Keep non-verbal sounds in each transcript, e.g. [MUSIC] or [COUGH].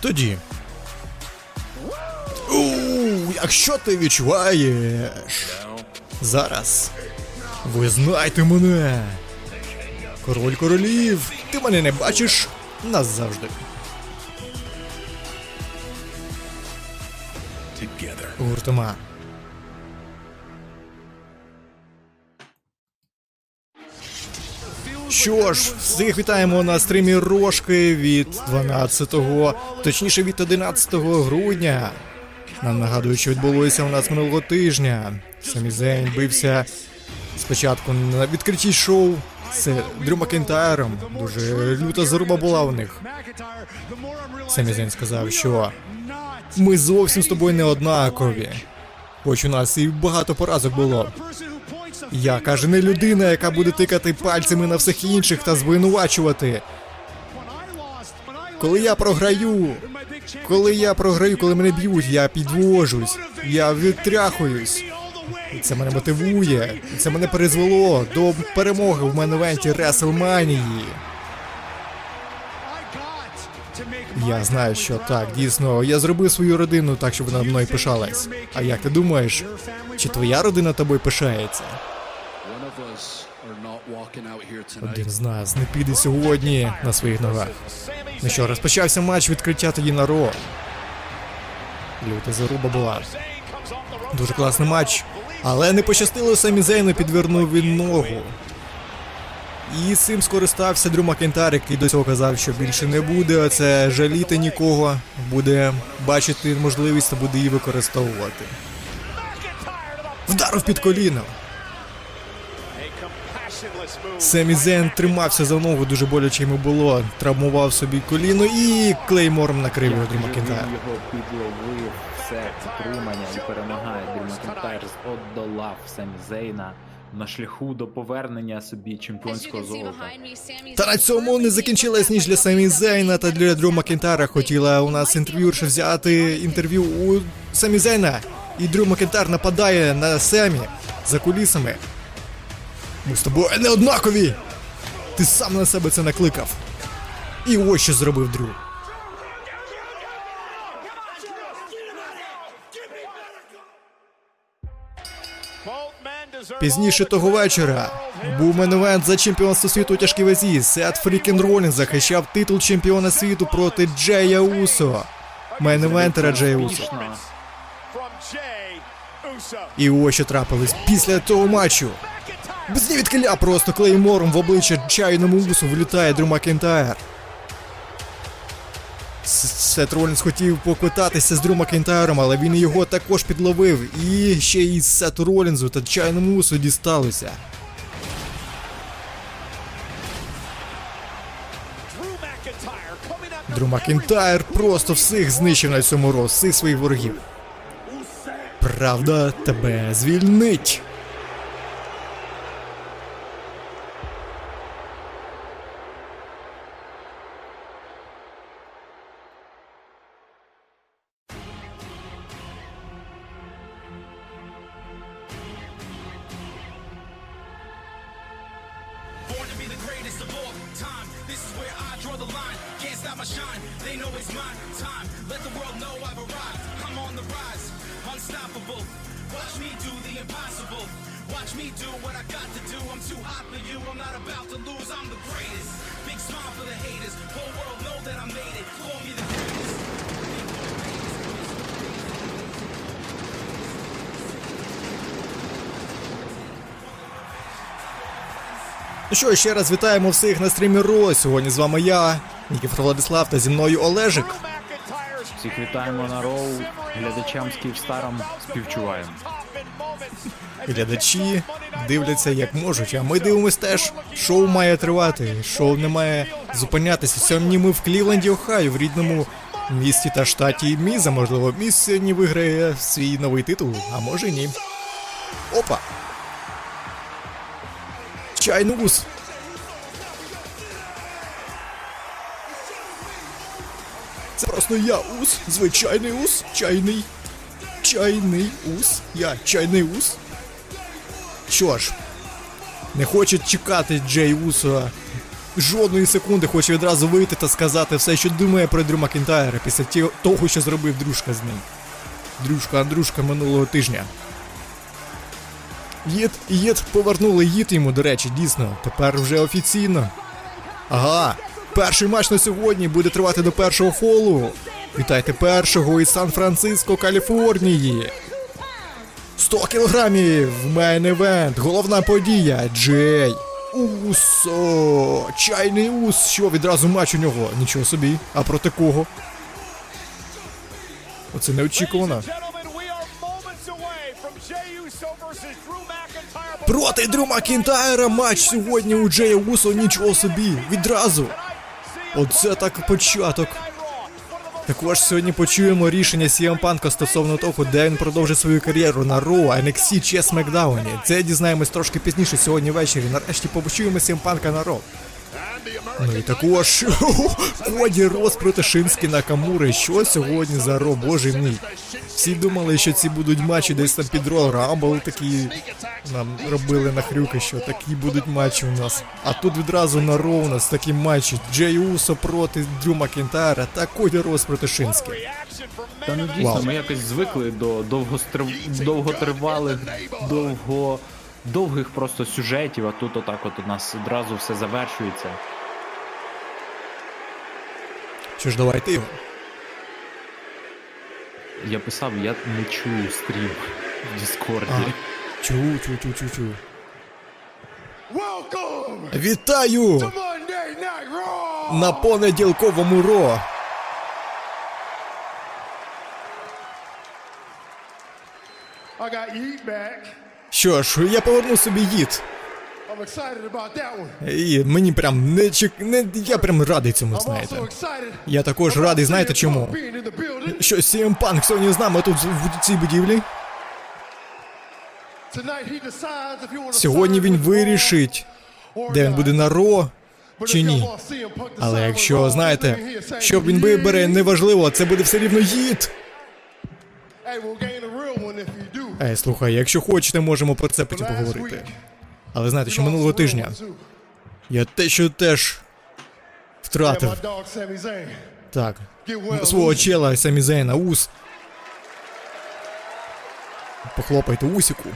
Тоді. У, якщо ти відчуваєш. Зараз. Ви знаєте мене. Король королів. Ти мене не бачиш назавжди. Гуртома. Що ж, всіх вітаємо на стрімі Рожки від 12-го, точніше від 11 грудня. Нам нагадую, що відбулося у нас минулого тижня. Самізень бився спочатку на відкритті шоу з Дрю Макентайром. Дуже люта заруба була у них. Самізень сказав, що ми зовсім з тобою не однакові. Хоч у нас і багато поразок було. Я каже, не людина, яка буде тикати пальцями на всіх інших та звинувачувати. Коли я програю, коли я програю, коли мене б'ють, я підвожусь, я відтряхуюсь. І це мене мотивує. І це мене призвело до перемоги в меневенті Реселманії. Я знаю, що так, дійсно, я зробив свою родину так, щоб вона мною пишалась. А як ти думаєш, чи твоя родина тобою пишається? Один з нас не піде сьогодні на своїх ногах. Ну що, розпочався матч відкриття тоді на Ро. Люта заруба була. Дуже класний матч. Але не пощастило самі Зейну, підвернув він ногу. І цим скористався Дрю Макентар, який до цього казав, що більше не буде це жаліти нікого, буде бачити можливість та буде її використовувати. Вдарив під коліно. Семі Зен тримався за ногу, дуже боляче йому було. Травмував собі коліно і клеймором накрив його Дрю Макентар. Він його підловив, все підтримання і перемагає. Дрю Макентайр одолав Семі Зейна на шляху до повернення собі чемпіонського золота. Та на цьому не закінчилась ніж для Самі Зейна та для Дрю Макентара. Хотіла у нас інтерв'юрша взяти інтерв'ю у Самі Зейна. І Дрю Макентар нападає на Семі за кулісами. Ми з тобою не однакові! Ти сам на себе це накликав. І ось що зробив Дрю. Пізніше того вечора був main event за чемпіонство світу у тяжкій вазі. Сет Фрікін Ролін захищав титул чемпіона світу проти Джея Усо. Main event ера Джея Усо. І ось що трапилось після того матчу. Без відкиля просто клеймором в обличчя Джею Усо влітає Дрю Макентайр. Сет Ролінс хотів поквитатися з Дрю Макентайром, але він його також підловив. І ще й Сету Ролінзу та Джею Усо дісталося. Дрю Макентайр просто всіх знищив на цьому роз, своїх ворогів. Правда тебе звільнить. I'm not about to lose. I'm the greatest. Big smile for the haters. Whole world know that I made it. Call me the greatest. Ну що, ще раз вітаємо всіх на стрімі Ро. Сьогодні з вами я, Нікіфор Владислав, та зі мною Олежик. Всіх вітаємо на роу. Глядачам з Київстаром співчуваємо. Глядачі дивляться як можуть, а ми дивимось теж. Шоу має тривати, шоу не має зупинятися. Сьогодні ми в Клівленді, Ohio, в рідному місті та штаті Міза. Можливо, Міз сьогодні виграє свій новий титул, а може ні. Опа! Чайнус! Це просто я ус, звичайний ус, чайний. Чайний ус. Я чайний ус. Що ж, не хоче чекати Джей Усо жодної секунди хоче відразу вийти та сказати все, що думає про Дрю Макінтайра після того, що зробив дружка з ним. Дружка Андрушка минулого тижня. Їд, їд, повернули їд йому, до речі, дійсно. Тепер вже офіційно. Ага, перший матч на сьогодні буде тривати до першого фолу. Вітайте першого із Сан-Франциско, Каліфорнії. 100 кілограмів, main event, головна подія, Джей. Усо, чайний ус, що відразу матч у нього, нічого собі. А проти кого? Оце неочікувано. Проти Дрю Макінтайра матч сьогодні у Джея Усо, нічого собі, відразу. Оце так початок. Також сьогодні почуємо рішення CM Панка стосовно того, де він продовжить свою кар'єру на Raw, NXT чи SmackDown. Це дізнаємось трошки пізніше сьогодні ввечері. Нарешті побачуємо CM Панка на Raw. Ну і також [LAUGHS] Коді Рос проти Шинські Накамури. Що сьогодні за Ро, боже мій. Всі думали, що ці будуть матчі десь там під Royal Rumble такі нам робили на хрюки, що такі будуть матчі у нас. А тут відразу на Ро у нас такі матчі. Джей Усо проти Дрю Макінтайра та Коді Рос проти Шинські. Та ну дійсно, Вау. ми якось звикли до довгострив... довготривалих, довго... довгих просто сюжетів, а тут отак от у нас одразу все завершується. Що ж, давайте його. Я писав, я не чую стрім в Діскорді. Ага. Чу, чу, чу, чу, чу. Welcome Вітаю! to Monday Night Raw. На понеділковому Ро. I got Yeet back. Що ж, я поверну собі їд. І мені прям не чек... не я прям радий цьому, знаєте. Я також радий, знаєте чому? Що CM Punk сьогодні з нами тут в цій будівлі. Сьогодні він вирішить, де він буде на Ро чи ні. Але якщо знаєте, що він вибере, неважливо, це буде все рівно їд. Ей, слухай, якщо хочете, можемо про це потім поговорити. Але знаєте, що минулого тижня я те, що теж втратив так свого чела Самі Зейна ус. Похлопайте усіку.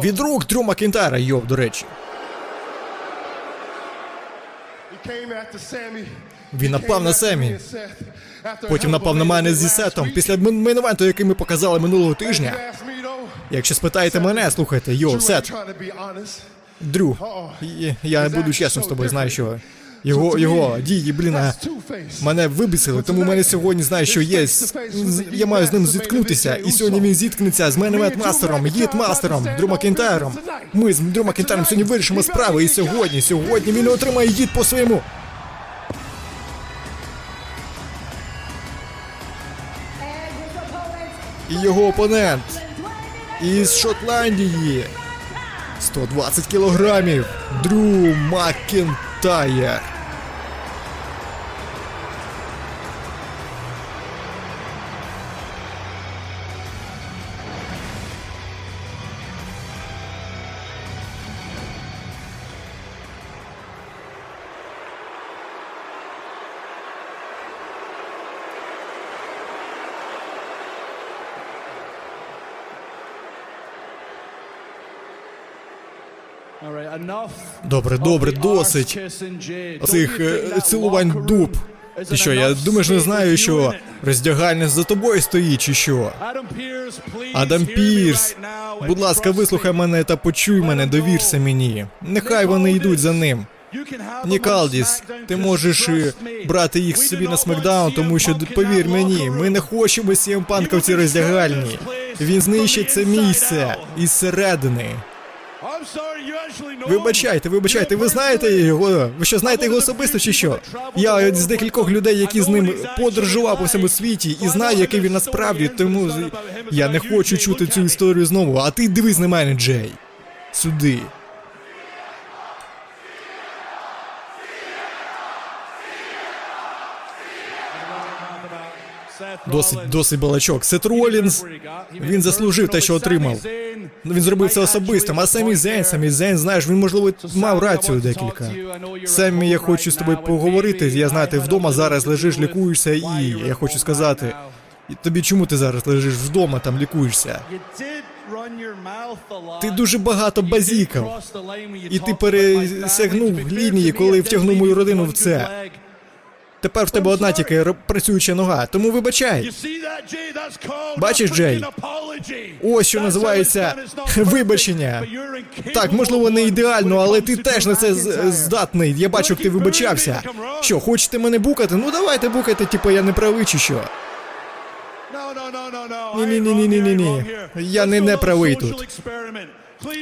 Від рук Дрю Макінтайра, йоп, до речі. Він напав на Семі. Потім напав на мене зі сетом. Після мейн-евенту, який ми показали минулого тижня. Якщо спитаєте мене, слухайте, yo, Сет, Дрю, я буду чесним з тобою, знаю, що його, його дії, блін, а, мене вибісили, тому в мене сьогодні знаю, що є. Я маю з ним зіткнутися, і сьогодні він зіткнеться з мене мастером, Yeet Master ом, Дрю Макінтайром. Ми з Дрю Макінтайром сьогодні вирішимо справи, і сьогодні, сьогодні він отримає yeet по своєму. І його опонент із Шотландії. 120 кілограмів. Дрю Макінтайр. Добре, добре, досить. Оцих е, цілувань дуб. Ти що, я думаєш, не знаю, що роздягальня за тобою стоїть, чи що? Адам Пірс, будь ласка, вислухай мене та почуй мене, довірся мені. Нехай вони йдуть за ним. Нікалдіс, ти можеш е, брати їх собі на смакдаун, тому що повір мені, ми не хочемо CM Панка в цій роздягальні. Він знищить це місце із середини. Вибачайте, вибачайте, ви знаєте його? Ви що знаєте його особисто чи що? Я з декількох людей, які з ним подорожував по всьому світі, і знаю, який він насправді, тому я не хочу чути цю історію знову. А ти дивись на мене, Джей. Сюди. Досить, досить балачок. Сет Ролінс, він заслужив те, що отримав. Ну, Він зробив це особистим, а Семі Зейн, Семі Зейн, знаєш, він, можливо, мав рацію декілька. Семі, я хочу з тобою поговорити. Я знаю, ти вдома зараз лежиш, лікуєшся, і я хочу сказати. Тобі чому ти зараз лежиш вдома, там лікуєшся? Ти дуже багато базікав. І ти пересягнув лінії, коли втягнув мою родину в це. Тепер в тебе одна тільки працююча нога, тому вибачай. Бачиш, Джей? Ось що називається вибачення. Так, можливо, не ідеально, але ти теж на це здатний. Я бачу, як ти вибачався. Що, хочете мене букати? Ну давайте букайте, типу я не правий чи що. Ні-ні-ні-ні-ні-ні. Я не неправий тут.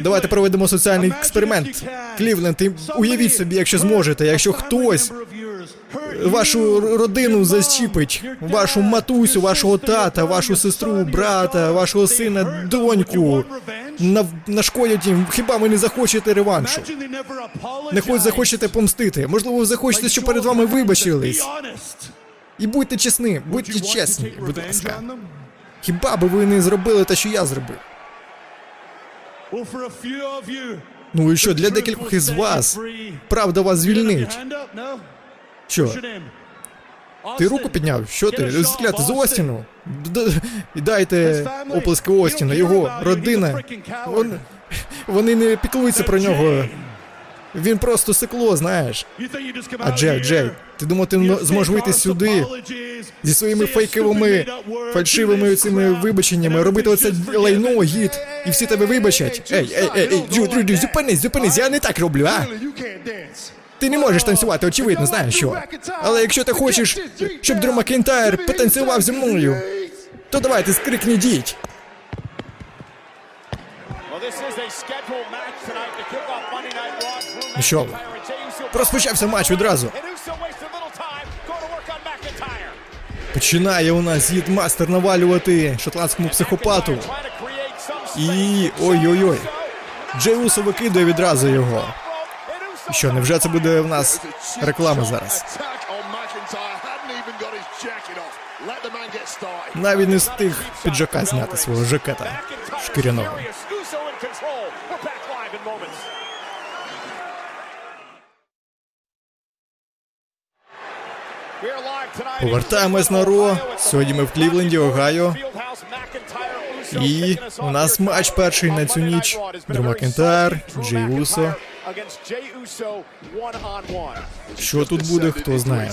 Давайте проведемо соціальний експеримент. Клівленд, уявіть собі, якщо зможете, якщо хтось вашу родину защіпить, вашу матусю, вашого тата, вашу сестру, брата, вашого сина, доньку, нав- нашкодять їм, хіба ви не захочете реваншу? Не хоч захочете помстити. Можливо, ви захочете, щоб перед вами вибачились. І будьте чесні, будьте чесні, будь ласка. Хіба би ви не зробили те, що я зробив? Ну і що, для декількох із вас правда вас звільнить. Що? Ти руку підняв? Що ти? Скляти з Остіну? І дайте оплески Остіна, його родина. Вон, вони не піклуються про нього. Він просто сикло, знаєш. А Джей, Джей, ти думав, ти зможеш вийти сюди зі своїми фейковими, фальшивими цими вибаченнями, робити оце лайно, гід, і всі тебе вибачать. Ей, ей, ей, ей, зупинись, зупинись, я не так роблю, а? Ти не можеш танцювати, очевидно, знаєш що. Але якщо ти хочеш, щоб Дрю Макінтайр потанцював зі мною, то давайте скрикніть yeet. Ну що, розпочався матч відразу. Починає у нас Yeet Master навалювати шотландському психопату. І ой-ой-ой. Джей Усо викидає відразу його. Що, невже це буде в нас реклама зараз? Навіть не встиг піджака зняти свого жакета шкіряного. Повертаємось на Ро. Сьогодні ми в Клівленді, Огайо. І у нас матч перший на цю ніч. Дрю Макентайр, Джей Усо. Що тут буде, хто знає.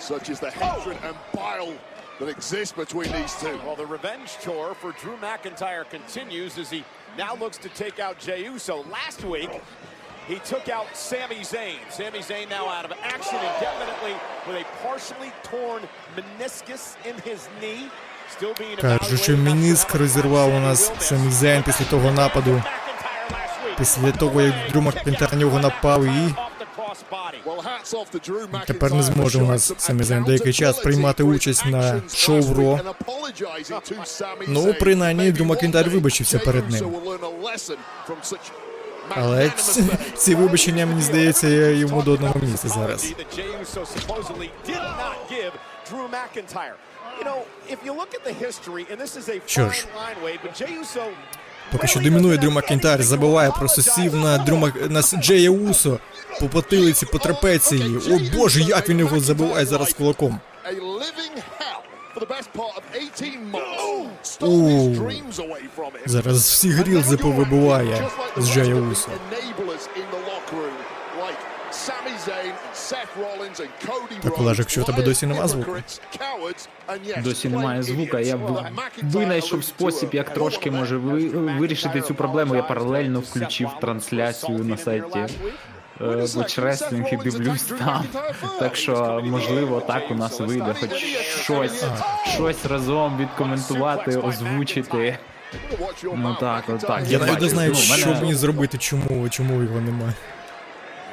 Such is the hatred and bile that exists between these two. Well, the revenge tour for Drew McIntyre continues as he now looks to take out Jey Uso. Last week, he took out Sami Zayn. Sami Zayn now out of action indefinitely with a partially torn meniscus in his knee. Кажуть, що мініск розірвав у нас Самі Зейн після того нападу. Після того, як Дрю Макентайр на нього напав і Тепер не зможе у нас Самі Зейн деякий час приймати участь на шоу в Ро. Ну, принаймні, Дрю Макентайр вибачився перед ним. Але ці, ці вибачення, мені здається, йому до одного місця зараз. Що ж. Поки що домінує Дрю Макентайр, забиває, просто сів на Дрю Мак... на Джея Усо по потилиці, по трапеції. О боже, як він його забиває зараз кулаком. A living hell for the best part of 18 months. Stole Ooh. his dreams away from him. Зараз всі грілзи повибиває з Джея Усо. Так, Олеже, якщо в тебе досі нема звуку? Досі немає звука. Я б винайшов спосіб, як трошки може ви- вирішити цю проблему. Я паралельно включив трансляцію на сайті е, Butch Wrestling і дивлюсь там. Так що можливо так у нас вийде, хоч щось, щось разом відкоментувати, озвучити. Ну так, от так. Я навіть не знаю, Ну, що мені зробити, чому, чому його немає. And Uso's in trouble. And now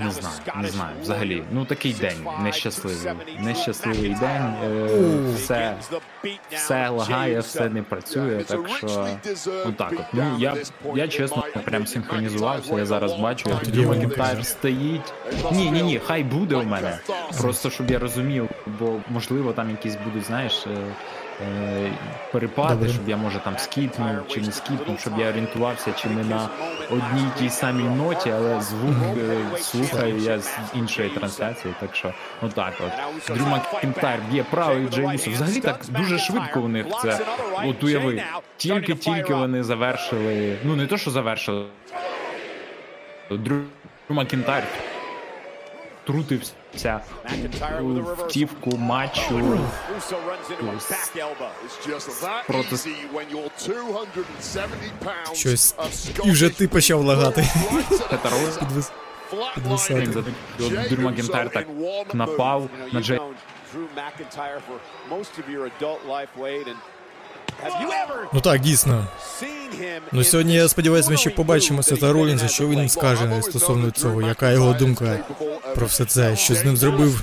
Не знаю, не знаю. Взагалі, ну такий день нещасливий. Нещасливий день. е, Все, beatdown все лагає, все не працює. Так що отак от. Ну я я чесно прям синхронізувався. Я зараз бачу, як тоді Дрю Макінтайр стоїть. Ні, ні, ні, хай буде у мене. Просто щоб я розумів, бо можливо там якісь будуть, знаєш. Е, Перепади, Добре. щоб я може там скіпнув чи не скіпнув, щоб я орієнтувався чи не на одній тій самій ноті, але звук е, слухаю я з іншої трансляції. Так що, отак от. Дрю Макінтайр б'є правий Джей Взагалі так дуже швидко у них це. От уяви, тільки-тільки вони завершили. Ну не то, що завершили. Дрю Макінтайр трутився Reversal. втівку матчу. Проти- easy when you're 270 pounds Щось. І вже ти почав лагати. Підвис- Дрю Uso Макінтайр так напав на Джей. Drew McIntyre for most of your adult life, Wade, and Ну так, дійсно. Ну сьогодні я сподіваюся, ми ще побачимо Сета in що він скаже стосовно цього, яка його думка про все це, що з ним зробив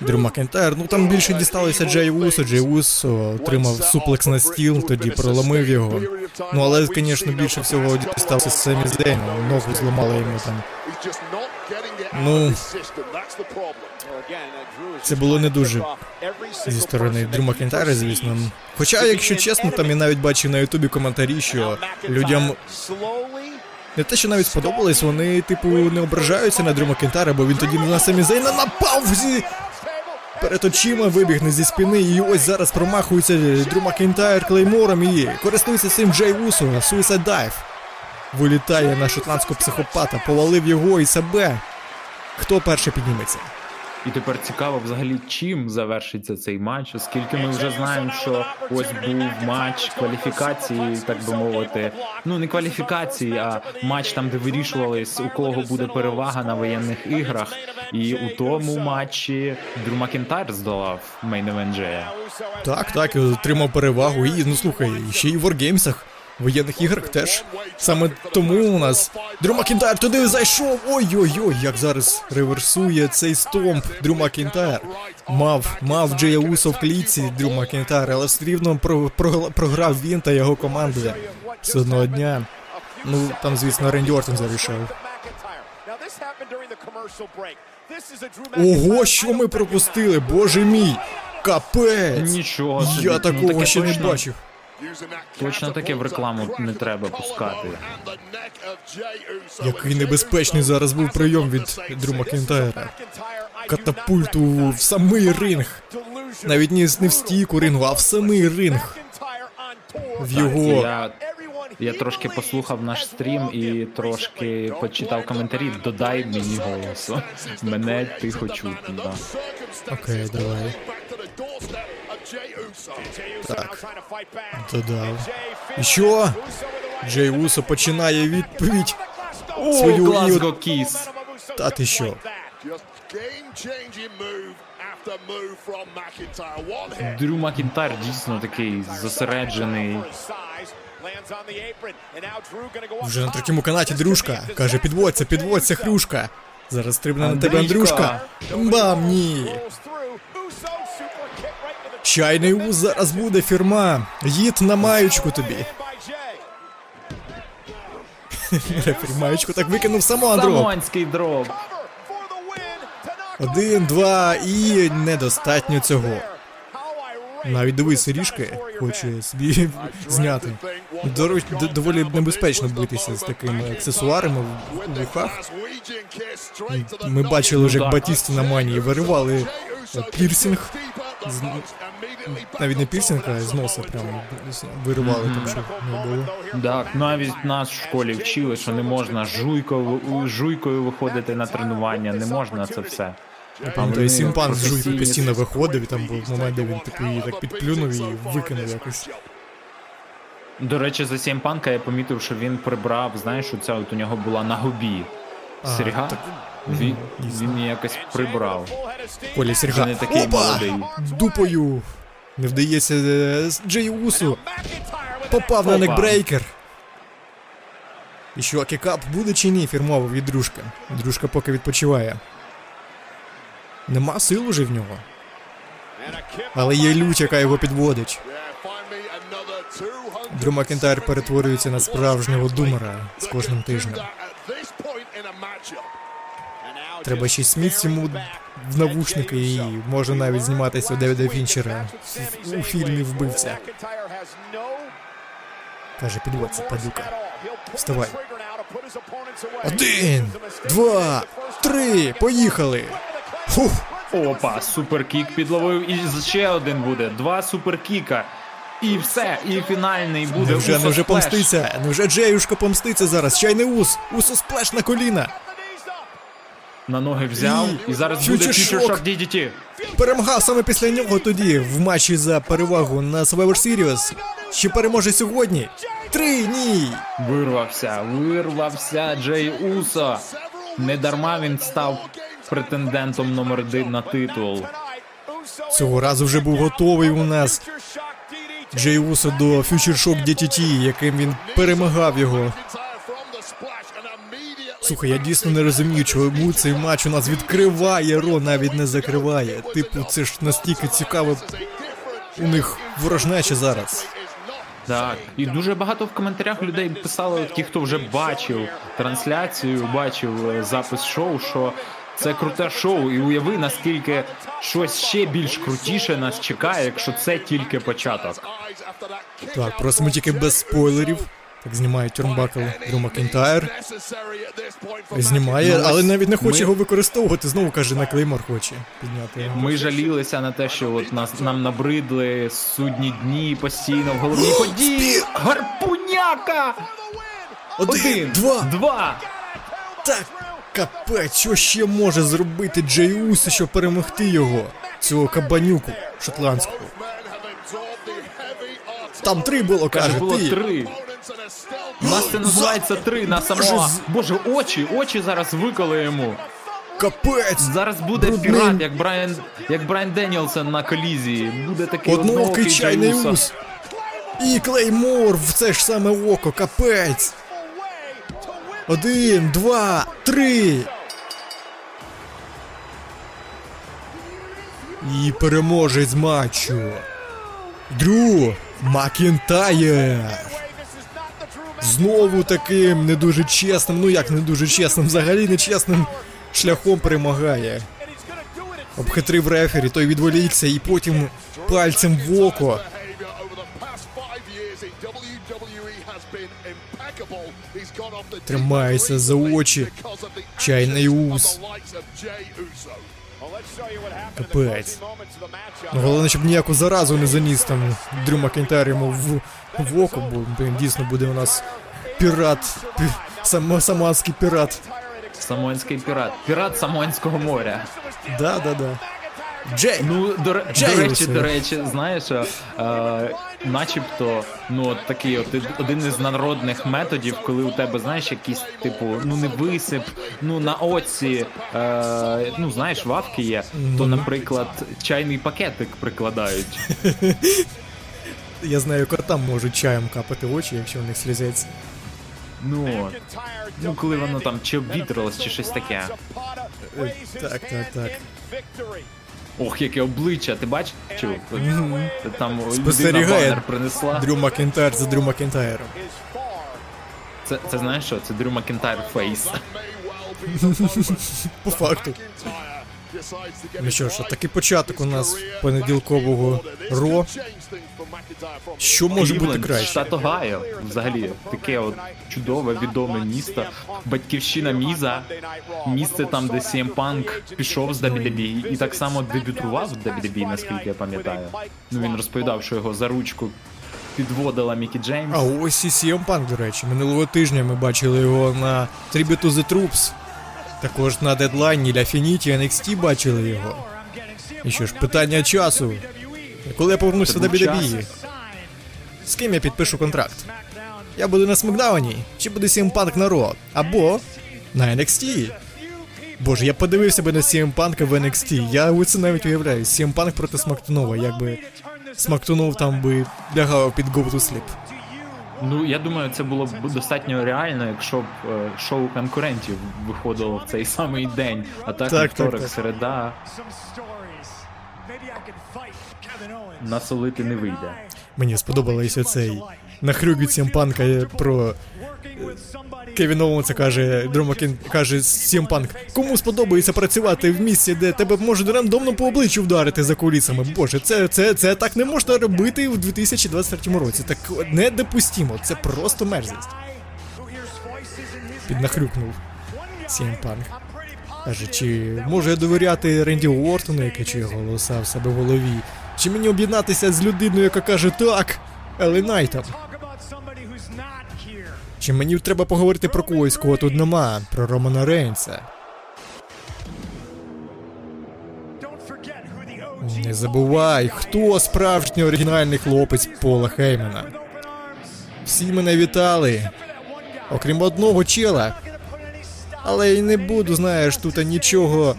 Дрю Макентайр. Ну там більше дісталося Джей Усо. Джей Усо отримав суплекс на стіл, тоді проломив його. Ну але, звісно, більше всього дістався Семі Зейну. Ногу зламали йому там. Ну, Це було не дуже зі сторони Дрю Макентайра, звісно. Хоча, якщо чесно, там я навіть бачив на Ютубі коментарі, що людям не те, що навіть сподобалось, вони, типу, не ображаються на Дрю Макентайра, бо він тоді на Семі Зейна напав зі перед очима, вибігне зі спини, і ось зараз промахується Дрю Макентайр клеймором і користується цим Джей Усо, Suicide Dive. Вилітає на шотландського психопата, повалив його і себе. Хто перший підніметься? І тепер цікаво взагалі, чим завершиться цей матч, оскільки ми вже знаємо, що ось був матч кваліфікації, так би мовити. Ну не кваліфікації, а матч там, де вирішувались, у кого буде перевага на воєнних іграх. І у тому матчі Дрю Макінтайр здолав main Джея. Так, так, отримав перевагу. І ну слухай, ще й в Wargames'ах, в воєнних іграх теж. Саме тому у нас Дрю Макінтайр туди зайшов. Ой-ой-ой, як зараз реверсує цей стомп Дрю Макінтайр. Мав, мав Джея Усо в клітці Дрю Макінтайр, але все рівно про, про- програв він та його команда. З одного дня. Ну, там, звісно, Ренді Ортон зарішав. Ого, що ми пропустили, боже мій! Капець! Нічого. Я Ну, такого ще не бачив. Точно таке в рекламу не треба пускати. Який небезпечний зараз був прийом від Дрю Макінтайра. Катапульту в самий ринг. Навіть не, не в стійку рингу, а в самий ринг. В його. Я, я трошки послухав наш стрім і трошки почитав коментарі. Додай мені голосу. Мене тихо чутно. Да. Окей, давай. Так. Додав. І що? Джей Усо починає відповідь. О, Свою Глазго Кіс. Та ти що? Дрю Макінтайр дійсно такий зосереджений. Вже на третьому канаті дружка. Каже, підводься, підводься, хрюшка. Зараз стрибне на тебе. Андрюшка. Бам, ні. Чайний уз зараз буде фірма. Їд на маючку тобі. [LAUGHS] Маючку так викинув само Андро. Самонський дроб. Один, два і недостатньо цього. Навіть дивись, ріжки хоче собі [LAUGHS] зняти. До д- доволі небезпечно битися з такими аксесуарами в вухах. Ми бачили вже, як Батісті на манії виривали пірсінг. З- Навіть не пірсінг, а з носа прямо виривали там, щоб не було. Так, навіть нас в школі вчили, що не можна жуйкою, жуйкою виходити на тренування, не можна це все. Там той Сімпан з жуйки постійно виходив, і там був момент, де він типу її так підплюнув і викинув якось. До речі, за Сімпанка я помітив, що він прибрав, знаєш, оця от у нього була на губі. А, так, Він, він її якось прибрав. Коля Вже Серга. не такий Опа! молодий. Дупою. Не вдається е, Джей Усу. Попав на neckbreaker. І що, kip-up буде чи ні фірмово від дружка? Дружка поки відпочиває. Нема сил уже в нього. Але є лють, яка його підводить. Yeah, find me another 200 Дрю Макінтайр перетворюється на справжнього думера з кожним тижнем. Треба ще Smiths йому в навушники і може навіть зніматися у Девіда Фінчера у фільмі Вбивця. Каже, підводься, падюка. Вставай. Один, два, три, поїхали. Фух, Опа, суперкік підловив і ще один буде. Два суперкіка. І все, і фінальний буде. невже, Усо невже сплеш. помститься? Невже Джеюшка помститься зараз? Чайний ус, усо сплеш на коліна. На ноги взяв, І і зараз буде Future Shock. DDT. Перемагав саме після нього тоді в матчі за перевагу на Survivor Series. Чи переможе сьогодні? Три, ні. Вирвався, вирвався Джей Усо. Не дарма він став претендентом номер один на титул. Цього разу вже був готовий у нас. Джей Усо до Future Shock DTT, яким він перемагав його. McIntyre from the splash and immediately Слухай, я дійсно не розумію, чому цей матч у нас відкриває Ро, навіть не закриває. Типу, це ж настільки цікаво. У них ворожнеча зараз. Так, і дуже багато в коментарях людей писали, ті, хто вже бачив трансляцію, бачив е, запис шоу, що це круте шоу, і уяви, наскільки щось ще більш крутіше нас чекає, якщо це тільки початок. Так, просимо тільки без спойлерів. Так знімає Тюрнбакл Дрю for Знімає, але навіть не хоче ми- його використовувати. Знову каже, на клеймор хоче підняти. його. Ми жалілися на те, що от нас нам набридли судні дні постійно в головній події. Гарпуняка! Один, два. два. Так, капець, що ще може зробити Джей Уси, щоб перемогти його? Цього кабанюку шотландського. Там три було, Каже, каже, було ти. три. Нас це називається три на Боже, самого. Боже, очі, очі зараз виколи йому. Капець! Зараз буде Брудним. пірат, як Брайан, як Брайан Денілсон на колізії. Буде такий Одноокий чайний ус. І Клеймор в це ж саме око, капець. Один, два, три. І переможець матчу. Дрю Макінтаєр. Знову таким не дуже чесним, ну як не дуже чесним, взагалі нечесним шляхом перемагає. Обхитрив рефері, той відволікся і потім пальцем в око. Тримається за очі. Чайний ус. Капець. Ну, головне, щоб ніяку заразу не заніс там Дрю Макінтайр йому в, в око, бо блін, дійсно буде у нас пірат, пі, сам, саманський пірат. Самоїнський пірат. Пірат Самоїнського моря. Да, да, да. Джей! Ну, до, Джей до речі, до речі, знаєш, е, начебто, ну от такий от один із народних методів, коли у тебе, знаєш, якийсь типу, ну не висип, ну на оці, е, ну знаєш, вавки є, то, наприклад, чайний пакетик прикладають. [LAUGHS] Я знаю, котам можуть чаєм капати очі, якщо в них слізеться. Ну, ну коли воно там чи обвітрилось, чи щось таке. Е, так, так, так. Ох, яке обличчя, ти бачив? Там людина Спостерігає банер принесла. Дрю Макінтайр за Дрю Макінтайром. Це, це знаєш що? Це Дрю Макінтайр face. [LAUGHS] По факту. Ну що ж, right. такий початок у нас понеділкового Ро. Що може бути краще? штат Огайо, взагалі таке от чудове, відоме місто. Батьківщина Міза, місце там, де CM Punk пішов з WWE і так само дебютував в WWE, наскільки я пам'ятаю. Ну він розповідав, що його за ручку підводила Мікі Джеймс. А ось і CM Punk, до речі. Минулого тижня ми бачили його на Tribute to the Troops. Також на дедлайні для Finity NXT бачили його. І що ж, питання часу. Коли я повернуся до був з ким я підпишу контракт? Я буду на Смакдауні, чи буде CM Punk на Ро, або на NXT. Боже, я подивився би на CM Punk в NXT. Я оце навіть уявляю. CM Punk проти Смактунова, якби Смактунов там би лягав під Go to Sleep. Ну, я думаю, це було б достатньо реально, якщо б е, шоу конкурентів виходило в цей самий день. А так, Так, вівторок, так, так. середа насолити не вийде. Мені сподобалося цей нахрюк Сімпанка про Кевін Оуенса каже, Дромакін каже Сімпанк, кому сподобається працювати в місці, де тебе можуть рандомно по обличчю вдарити за кулісами. Боже, це, це, це так не можна робити в 2023 році. Так недопустимо, це просто мерзость. Піднахрюкнув Сімпанк. Каже, чи можу я довіряти Ренді Уортону, який чує голоса в себе в голові? Чи мені об'єднатися з людиною, яка каже так, Елі Найтом? Чи мені треба поговорити про когось, кого тут нема, про Романа Рейнса? Не забувай, хто справжній оригінальний хлопець Пола Хеймена. Всі мене вітали, окрім одного чела. Але й не буду, знаєш, тут нічого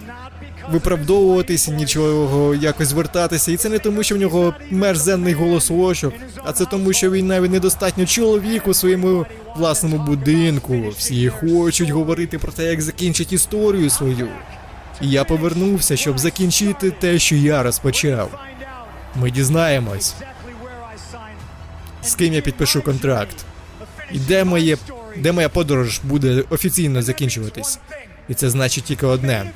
виправдовуватися, нічого якось звертатися. І це не тому, що в нього мерзенний голосочок, а це тому, що він навіть недостатньо чоловік у своєму власному будинку. Всі хочуть говорити про те, як закінчить історію свою. І я повернувся, щоб закінчити те, що я розпочав. Ми дізнаємось, з ким я підпишу контракт. І де моє, де моя подорож буде офіційно закінчуватись. І це значить тільки одне: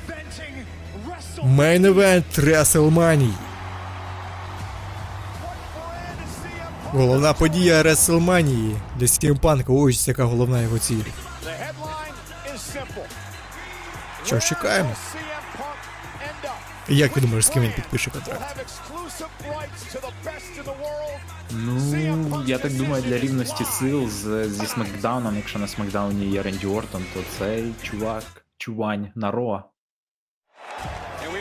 Мейн евент WrestleMania. Головна подія WrestleMania для Стімпанка. Ось яка головна його ціль. Що ж чекаємо? Як ти думаєш, з ким він підпише контракт? Ну, я так думаю, для рівності сил з, зі Смакдауном, якщо на Смакдауні є Ренді Ортон, то цей чувак, чувань на Ро.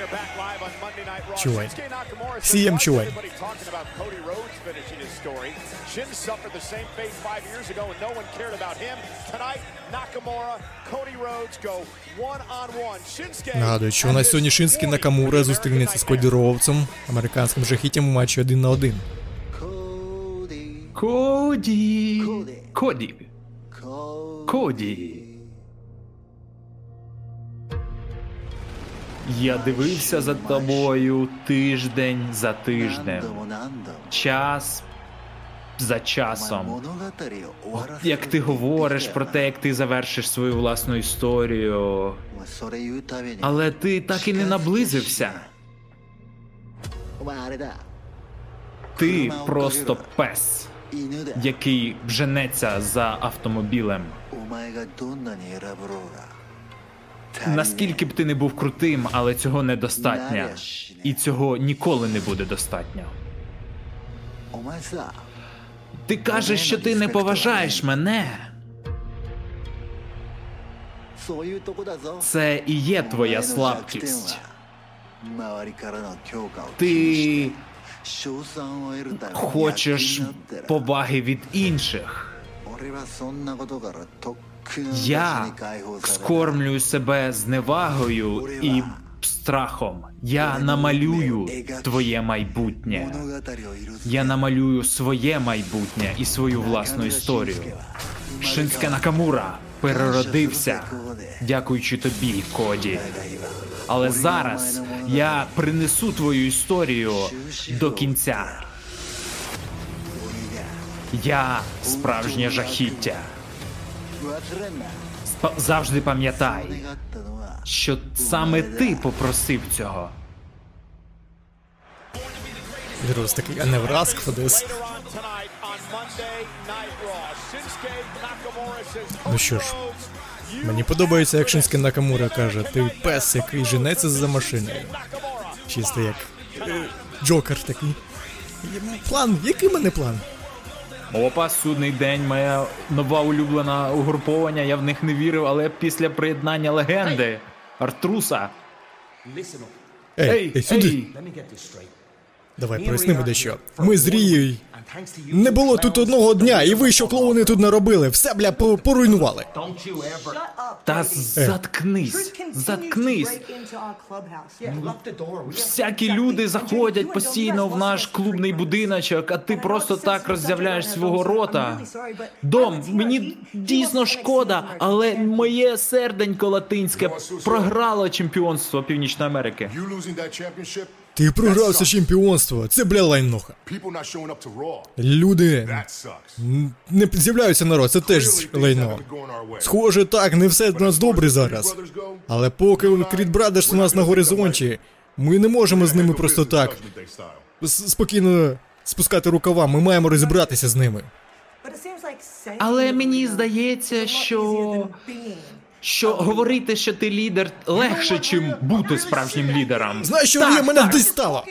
And back live on Monday Night Raw. Чувань. Shinsuke Nakamura CM "Why everybody talking about Cody Rhodes finishing his story? Shin suffered the same fate five years ago and no one cared about him. Tonight, Nakamura, Cody Rhodes go one on one. Shinsuke Нагадую, що у нас сьогодні Шинський Накамура зустрінеться з Коді Роуцем, американським жахіттям у матчі один на один. Коді. Коді! Коді! Коді! Я дивився за тобою тиждень за тижнем, час за часом. Як ти говориш про те, як ти завершиш свою власну історію, але ти так і не наблизився. Ти просто пес, який женеться за автомобілем. Наскільки б ти не був крутим, але цього недостатньо. І цього ніколи не буде достатньо. Ти кажеш, що ти не поважаєш мене. Це і є твоя слабкість. Ти хочеш поваги від інших. Я скормлюю себе зневагою і страхом. Я намалюю твоє майбутнє. Я намалюю своє майбутнє і свою власну історію. Шинське Накамура переродився, дякуючи тобі, Коді. Але зараз я принесу твою історію до кінця. Я справжнє жахіття. Спа- Завжди пам'ятай, що саме ти попросив цього. Вірус такий, а не враз says, Ну що ж, "Cody Rhodes, you Мені подобається, як Шинський Накамура каже, ти пес, який женеться за машиною. Чисто як е, Джокер такий. План, який мене план? Опа, судний день, моя нова улюблена угруповання. Я в них не вірив, але після приєднання легенди Артруса. Ей, Ей, ей, сюди. ей, Давай прояснимо дещо. Ми з Рією. Не було тут одного дня, і ви що клоуни тут наробили? Все, бля, поруйнували. Та заткнись, заткнись. Всякі люди заходять постійно в наш клубний будиночок, а ти просто так роззявляєш свого рота. Дом, мені дійсно шкода, але моє серденько латинське програло чемпіонство Північної Америки. Ти програвся чемпіонство. Це бля лайноха. Люди не з'являються народ, це теж лайно. Схоже, так, не все в нас добре зараз. Але поки Кріт Брадерс у нас на горизонті, ми не можемо з ними просто так спокійно спускати рукава. Ми маємо розібратися з ними. Але мені здається, що що говорити, що ти лідер, легше, чим бути справжнім лідером. Знаєш, що Так, мене дістала?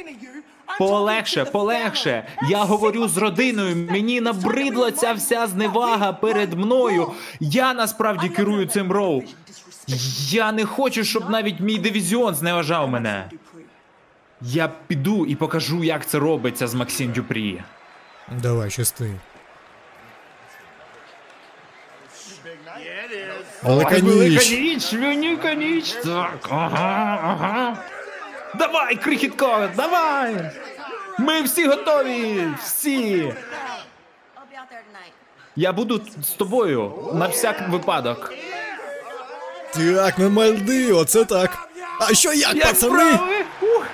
Полегше, полегше. Я говорю з родиною. Мені набридла ця вся зневага перед мною. Я насправді керую цим роу. Я не хочу, щоб навіть мій дивізіон зневажав мене. Я піду і покажу, як це робиться з Максим Дюпрі. Давай, щасти. Велика Велика ніч. ніч, велика ніч. Так, ага, ага. Давай, крихітко, давай! Ми всі готові! Всі! Я буду з тобою на всяк випадок. Так, на Мальди, оце так. А що як, Як пацани? справи? Ух.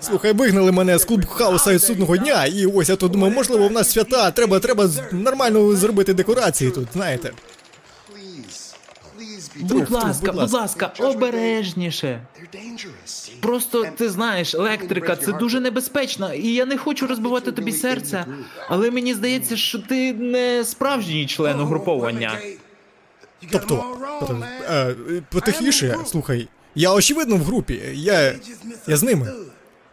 Слухай, вигнали мене з клуб хаоса із судного дня, і ось я тут думаю, можливо, в нас свята, треба, треба нормально зробити декорації тут, знаєте. Будь ласка, будь ласка, обережніше. Просто ти знаєш, електрика це дуже небезпечно, і я не хочу розбивати тобі серце, але мені здається, що ти не справжній член угруповання. Тобто, тобто, е, потихіше, слухай, я очевидно в групі, я, я з ними.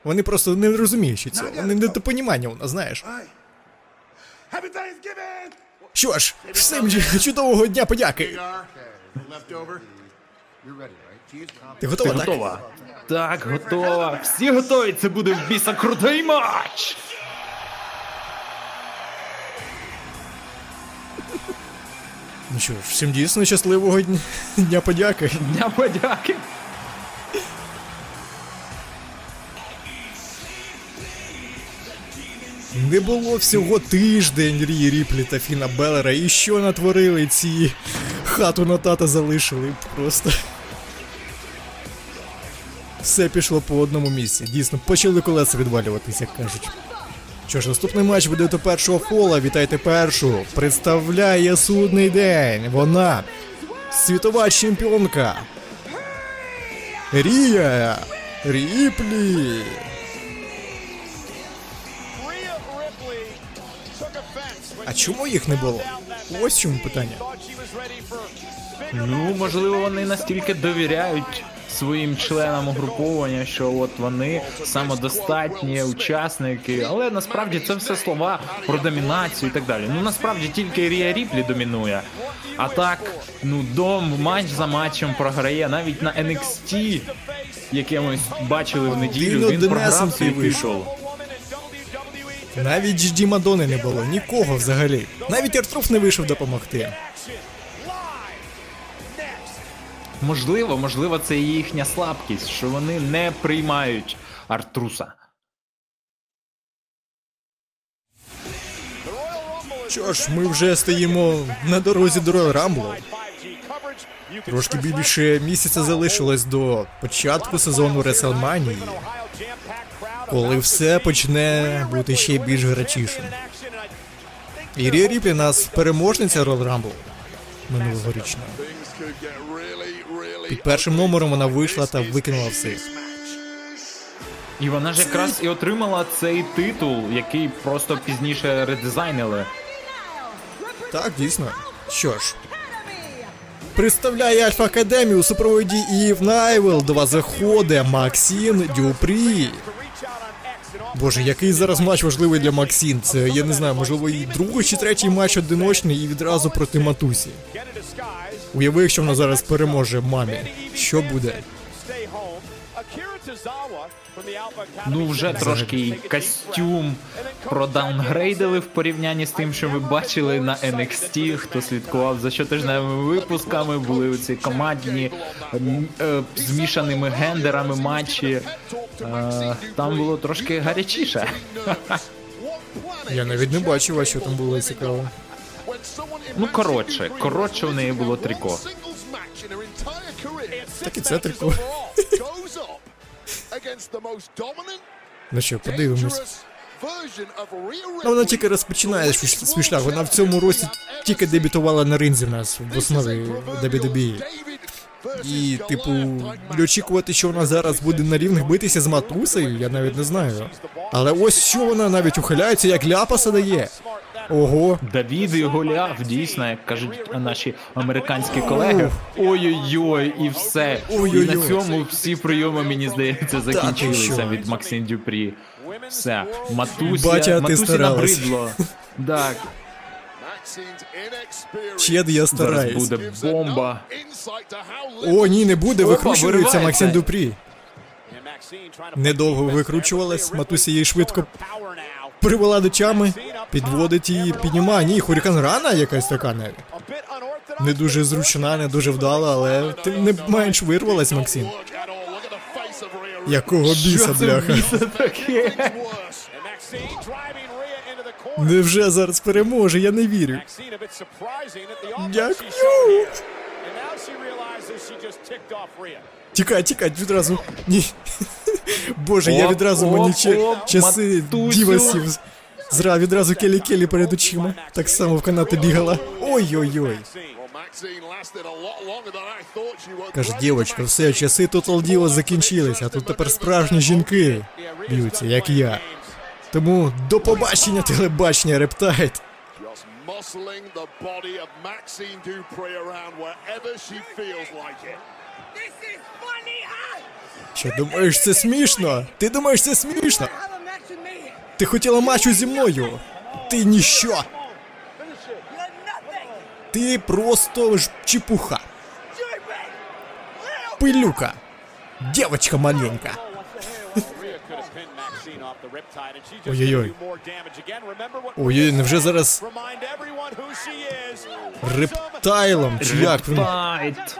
Вони просто не розуміють цього, вони недопонімання у нас, знаєш. Що ж, всім чудового дня подяки. Ти готова, Ти так? готова? Так, готова. Всі готові. Це буде в біса крутий матч. Ну що ж, всім дійсно щасливого дня, дня подяки. Дня подяки. Не було всього тиждень Рії Ріплі та Фіна Беллера, і що натворили ці хату на тата залишили просто. Все пішло по одному місці. Дійсно, почали колеса відвалюватись, як кажуть. Що ж, наступний матч буде до першого фола. Вітайте першу. Представляє судний день. Вона світова чемпіонка. Рія Ріплі. А чому їх не було? Ось чому питання. Ну, можливо, вони настільки довіряють своїм членам угруповання, що от вони самодостатні учасники, але насправді це все слова про домінацію і так далі. Ну насправді тільки Рія Ріплі домінує. А так, ну дом матч за матчем програє навіть на NXT, яке ми бачили в неділю. Він програв свій вийшов. Навіть Джді Мадони не було, нікого взагалі. Навіть Артруф не вийшов допомогти. Можливо, можливо, це їхня слабкість, що вони не приймають Артруса. Що ж, ми вже стоїмо на дорозі до Royal Rumble. 5G coverage. You can Трошки більше місяця залишилось до початку сезону WrestleMania. Коли все почне бути ще більш гарячішим. І Рія Ріплі нас переможниця Royal Rumble really Під першим номером вона вийшла та викинула всіх. І вона ж якраз і отримала цей титул, який просто пізніше редизайнили. Так, дійсно. Що ж. Представляє Альфа Академію у супроводі Айві Найл. До вас заходить Максін Дюпрі. Боже, який зараз матч важливий для Максін. Це я не знаю, можливо, і другий чи третій матч одиночний і відразу проти Матусі. Уяви, якщо вона зараз переможе мамі. Що буде? Ну, вже трошки і костюм продаунгрейдили в порівнянні з тим, що ми бачили на NXT, хто слідкував за щотижневими випусками, були ці командні е, змішаними гендерами матчі. Е, там було трошки гарячіше. Я навіть не бачив, а що там було цікаво. Ну, коротше, коротше, у неї було трико. Так і це трико. [LAUGHS] Ну що, подивимось. Ну, вона тільки розпочинає свій шлях. Вона в цьому році тільки дебютувала на ринзі в нас в основі WWE. І, типу, очікувати, що вона зараз буде на рівних битися з матусею, я навіть не знаю. Але ось що вона навіть ухиляється, як ляпаса дає. Ого. Давід і Голіаф, дійсно, як кажуть наші американські колеги. Ой-ой-ой, і все. І Ой-ой-ой. на цьому всі прийоми, мені здається, закінчилися від Максим Дюпрі. Все, матуся, Батя, ти матусі старалась. набридло. Так, Чед, я стараюсь. зараз буде бомба. О, ні, не буде, викручується. Максим to Недовго викручувалась, матуся її швидко Привела до тями, підводить її, піднімає. Ні, хурікан рана якась така навіть. Не дуже зручна, не дуже вдала, але тим не менш вирвалась, Максим. Якого біса, бляха. Невже зараз переможе, я не вірю. Дякую. Тікай, тікай, відразу. Ні. [LAUGHS] Боже, я відразу мені часи дівасів. Зра, відразу келі-келі перед очима. Так само в канати бігала. Ой-ой-ой. Каже, дівочка, все, часи Total Diva закінчились, а тут тепер справжні жінки б'ються, як я. Тому до побачення телебачення Riptide. Muscling the body of Maxine Dupree around wherever she feels like it. Що думаєш, це смішно? Ти думаєш, це смішно? Ти хотіла матчу зі мною? Ти ніщо. Ти просто ж чепуха. Пилюка. Дівочка маленька. Ой-ой-ой. did do more damage again. Remember what Ой, невже зараз Riptide ом? Чи як він? Riptide.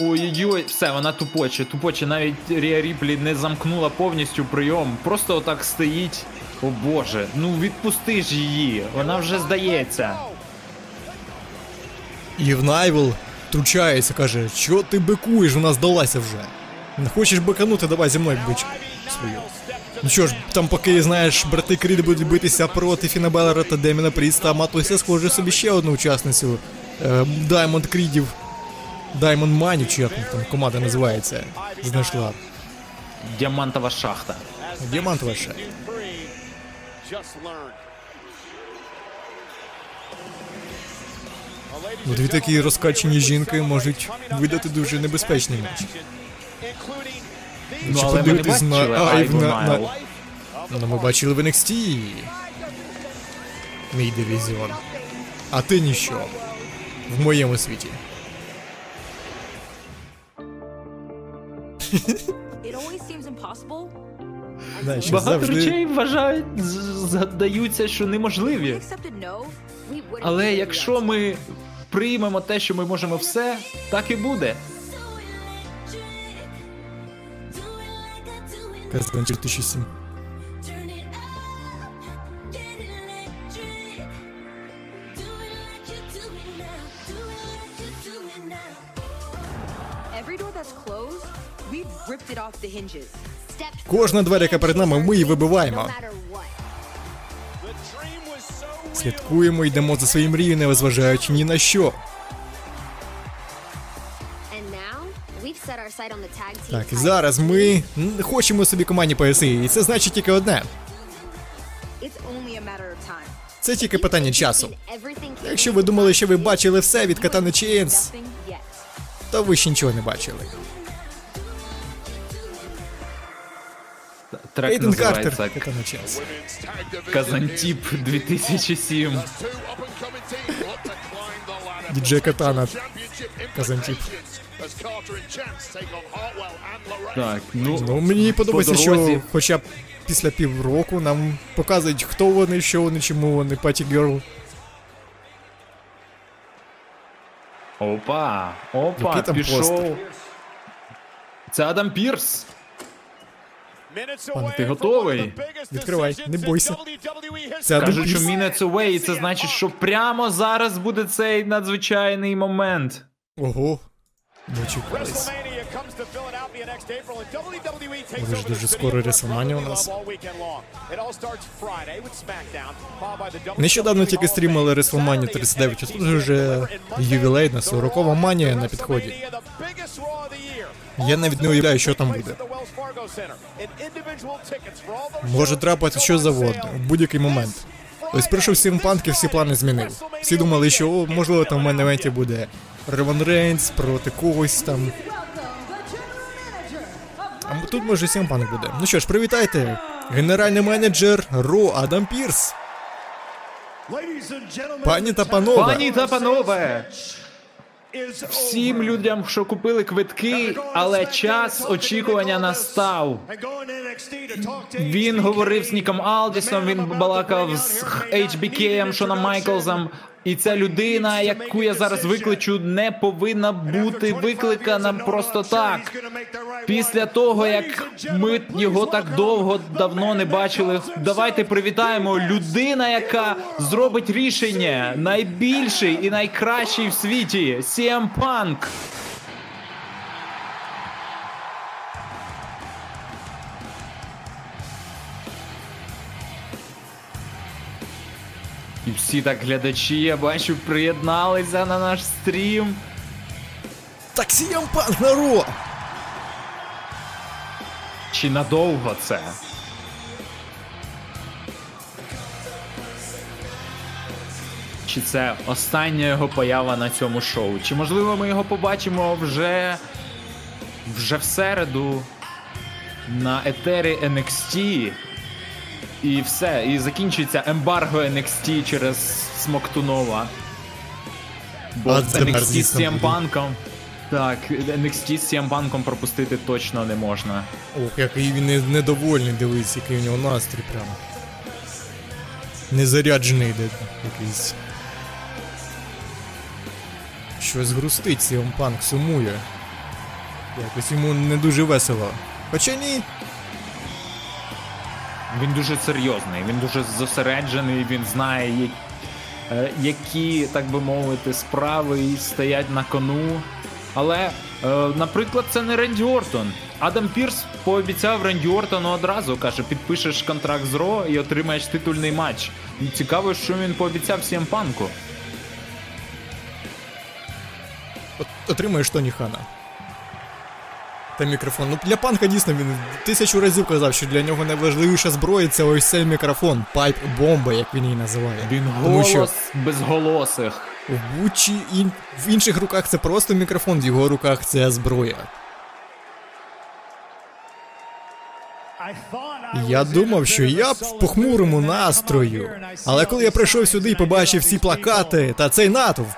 Ой-ой-ой, все, вона тупоче, тупоче, навіть Рія Ріплі не замкнула повністю прийом, просто отак стоїть. О боже, ну відпусти ж її, вона вже здається. Айві Найл втручається, каже, що ти бикуєш, вона здалася вже. Не хочеш биканути, давай зі мною бич свою. Ну що ж, там поки, знаєш, брати Крід будуть битися проти Фіна Балора та Деміана Пріста, а Матуся схоже собі ще одну учасницю е, Diamond Крідів. Diamond Mine, чи як там команда називається, знайшла. Діамантова шахта. Діамантова ladies Ну, дві такі розкачені жінки можуть видати дуже небезпечний матч. Ну, але ми не подивитись на бачили Айв на, на... Ну, ми бачили в NXT. Мій дивізіон. А ти ніщо. В моєму світі. [LAUGHS] Знаєш, Багато завжди... речей вважають, згадаються, що неможливі. Але якщо ми приймемо те, що ми можемо все, так і буде. Казанчик 2007. Кожна двері, яка перед нами, ми її вибиваємо. Слідкуємо, йдемо за своїм мрією, не зважаючи ні на що. Так, і зараз ми хочемо собі командні пояси, і це значить тільки одне. Це тільки питання часу. Якщо ви думали, що ви бачили все від Катани Чейнс, то ви ще нічого не бачили. implications. as Carter and Chance take on Hartwell and Lorraine. Так, ну, Ну, мені подобається, по що дорозі. хоча б після півроку нам показують, хто вони, що вони, чому вони, Паті Герл. Опа, опа, Який там пішов. постер? Це Адам Пірс. Пане, ти готовий? Відкривай, не бойся. Це Кажуть, що minutes away, і це значить, що прямо зараз буде цей надзвичайний момент. Ого. Дочекались. Може ж дуже скоро WrestleMania у нас. Нещодавно тільки стрімили is 39, а тут вже ювілейна 40-ва Реслманія на підході. Я навіть не уявляю, що там буде. Може трапити що завгодно, в будь-який момент. Ось прийшов CM Панк і всі плани змінив. Всі думали, що о, можливо там в main event і буде Роман Рейнс проти когось там. А тут може CM Панк буде. Ну що ж, привітайте! Генеральний менеджер Raw Адам Пірс. Пані та панове, Пані та панове, всім людям, що купили квитки, але час очікування настав. Він говорив з Ніком Алдісом, він балакав з HBK, Шоном Майклзом. І ця людина, яку я зараз викличу, не повинна бути викликана просто так. Після того, як ми його так довго давно не бачили, давайте привітаємо людина, яка зробить рішення найбільший і найкращий в світі CM Punk. І всі так глядачі, я бачу, приєдналися на наш стрім. так Сім Панк! Чи надовго це? Чи це остання його поява на цьому шоу? Чи можливо ми його побачимо вже вже в середу на етері NXT? І все, і закінчується ембарго NXT через Смоктунова. Бо А з NXT з CM. Punk'ом. Так, NXT з CM Punk'ом пропустити точно не можна. Ох, який він недовольний, дивись, який у нього настрій прямо. Незаряджений де якийсь. Щось грустить Сіом Панк, сумує. Якось йому не дуже весело. Хоча ні, Він дуже серйозний, він дуже зосереджений, він знає, е, які, так би мовити, справи стоять на кону. Але, е, наприклад, це не Ренді Ортон. Адам Пірс пообіцяв Ренді Ортону одразу, каже, підпишеш контракт з Ро і отримаєш титульний матч. Цікаво, що він пообіцяв всім панку. отримаєш Тоні Хана. Та мікрофон. Ну для панка дійсно він тисячу разів казав, що для нього найважливіша зброя це ось цей мікрофон, пайп бомба, як він її називає. Він голос що безголосих. в Бучі ін... в інших руках це просто мікрофон, в його руках це зброя. Я думав, що я б в похмурому настрою. Але коли я прийшов сюди і побачив всі плакати та цей натовп.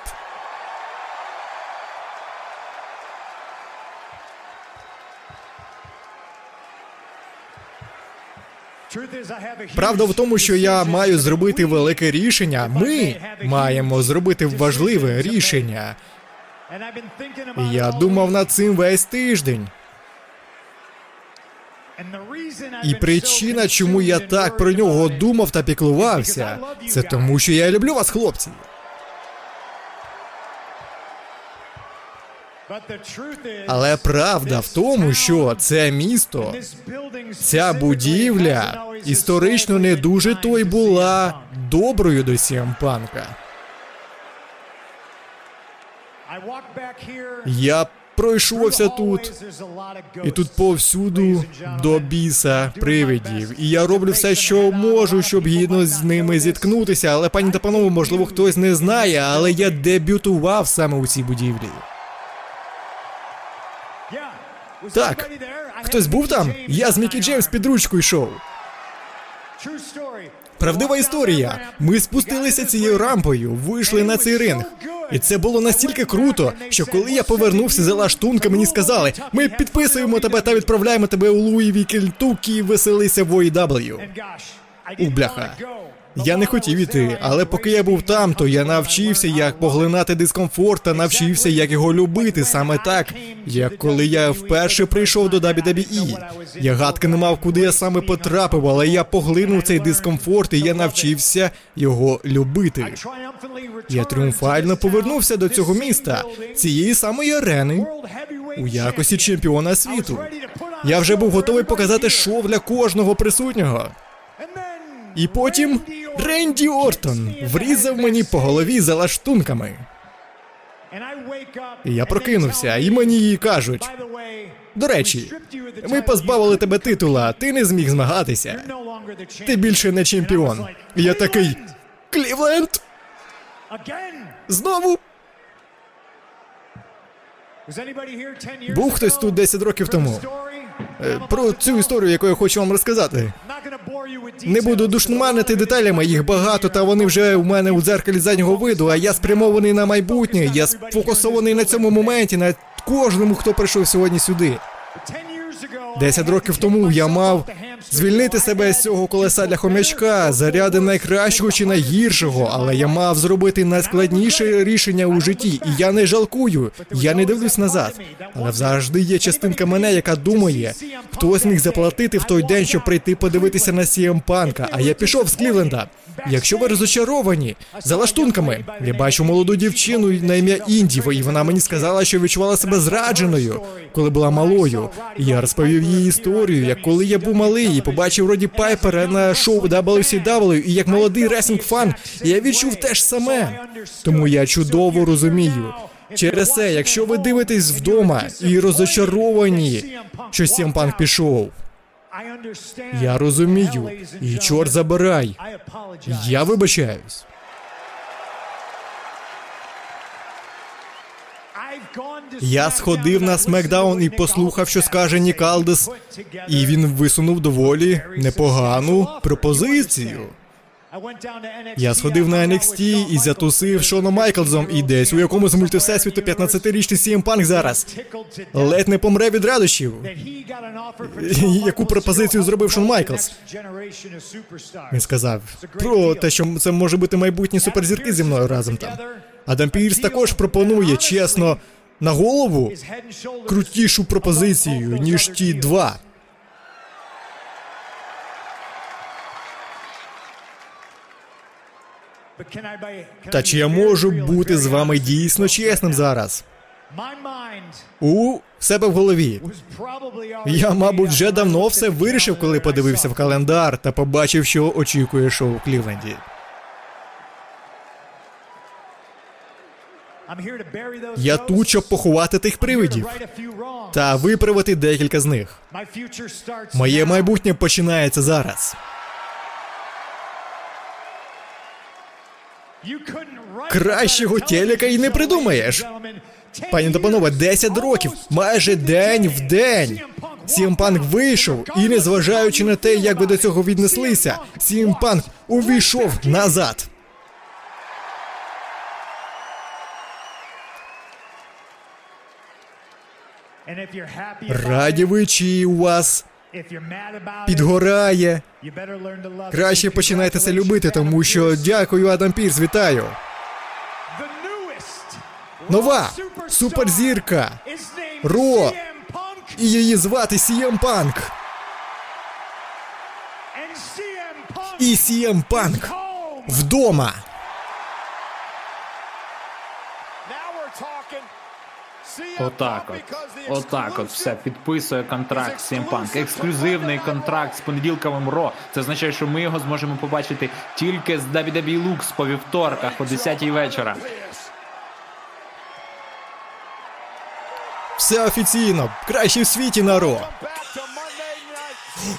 Правда в тому, що я маю зробити велике рішення. Ми маємо зробити важливе рішення. Я думав над цим весь тиждень. І причина, чому я так про нього думав та піклувався, це тому, що я люблю вас, хлопці. Але правда в тому, що це місто, ця будівля історично не дуже то й була доброю до Сіампанка. Я пройшовся тут, і тут повсюду до біса привидів. І я роблю все, що можу, щоб гідно з ними зіткнутися. Але пані та панове, можливо, хтось не знає, але я дебютував саме у цій будівлі. Так, хтось був там? Я з Мікі Джеймс під ручку йшов. Правдива історія. Ми спустилися цією рампою, вийшли на цей ринг. І це було настільки круто, що коли я повернувся за лаштунка, мені сказали: ми підписуємо тебе та відправляємо тебе у Луїві, Кентукі, веселися в OEW. У бляха. Я не хотів іти, але поки я був там, то я навчився, як поглинати дискомфорт та навчився, як його любити саме так, як коли я вперше прийшов до WWE. Я гадки не мав, куди я саме потрапив, але я поглинув цей дискомфорт і я навчився його любити. Я тріумфально повернувся до цього міста, цієї самої арени, у якості чемпіона світу. Я вже був готовий показати шоу для кожного присутнього. І потім Ренді Ортон врізав мені по голові за лаштунками. І я прокинувся, і мені її кажуть: до речі, ми позбавили тебе титула, ти не зміг змагатися. Ти більше не чемпіон. Я такий. Клівленд! Знову був хтось тут 10 років тому. Е, Про цю історію, яку я хочу вам розказати. Не буду душманити деталями, їх багато, та вони вже у мене у дзеркалі заднього виду, а я спрямований на майбутнє, я сфокусований на цьому моменті, на кожному, хто прийшов сьогодні сюди. Десять років тому я мав звільнити себе з цього колеса для хомячка, заряди найкращого чи найгіршого, але я мав зробити найскладніше рішення у житті, і я не жалкую, я не дивлюсь назад. Але завжди є частинка мене, яка думає, хтось міг заплатити в той день, щоб прийти подивитися на CM Панка, а я пішов з Клівленда. Якщо ви розочаровані за лаштунками, я бачу молоду дівчину на ім'я Інді, і вона мені сказала, що відчувала себе зрадженою, коли була малою. І я розповів їй історію, як коли я був малий і побачив Роді Пайпера на шоу WCW, і як молодий реслінг фан, я відчув те ж саме. Тому я чудово розумію. Через це, якщо ви дивитесь вдома і розочаровані, що CM Punk пішов, я розумію, і чорт забирай. Я вибачаюсь. Я сходив на смекдаун і послухав, що скаже Нік Алдес, і він висунув доволі непогану пропозицію. Я сходив на NXT і затусив Шоном Майклзом, і десь у якомусь мультивсесвіту 15-річний CM Punk зараз ледь не помре від радощів. Яку пропозицію зробив Шон Майклз? Він сказав про те, що це може бути майбутні суперзірки зі мною разом там. Адам Пірс також пропонує, чесно, на голову крутішу пропозицію, ніж ті два. Та чи я можу бути з вами дійсно чесним зараз? У себе в голові. Я, мабуть, вже давно все вирішив, коли подивився в календар та побачив, що очікує шоу в Клівленді. Я тут, щоб поховати тих привидів та виправити декілька з них. Моє майбутнє починається зараз. Кращого телека і не придумаєш. Пані та панове, 10 років, майже день в день. Punk вийшов, і незважаючи на те, як ви до цього віднеслися, Punk увійшов назад. Раді ви чи у вас підгорає. Краще починайте це любити, тому що дякую, Адам Пірс, вітаю. Нова суперзірка Ро і її звати CM Punk. І CM Punk вдома. Отак от. Отак от все. Підписує контракт CM Punk. Ексклюзивний контракт з понеділковим Ро. Це означає, що ми його зможемо побачити тільки з WWE Lux по вівторках о 10 вечора. Все офіційно. Кращий в світі на Ро.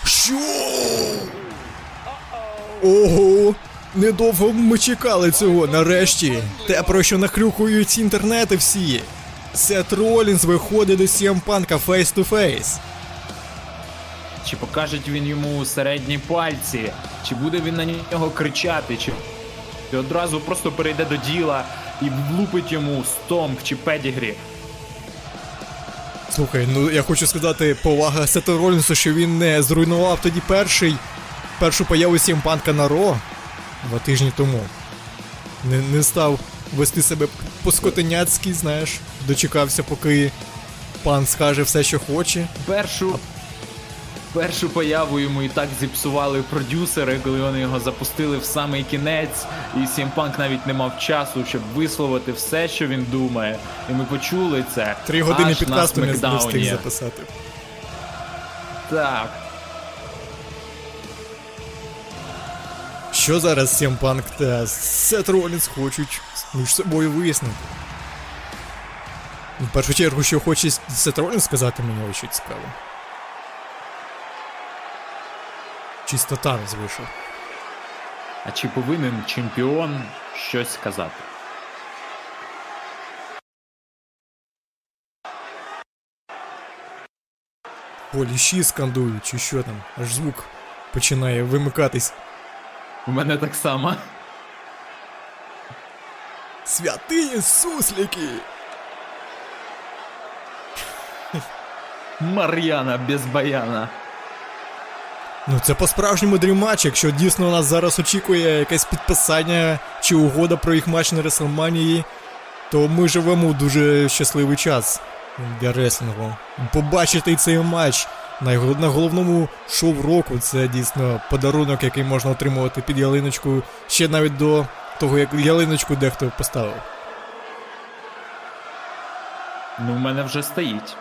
Що? Ого! Недовго ми чекали цього нарешті. Те, про що нахрюкують інтернети всі. Сет Ролінс виходить до CM Панка face-to-face. Чи покаже він йому середні пальці? Чи буде він на нього кричати? Чи чи одразу просто перейде до діла і влупить йому stomp чи Pedigree? Слухай, ну я хочу сказати, повага Сету Ролінсу, що він не зруйнував тоді перший першу появу CM Панка на Raw два тижні тому. Не, не став вести себе по-скотиняцьки, знаєш, дочекався, поки пан скаже все, що хоче. Першу. Першу появу йому і так зіпсували продюсери, коли вони його запустили в самий кінець, і Сімпанк навіть не мав часу, щоб висловити все, що він думає. І ми почули це. Три години аж підкасту на не встиг записати. Так. Що зараз Сімпанк та Сет Ролінс хочуть між собою вияснити? В першу чергу, що хоче Сет Ролінс сказати мені ось що цікаво. Чисто танець вийшов. А чи повинен чемпіон щось сказати? Поліші скандують, чи що там, аж звук починає вимикатись. У мене так само. Святині суслики! Мар'яна без баяна. Ну це по-справжньому дріматч, якщо дійсно нас зараз очікує якесь підписання чи угода про їх матч на Реслманії, то ми живемо в дуже щасливий час для реслінгу. Побачити цей матч на головному шоу року це дійсно подарунок, який можна отримувати під ялиночку ще навіть до того, як ялиночку дехто поставив. Ну, в мене вже стоїть.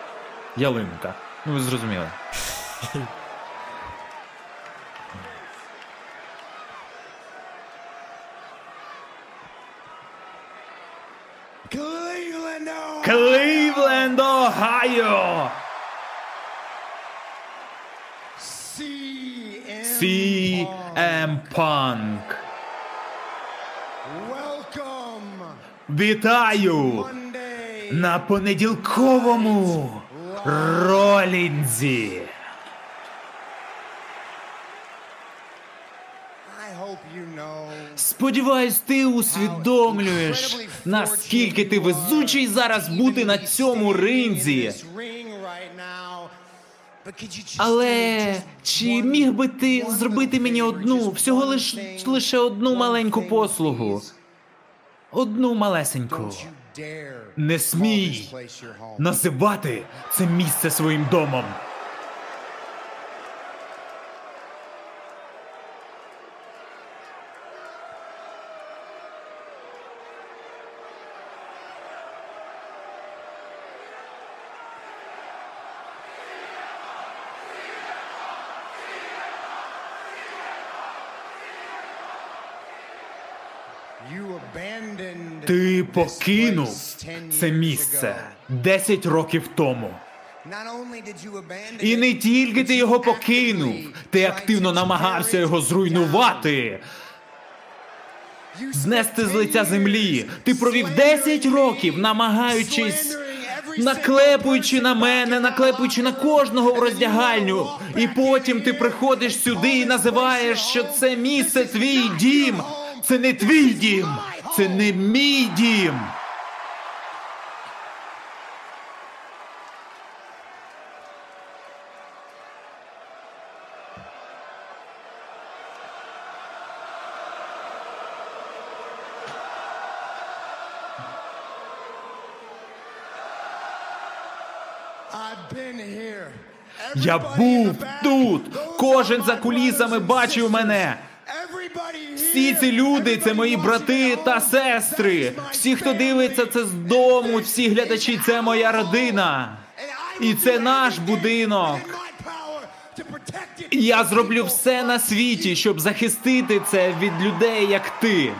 Ялинка. Ну, ви зрозуміли. Cleveland, Ohio. Кливленд, Огайо! CM CM Punk. Вітаю на понеділковому Ролінзі. Сподіваюсь, ти усвідомлюєш, наскільки ти везучий зараз бути на цьому ринзі. Але чи міг би ти зробити мені одну, всього лиш лише одну маленьку послугу? Одну малесеньку. Не смій називати це місце своїм домом. Ти покинув це місце 10 років тому. І не тільки ти його покинув, ти активно намагався його зруйнувати. Знести з лиця землі. Ти провів 10 років, намагаючись, наклепуючи на мене, наклепуючи на кожного в роздягальню. І потім ти приходиш сюди і називаєш, що це місце твій дім. Це не твій дім, це не мій дім. Я був тут. Кожен за кулісами бачив мене. Всі ці люди це мої брати та сестри. Всі, хто дивиться це з дому, всі глядачі, це моя родина. І це наш будинок. І я зроблю все на світі, щоб захистити це від людей, як ти.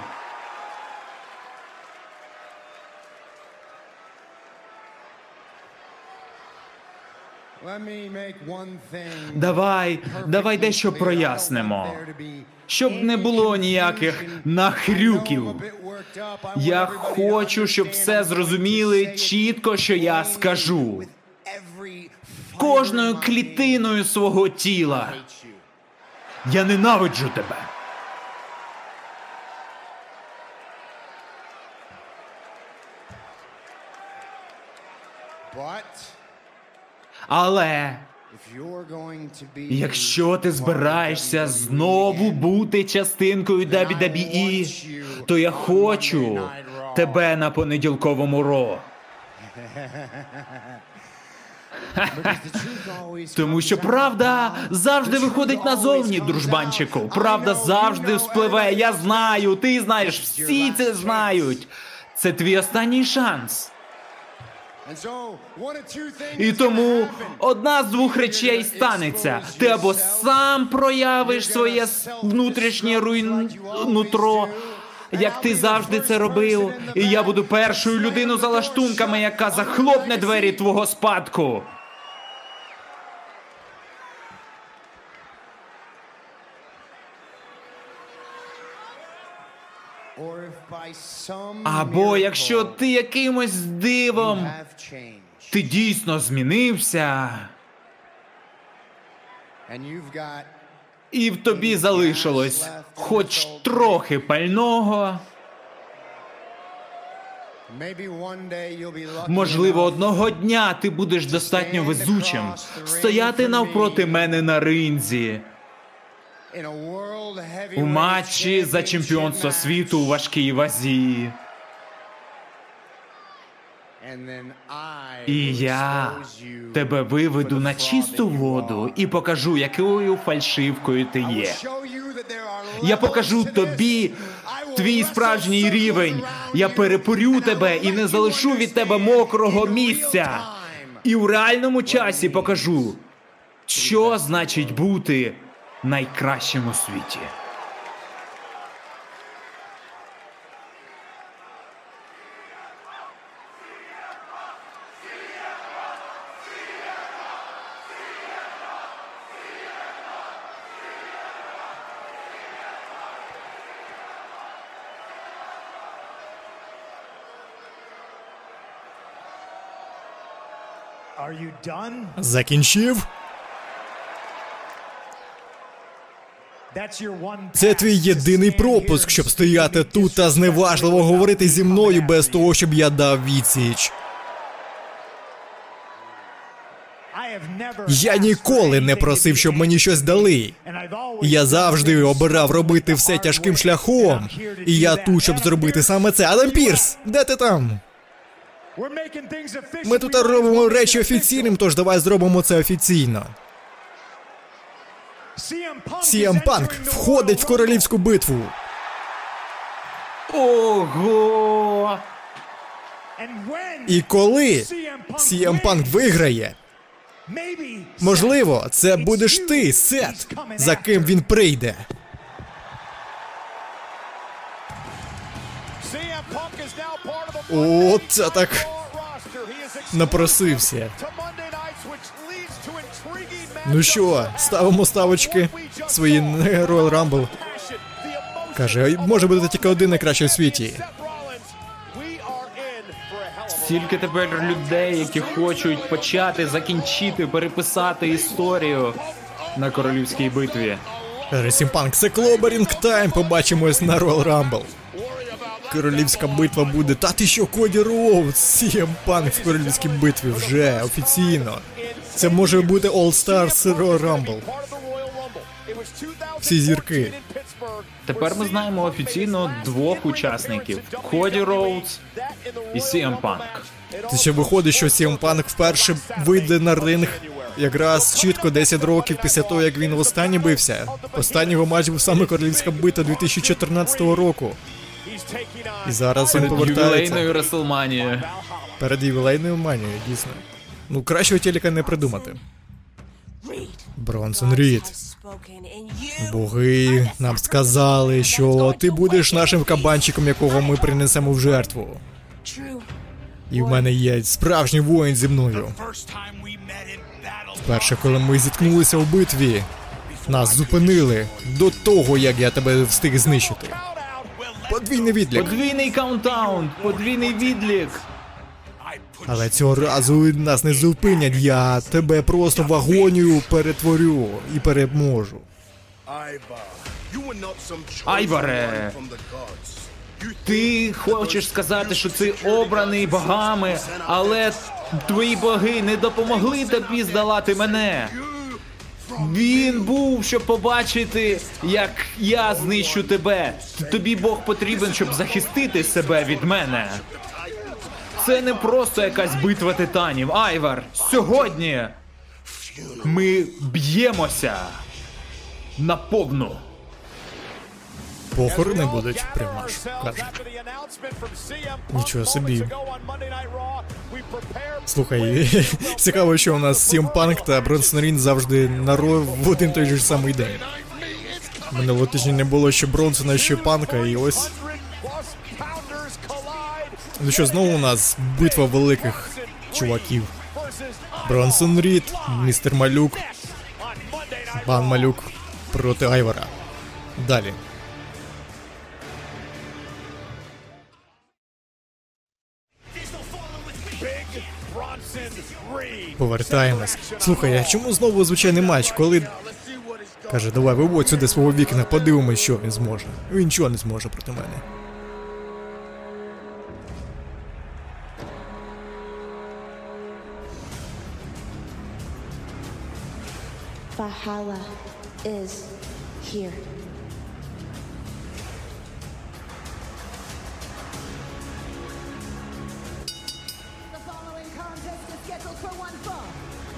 Давай, давай дещо прояснимо. Щоб не було ніяких нахрюків. Я хочу, щоб все зрозуміли чітко, що я скажу. кожною клітиною свого тіла. Я ненавиджу тебе. Але якщо ти збираєшся знову бути частинкою WWE, то я хочу тебе на понеділковому ро. [LAUGHS] Тому що правда завжди виходить назовні, дружбанчику. Правда завжди вспливе. Я знаю, ти знаєш, всі це знають. Це твій останній шанс. And so, one of two things І тому одна з двох речей станеться. Ти або сам проявиш своє внутрішнє руйн... нутро, як ти завжди це робив, і я буду першою людиною за лаштунками, яка захлопне двері твого спадку. Або якщо ти якимось дивом ти дійсно змінився, і в тобі залишилось хоч трохи пального. Можливо, одного дня ти будеш достатньо везучим стояти навпроти мене на ринзі у матчі за чемпіонство світу у важкій вазі. І я тебе виведу на чисту воду і покажу, якою фальшивкою ти є. Я покажу тобі твій справжній рівень. Я перепорю тебе і не залишу від тебе мокрого місця. І у реальному часі покажу, що значить бути найкращим у світі. Закінчив? That's your one Це твій єдиний пропуск, щоб стояти тут та зневажливо говорити зі мною без того, щоб я дав відсіч. Я ніколи не просив, щоб мені щось дали. Я завжди обирав робити все тяжким шляхом. І я тут, щоб зробити саме це. Адам Пірс, де ти там? Ми тут робимо речі офіційним, тож давай зробимо це офіційно. Entering the входить в королівську битву. Ого! І коли CM Punk виграє, можливо, це будеш ти, Сет, за ким він прийде. О, це так напросився. Ну що, ставимо ставочки свої на Royal Rumble. Каже, може бути тільки один найкращий у світі. Стільки тепер людей, які хочуть почати, закінчити, переписати історію на королівській битві. CM Панк, це Clobbering Time. Побачимось на Royal Rumble. Королівська битва буде. Та ти що, Коді Роудс, CM Punk в королівській битві вже офіційно. Це може бути All Stars Rumble. part of the Royal Rumble. It was 2014 Всі зірки. Тепер ми знаємо офіційно двох учасників: Коді Роудс і CM Punk. Це ще виходить, що CM Punk вперше вийде на ринг якраз чітко 10 років після того, як він востаннє бився. Останній його матч був саме королівська битва 2014 року. І зараз він Перед ювілейною Реслманією. перед ювілейною манією, дійсно. Ну, кращого телека не придумати. Бронсон Рід. Боги нам сказали, що ти будеш нашим кабанчиком, якого ми принесемо в жертву. І в мене є справжній воїн зі мною. Вперше, коли ми зіткнулися в битві, нас зупинили до того, як я тебе встиг знищити. Подвійний відлік. Подвійний countout, подвійний відлік. Але цього разу нас не зупинять. Я тебе просто в агонію перетворю і переможу. Айваре! Ти хочеш сказати, що ти обраний богами, але твої боги не допомогли тобі здолати мене. Він був, щоб побачити, як я знищу тебе. Тобі Бог потрібен, щоб захистити себе від мене. Це не просто якась битва титанів. Айвар, сьогодні ми б'ємося наповну. Похорони будуть прямо аж кажуть. Нічого собі. Слухай, [LAUGHS] цікаво, що у нас Punk та Бронсон Рін завжди на Ро в один той же самий день. Минулого тижня не було ще Бронсона, ще Панка, і ось. Ну що, знову у нас битва великих чуваків. Бронсон Рід, містер Малюк, пан Малюк проти Айвара. Далі. Повертаємось. Слухай, а чому знову звичайний матч, коли. Каже, давай виводь сюди свого вікна, подивимось, що він зможе. Він нічого не зможе проти мене. Valhalla is here. The following contest is scheduled for one fall.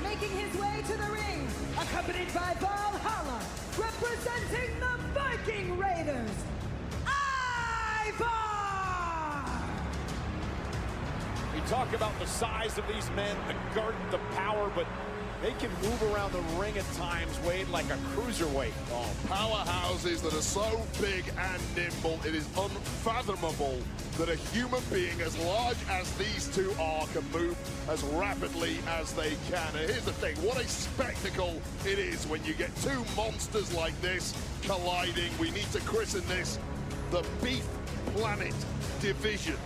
Making his way to the ring, accompanied by Valhalla, representing the Viking Raiders, Ivar! We talk about the size of these men, the girth, the power, but they can move around the ring at times, Wade, like a cruiserweight. Oh, powerhouses that are so big and nimble, it is unfathomable that a human being as large as these two are can move as rapidly as they can. And here's the thing, what a spectacle it is when you get two monsters like this colliding. We need to christen this the Beef Planet Division.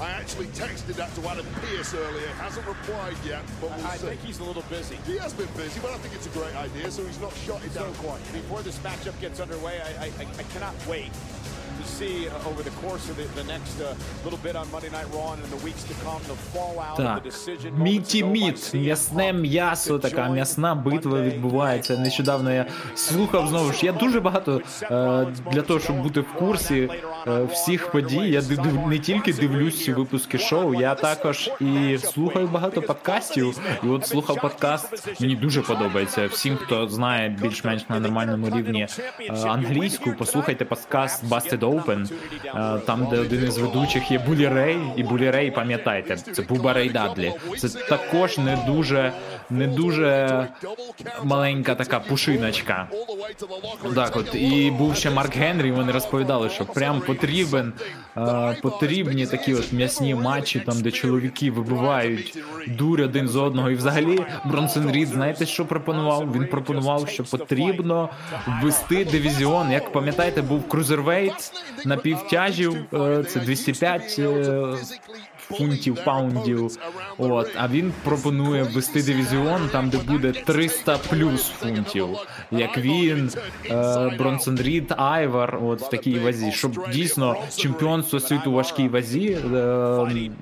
I actually texted that to Adam Pierce earlier. Hasn't replied yet, but we'll I see. think he's a little busy. He has been busy, but I think it's a great idea, so he's not shot it down quite. Before this matchup gets underway, I, I, I I cannot wait to see uh, over the course of the, the next uh, little bit on Monday Night Raw and in the weeks to come the fallout of Так, the decision. Міті Міт, м'ясне м'ясо, така м'ясна битва відбувається. Нещодавно я слухав знову ж. Я дуже багато е, для того, щоб бути в курсі е, всіх подій. Я див- не тільки дивлюсь ці випуски шоу, я також і слухаю багато подкастів. І от слухав подкаст. Мені дуже подобається. Всім, хто знає більш-менш на нормальному рівні е, англійську, послухайте подкаст Busted Open, е, там, де один із ведучих є Булі Рей, і Булі Рей, пам'ятайте, це Буба Рей Дадлі. Це також не дуже, не дуже маленька така пушиночка. Так, от і був ще Марк Генрі. Вони розповідали, що прям потрібен е, потрібні такі от м'ясні матчі, там де чоловіки вибивають дурь один з одного. І взагалі Бронсон Рід, знаєте, що пропонував? Він пропонував, що потрібно ввести дивізіон. Як пам'ятаєте, був cruiserweight на півтяжів. е, Це 205 е, фунтів, pound ів. От, а він пропонує ввести дивізіон, там де буде 300 плюс фунтів. Як він, е, Бронсон Рід, Айвар, от в такій вазі, щоб дійсно чемпіонство світу у важкій вазі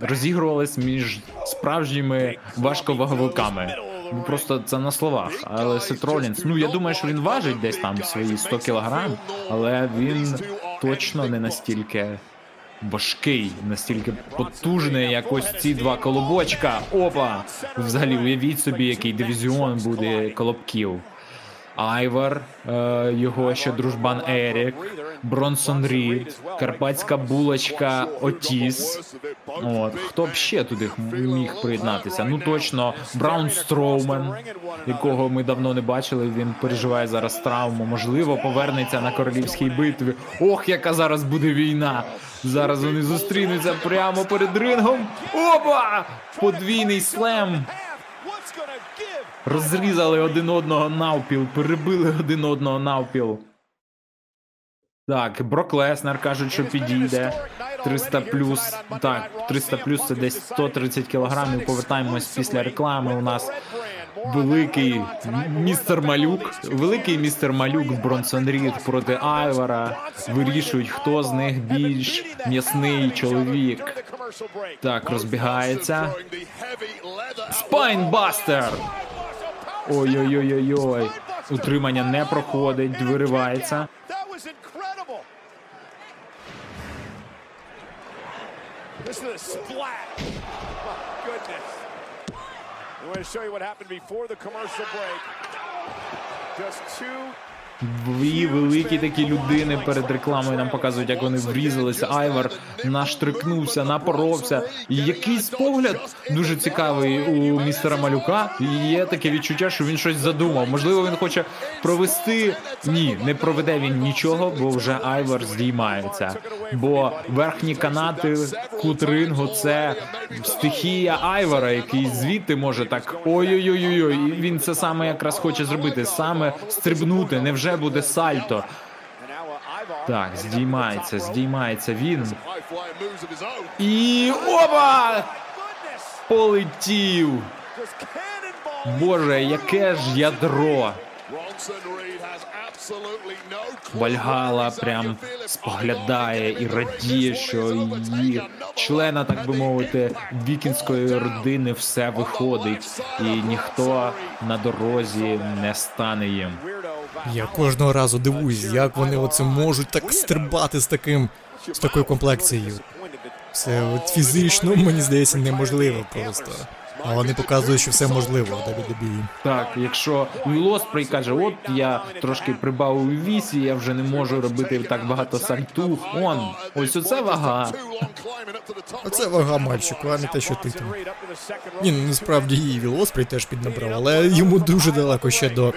розігрувалось між справжніми важковаговиками. Ну, Просто це на словах, але Сет Ролінс, ну я думаю, що він важить десь там свої 100 кілограм, але він точно не настільки важкий, настільки потужний, як ось ці два колобочка. Опа! Взагалі, уявіть собі, який дивізіон буде колобків. Айвар, е, його ще дружбан Ерік, Бронсон Рід, Карпатська булочка Отіс. От хто б ще туди міг приєднатися? Ну точно Браун Строумен, якого ми давно не бачили. Він переживає зараз травму. Можливо, повернеться на королівській битві. Ох, яка зараз буде війна! Зараз вони зустрінуться прямо перед рингом. Опа! Подвійний слем. Розрізали один одного навпіл, перебили один одного навпіл. Так, Брок Леснер кажуть, що підійде. 300 плюс, так, 300 плюс це десь 130 кілограмів. Повертаємось після реклами. У нас великий містер Малюк, великий містер Малюк Бронсон Рід проти Айвара. Вирішують, хто з них більш м'ясний чоловік. Так, розбігається. Спайнбастер! Ой-ой-ой-ой-ой. Утримання не проходить, виривається. Дві великі такі людини перед рекламою нам показують, як вони врізалися. Айвар наштрикнувся, напоровся. Якийсь погляд дуже цікавий у містера Малюка. І є таке відчуття, що він щось задумав. Можливо, він хоче провести. Ні, не проведе він нічого, бо вже Айвар здіймається. Бо верхні канати кутрингу це стихія Айвара, який звідти може так ой-ой-ой-ой. Він це саме якраз хоче зробити, саме стрибнути. Невже буде сальто? Так, здіймається, здіймається він. І опа! Полетів! Боже, яке ж ядро! Вальгала прям споглядає і радіє, що її члена, так би мовити, вікінської родини все виходить, і ніхто на дорозі не стане їм. Я кожного разу дивуюсь, як вони оце можуть так стрибати з таким з такою комплекцією. Це от фізично, мені здається, неможливо просто. А вони показують, що все можливо в WWE. Так, якщо Лоспрей каже, от я трошки прибавив у вісі, я вже не можу робити так багато сальтух. Он, ось оце вага. Оце вага мальчику, а не те, що ти там. Ні, ну насправді і Вілоспрей теж піднабрав, але йому дуже далеко ще до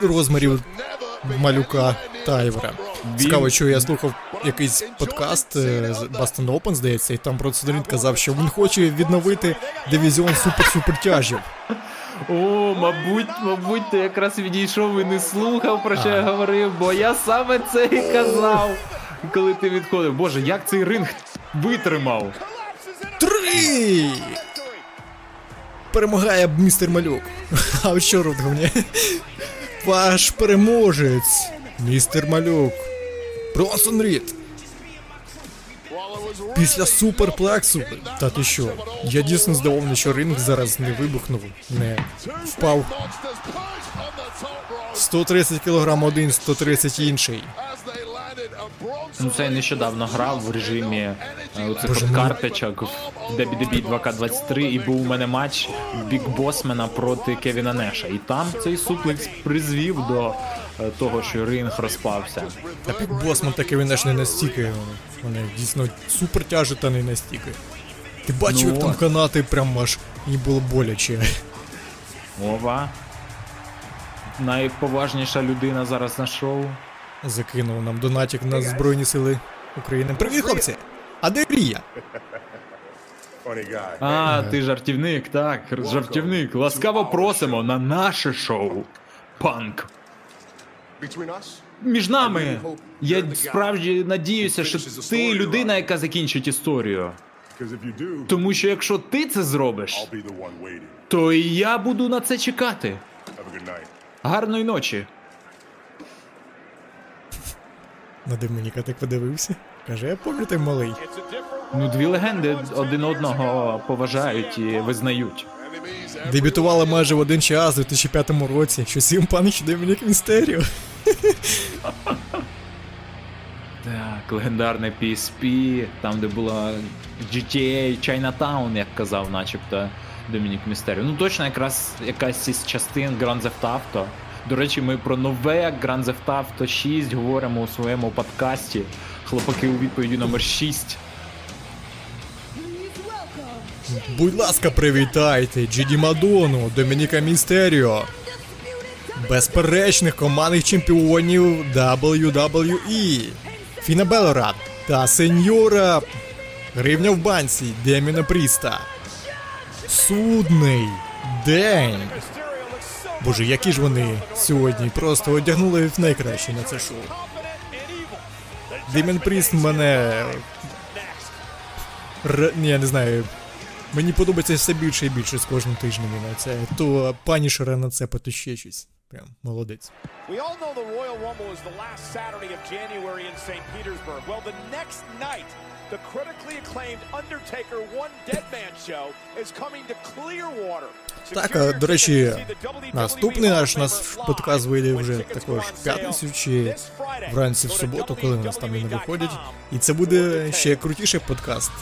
розмірів малюка Тайвера. Цікаво, що я слухав якийсь подкаст е, з Boston Open, здається, і там Бронсон казав, що він хоче відновити дивізіон супер-супертяжів. О, мабуть, мабуть, ти якраз відійшов і не слухав, про що я говорив, бо я саме це і казав, коли ти відходив. Боже, як цей ринг витримав? Три! Перемагає містер Малюк. А що мені? Ваш переможець, містер Малюк. Бронсон Рід. Після суперплексу. Та ти що? Я дійсно здивований, що ринг зараз не вибухнув, не впав. 130 кг один, 130 інший. Ну це я нещодавно грав в режимі е, оцих мій. карточок в WWE 2K23 і був у мене матч Біг Босмена проти Кевіна Неша. І там цей суплекс призвів до е, того, що ринг розпався. Та пік Босман таки він аж не настільки. Вони дійсно супер тяжі та не настільки. Ти бачив, Ну як там канати прям аж їм було боляче. Ова. Найповажніша людина зараз на шоу. Закинув нам донатик на Збройні Сили України. Привіт, хлопці! А де Рія? А, ти жартівник, так, жартівник. Ласкаво просимо на наше шоу. Панк. Між нами. Я справді надіюся, що ти людина, яка закінчить історію. Тому що якщо ти це зробиш, то і я буду на це чекати. Гарної ночі. На Домініка так подивився. Каже, я пам'ятаю малий. Ну, дві легенди один одного поважають і визнають. Дебютувала майже в один час у 2005 році, що Сім Панч Домінік Містеріо. [LAUGHS] Так, легендарне PSP, там, де була GTA Chinatown, як казав, начебто Домінік Містеріо. Ну точно якраз якась із частин Grand Theft Auto. До речі, ми про нове Grand Theft Auto 6 говоримо у своєму подкасті. Хлопаки у відповіді номер 6. Будь ласка, привітайте Джіді Мадону, Домініка Містеріо. Безперечних командних чемпіонів WWE. Фіна Белора та сеньора Гривня в банці Деміна Пріста. Судний день. Боже, які ж вони сьогодні просто одягнули найкраще на це шоу. Демін Пріст мене Р... Ні, я не знаю. Мені подобається все більше і більше з кожним тижнем на це. То панішера на це поточє щось. Прям молодець. We all know the Royal Rumble is the the critically acclaimed Undertaker One Dead Man show is coming to Clearwater. Так, до речі, наступний наш наш подкаст вийде вже також в п'ятницю чи вранці в суботу, коли у нас там вони виходять. І це буде ще крутіший подкаст.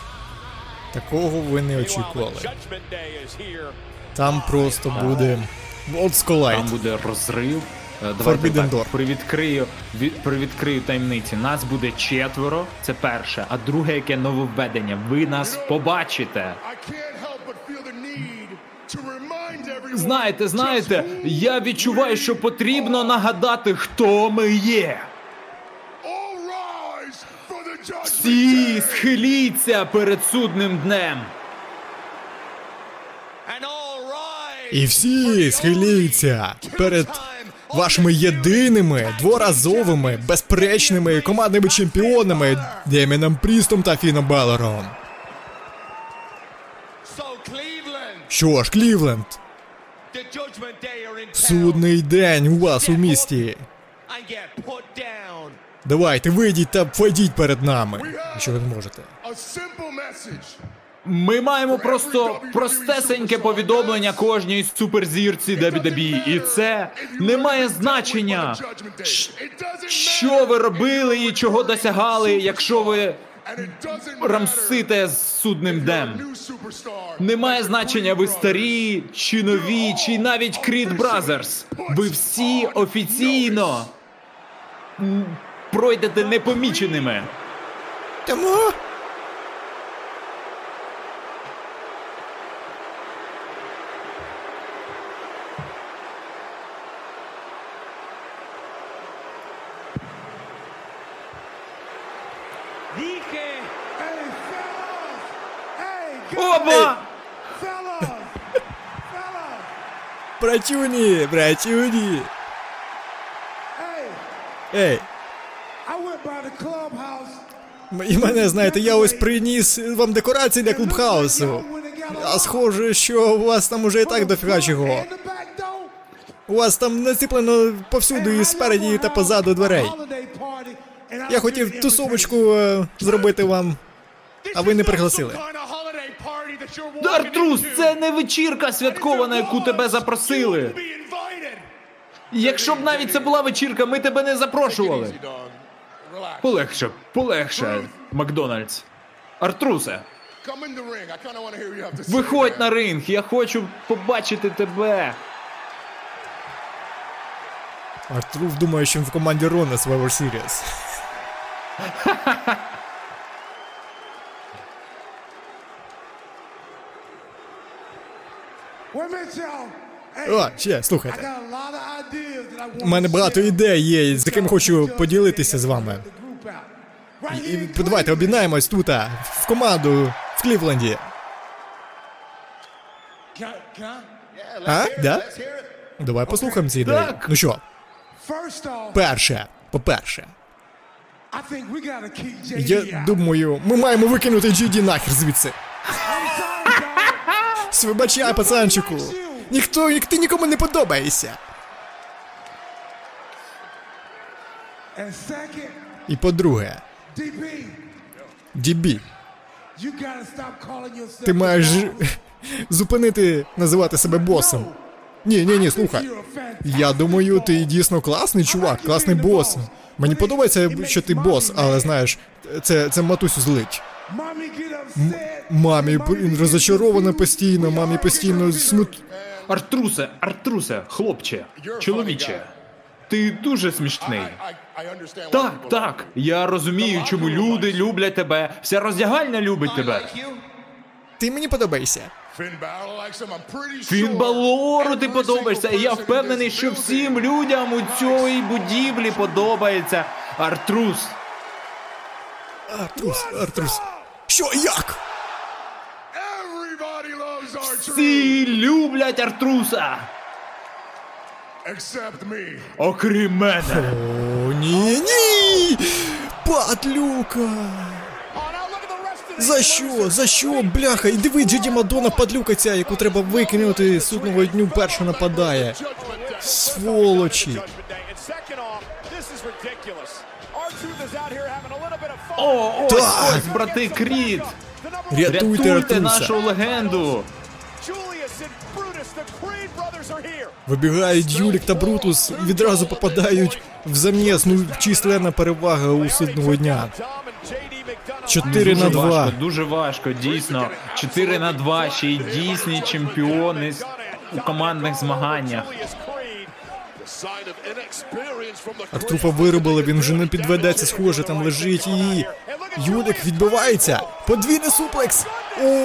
Такого ви не очікували. Там просто буде Worlds Collide. Там буде розрив. Е, Давайте Forbidden так, Door. привідкрию, від, привідкрию таємниці. Нас буде четверо, це перше. А друге, яке нововведення. Ви нас побачите. I can't help but feel the need to remind everyone. Знаєте, знаєте, я відчуваю, що потрібно нагадати, хто ми є. All rise for the judgment Всі day. схиліться перед судним днем. І всі схиліться перед вашими єдиними, дворазовими, безперечними командними чемпіонами Деміном Прістом та Фіном Балором. Що ж, Клівленд, судний день у вас у місті. Давайте вийдіть та войдіть перед нами, якщо ви не можете. Ми маємо просто простесеньке повідомлення кожній суперзірці WWE. І це не має значення, що ви робили і чого досягали, якщо ви рамсите з судним днем. Не має значення, ви старі, чи нові, чи навіть Creed Brothers. Ви всі офіційно пройдете непоміченими. Тому братюні, братюні. Ей, і мене знаєте, я ось приніс вам декорації для клубхаусу. А схоже, що у вас там уже і так дофіга чого. У вас там націплено повсюду і спереді та позаду дверей. Я хотів тусовочку е, зробити вам, а ви не пригласили. Артрус, це не вечірка святкова, на яку тебе запросили. Якщо б навіть це була вечірка, ми тебе не запрошували. Полегше, полегше, Макдональдс. Артрусе, виходь на ринг, я хочу побачити тебе. Артруф думає, що він в команді Рона Survivor Series. [LAUGHS] О, ще, слухайте. У мене багато ідей є, з якими хочу поділитися з вами. Right І давайте об'єднаємось тут, в команду в Клівленді. А? Да? Давай послухаємо ці ідеї. Ну що, перше, по-перше, я думаю, ми маємо викинути GD нахер звідси. Вибачай, пацанчику. Ніхто, як ти нікому не подобаєшся. І по-друге, yourself. ти маєш [LAUGHS] зупинити називати себе босом. Ні, ні, ні, слухай. Я думаю, ти дійсно класний чувак, класний бос. Мені подобається, що ти бос, але знаєш, це, це матусю злить. Upset. Мамі блін, розочарована постійно, мамі постійно смут. Артрусе, Артрусе, хлопче, чоловіче, ти дуже смішний. Так, так. Я розумію, чому люди люблять тебе. Вся роздягальня любить тебе. Ти мені подобаєшся. Finn Balor likes him. I'm pretty Фін Балору ти подобаєшся. І я впевнений, що всім людям у цій будівлі подобається Артрус. Артрус, Артрус. Що, як? Всі люблять Артруса. Окрім мене. О, ні, ні! Падлюка! За що? За що? Бляха, і диви, Джеді Мадонна падлюка ця, яку треба викинути судного дню перша нападає. Сволочі. О, ось, Так. ось, брати Кріт! Рятуйте Рятуйте нашу легенду! Вибігають Юлік та Брутус і відразу попадають в заміс. Ну, численна перевага у судного дня. Tom and JD McDonough. 4 на Дуже 2. важко, дуже важко, дійсно. 4 на 2, ще й дійсні чемпіони з- у командних змаганнях. Артруфа виробили, він вже не підведеться, схоже, там лежить і. Юлік відбивається. Подвійний суплекс.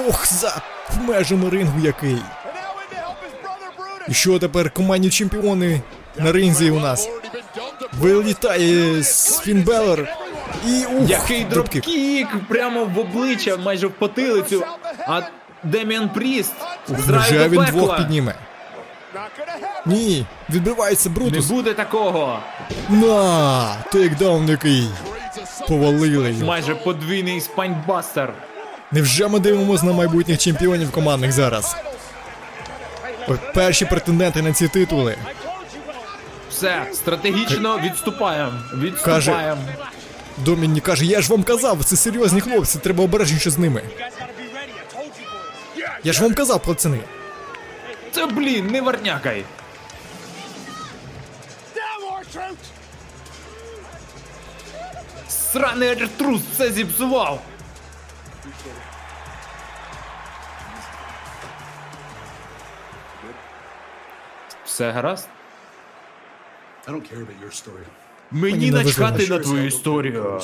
Ох, за межами рингу який. І що тепер командні чемпіони на ринзі у нас? Вилітає Фін Балор. І ух, Який dropkick. dropkick прямо в обличчя, майже в потилицю. А Деміан Пріст зараз він двох підніме? Ні, відбивається Не буде такого. На, takedown який. Повалили його. Майже подвійний spinebuster. Невже ми дивимося на майбутніх чемпіонів командних зараз? От перші претенденти на ці титули. Все, стратегічно відступаємо. Відступаємо. Доміні каже, я ж вам казав, це серйозні хлопці, треба обережніше з ними. Я ж вам казав, пацани. Це, блін, не варнякай. Сраний Артрус це зіпсував. Все гаразд? Мені начхати на твою історію.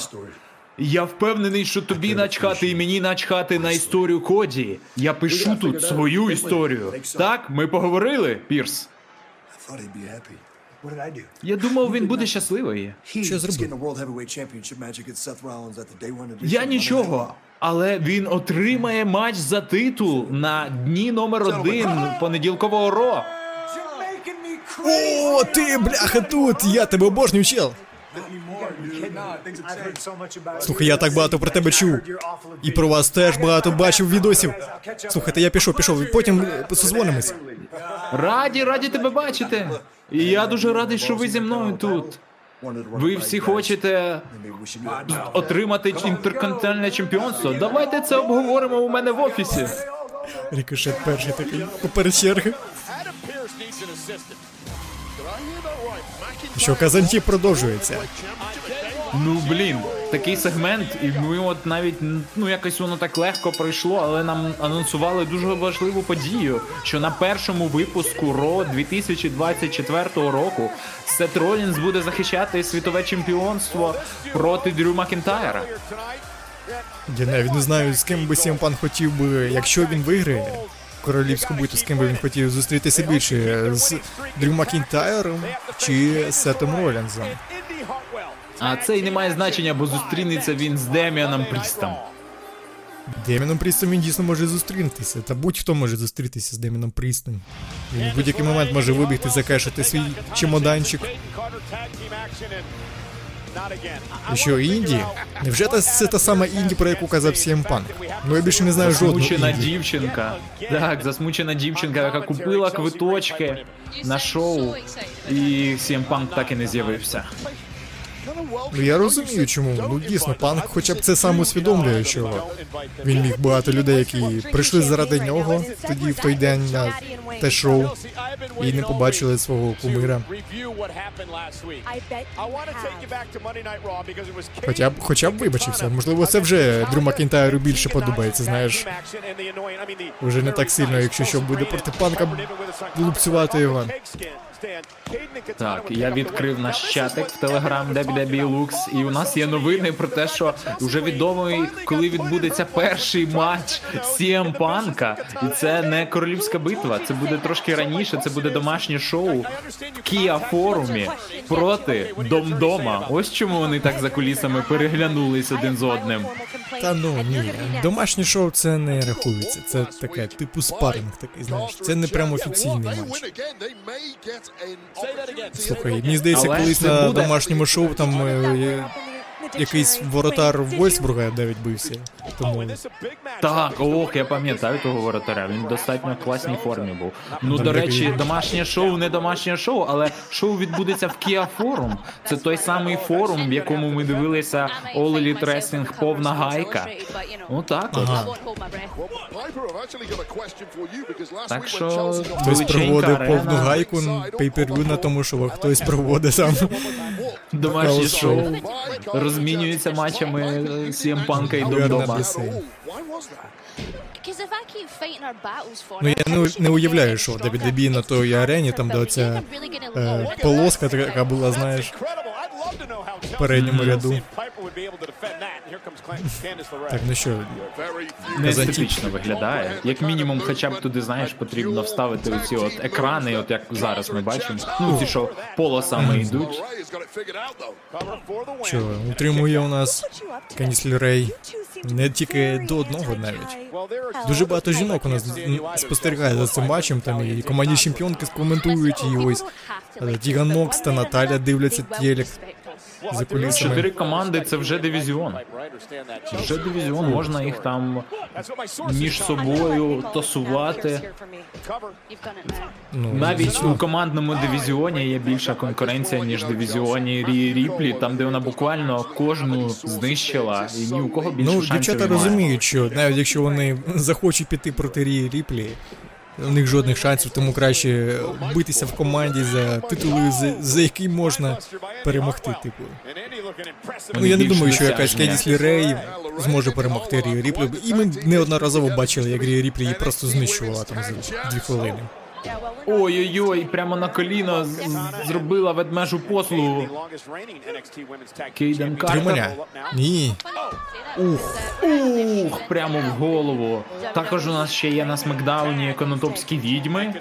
Я впевнений, що тобі начхати і мені начхати на історію Коді. Я пишу тут свою історію. Так, ми поговорили, Пірс. Я думав, він буде щасливий. Що зробив? Я нічого. Але він отримає матч за титул на дні номер один понеділкового ро. О, ти, бляха, тут! Я тебе обожнюю, чел. Слухай, я так багато про тебе чув. І про вас теж багато бачив відосів. Слухайте, я пішов, пішов, потім е, созвонимось. Раді, раді тебе бачити. І я дуже радий, що ви зі мною тут. Ви всі хочете отримати інтерконтинентальне чемпіонство. Давайте це обговоримо у мене в офісі. Рікошет перший такий поперед черги. Що казанті продовжується. Ну блін, такий сегмент, і ми от навіть ну якось воно так легко пройшло, але нам анонсували дуже важливу подію, що на першому випуску Ро 2024 року Сет Ролінс буде захищати світове чемпіонство проти Дрю Макінтайра. Я навіть не знаю, з ким би CM Punk хотів би, якщо він виграє королівську битву, з ким би він хотів зустрітися більше, з Дрю Макінтайром чи Сетом Ролінзом. А це й не має значення, бо зустрінеться він з Деміаном Прістом. Деміном Прістом він дійсно може зустрітися, та будь-хто може зустрітися з Деміном Прістом. Він в будь-який момент може вибігти, закешити свій чемоданчик. Що, Інді? Невже це та сама Інді, про яку казав Сім Панк? Ну я більше не знаю жодного Засмучена Інді. дівчинка. Так, засмучена дівчинка, яка купила квиточки на шоу, і CM Punk так і не з'явився. Ну я розумію, чому. Ну дійсно, панк хоча б це сам усвідомлює, що він міг багато людей, які прийшли заради нього тоді в той день на те шоу і не побачили свого кумира. Хоча б хоча б вибачився. Можливо, це вже Дрю Макінтайру більше подобається, знаєш. Уже не так сильно, якщо що буде проти панка лупцювати його. Так, я відкрив наш чатик в Telegram WWE Lux, і у нас є новини про те, що вже відомо, коли відбудеться перший матч CM Панка. І це не королівська битва, це буде трошки раніше, це буде домашнє шоу в Kia форумі проти Домдома. Ось чому вони так за кулісами переглянулись один з одним. Та ну ні, домашнє шоу це не рахується. Це таке, типу спаринг такий, знаєш. Це не прям офіційний матч. Слухай, мені здається, колись на домашньому шоу там е, якийсь воротар Вольсбурга навіть бився. Тому Так, ох, я пам'ятаю того воротаря. Він в достатньо класній формі був. Ну, Там до речі, домашнє шоу, не домашнє шоу, але шоу відбудеться в Kia Forum. Це той самий форум, в якому ми дивилися All Elite Wrestling повна гайка. Отак от. Ага. Так що хтось проводив повну гайку пейпервю на тому, що хтось проводить там. Домашнє шоу. Шоу розмінюється матчами CM Панка і Домдома. Ну я не, не уявляю, що WWE на той арені, там де оця е, полоска така була, знаєш, в передньому ряду. Так, ну що, Very Не естетично виглядає. Як мінімум, хоча б туди, знаєш, потрібно вставити оці от екрани, от як зараз ми бачимо. Ну, ці що полосами йдуть. Що утримує у нас Каніс Рей не тільки до одного навіть. Дуже багато жінок у нас м, спостерігає за цим матчем, там і командні чемпіонки коментують, і ось е, Тіган Нокс та Наталя дивляться телек за кулісами. Чотири команди це вже дивізіон. Вже дивізіон, можна їх там між собою тасувати. Ну, Навіть у командному дивізіоні є більша конкуренція, ніж в дивізіоні Рі Ріплі, там де вона буквально кожну знищила, і ні у кого більше Ну, шансів дівчата немає. розуміють, що навіть якщо вони захочуть піти проти Рі Ріплі, у них жодних шансів, тому краще битися в команді за титули, за, за який можна перемогти. Типу. Ну я не думаю, що якась. Кендіс Лірей зможе перемогти Рі Ріплі. І ми неодноразово бачили, як Рі Ріплі її просто знищувала там за дві хвилини. Ой-ой-ой, прямо на коліно зробила ведмежу послугу. Кейден Картер. Ні. Ух, ух, прямо в голову. Також у нас ще є на смакдауні конотопські відьми.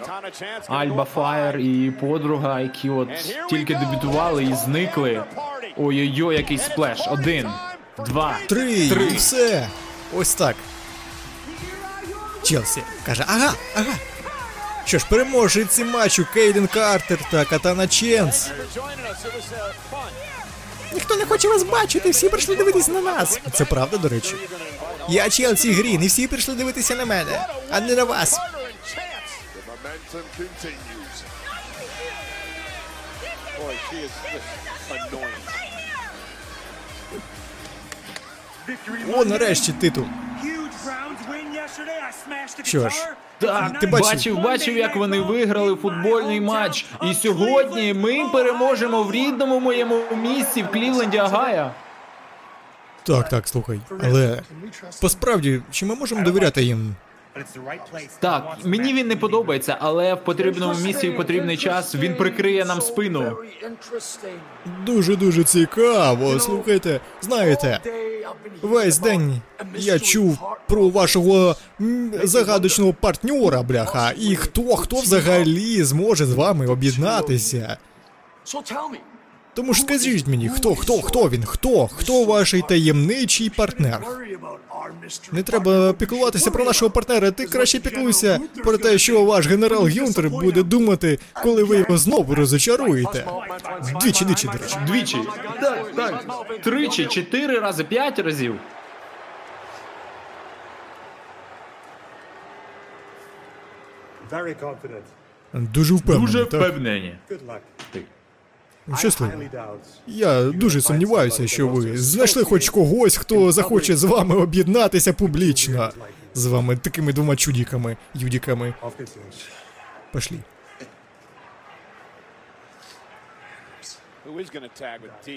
Альба Фаєр і подруга, які от тільки дебютували і зникли. Ой-ой-ой, який сплеш. Один, два, Три, три. і все. Ось так. Челсі каже, ага, ага. Що ж, переможці матчу Кейден Картер та Катана Ченс. Ніхто не хоче вас бачити, всі прийшли дивитися на нас. Це правда, до речі. Я Челсі Грін, і всі прийшли дивитися на мене, а не на вас. О, нарешті титул. Що ж, Так, Ти бачив? бачив, бачив, як вони виграли футбольний матч. І сьогодні ми переможемо в рідному моєму місці в Клівленді, Агая. Так, так, слухай. Але посправді, чи ми можемо довіряти їм? Так, мені він не подобається, але в потрібному місці в потрібний час він прикриє нам спину. Дуже дуже цікаво. Слухайте, знаєте, весь день я чув про вашого загадочного партньора, бляха. І хто хто взагалі зможе з вами об'єднатися? Тому ж скажіть мені, хто, хто, хто він? Хто? Хто ваш таємничий партнер? Не треба піклуватися про нашого партнера. Ти краще піклуйся про те, що ваш генерал Гюнтер буде думати, коли ви його знову розочаруєте. Двічі, двічі, до речі. Двічі. Так, так. Тричі, чотири рази, п'ять разів. Дуже впевнений. Дуже так? впевнені. Luck. Щасливо. Я дуже сумніваюся, що ви знайшли хоч когось, хто захоче з вами об'єднатися публічно. З вами такими двома чудіками, юдіками. Пошлі. Who is going to tag with D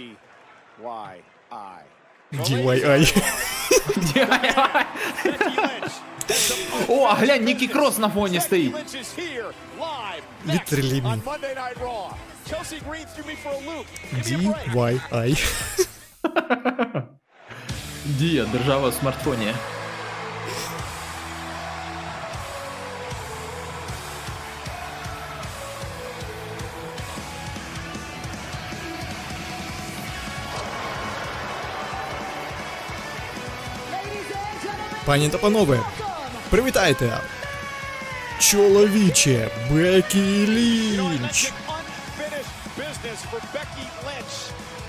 Y I? DIY. О, а глянь, Нікі Крос на фоні стоїть. Literally me. DIY. Дія, держава в смартфоні. Пані та панове, привітайте! Чоловіче, Бекі Лінч!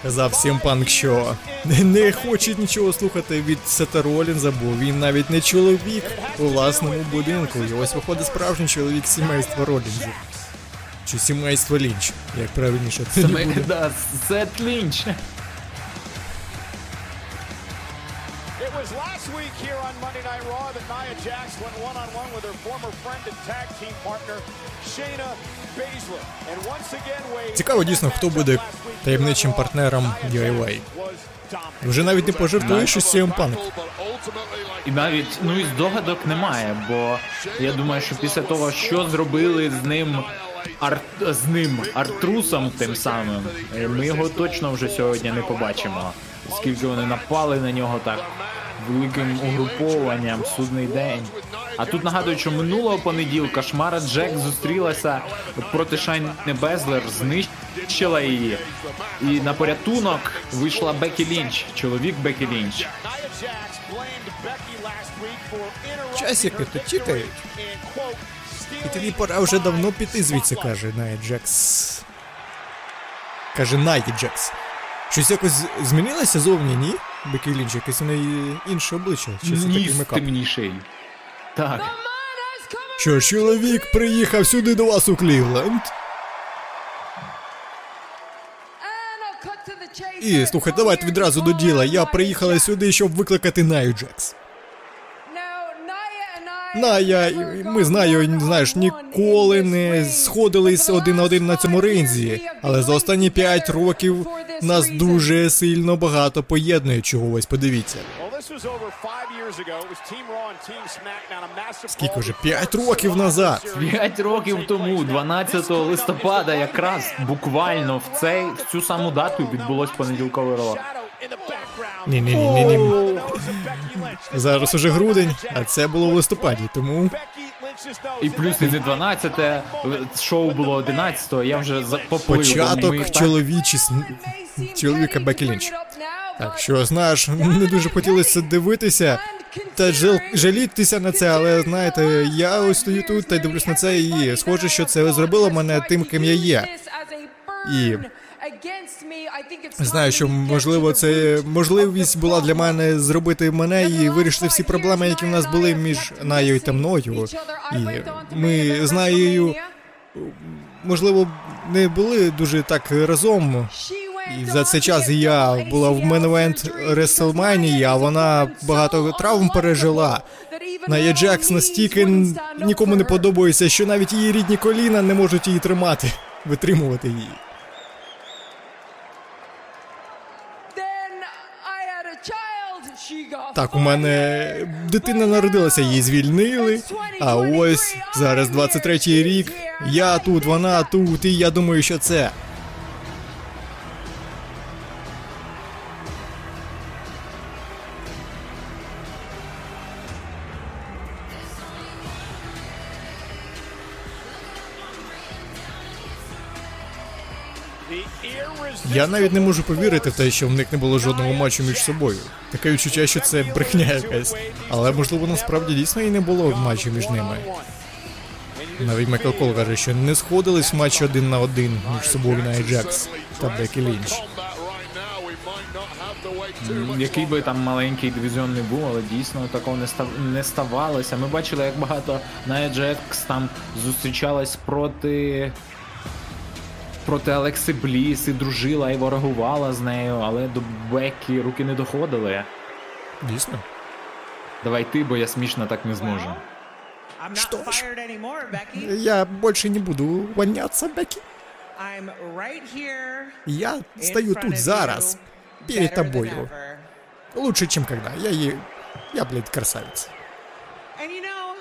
Казав всім панк, що не хоче нічого слухати від Сета Ролінза, бо він навіть не чоловік у власному будинку. І ось виходить справжній чоловік сімейства Ролінзів. Чи сімейство Лінч, як правильніше це Саме, буде. [LAUGHS] да, Сет Лінч. Monday Night Raw that Nia Jax went one-on-one with her former friend and tag team partner Shayna Baszler. And once again, Wade... Цікаво дійсно, хто буде таємничим партнером DIY. Вже навіть не пожартуєш, що CM Punk. І навіть ну і здогадок немає, бо я думаю, що після того, що зробили з ним Ар... з ним Артрусом, тим самим, ми його точно вже сьогодні не побачимо. Оскільки вони напали на нього так великим угрупованням судний день. А тут нагадую, що минулого понеділка Шмара Джек зустрілася проти Шайни Безлер, знищила її. І на порятунок вийшла Бекі Лінч, чоловік Бекі Лінч. Часики тут тікають. І тобі пора вже давно піти звідси, каже Найя Джекс. Каже Найті Джекс. Щось якось змінилося зовні, ні? Бекі Лінч, якесь у неї інше обличчя. Чи це такий Ніс мекап? темніший. Так. Що ж, чоловік приїхав сюди до вас у Клівленд. І слухай, давайте відразу до діла. Я приїхала сюди, щоб викликати Наю Ная, і ми з нею, знаєш, ніколи не сходились один на один на цьому ринзі. Але за останні 5 років нас дуже сильно багато поєднує чогось. Подивіться. Скільки вже? 5 років назад. П'ять років тому, 12 листопада, якраз буквально в цей в цю саму дату відбулось понеділкове ро. Ні, ні, ні, ні, ні. Зараз уже грудень, а це було в листопаді, тому І плюс і не 12, шоу було 11, я вже за- поплив. початок чоловічі чоловіка Бекі Лінч. Так що, знаєш, не дуже хотілося дивитися та жал... жалітися на це, але знаєте, я ось стою тут та дивлюсь на це, і схоже, що це зробило мене тим, ким я є. І знаю, що можливо це можливість була для мене зробити мене і вирішити всі проблеми, які в нас були між Наєю та мною. І ми з Наєю, можливо, не були дуже так разом. І за цей час я була в меневент WrestleMania, а вона багато травм пережила. Ная Джекс настільки нікому не подобається, що навіть її рідні коліна не можуть її тримати, [LAUGHS] витримувати її. Так, у мене дитина народилася, її звільнили. А ось зараз 23-й рік. Я тут, вона тут, і я думаю, що це. Я навіть не можу повірити в те, що в них не було жодного матчу між собою. Таке відчуття, що це брехня якась. Але можливо насправді дійсно і не було матчу між ними. Навіть Майкл Кол каже, що не сходились в матчі один на один між собою Ная Джакс та Бекі Лінч. Який би там маленький дивізіон не був, але дійсно такого не став не ставалося. Ми бачили, як багато Ная Джекс там зустрічалась проти. Проти Алекси Бліс і дружила і ворогувала з нею, але до Бекі руки не доходили. Дійсно. Давай ти, бо я смішно так не зможу. Що ж, я більше не буду воняться, Бекі. I'm right here. Я стою тут зараз, перед тобою. Лучше, чем когда. Я е... Я, блядь, красавица. And you know,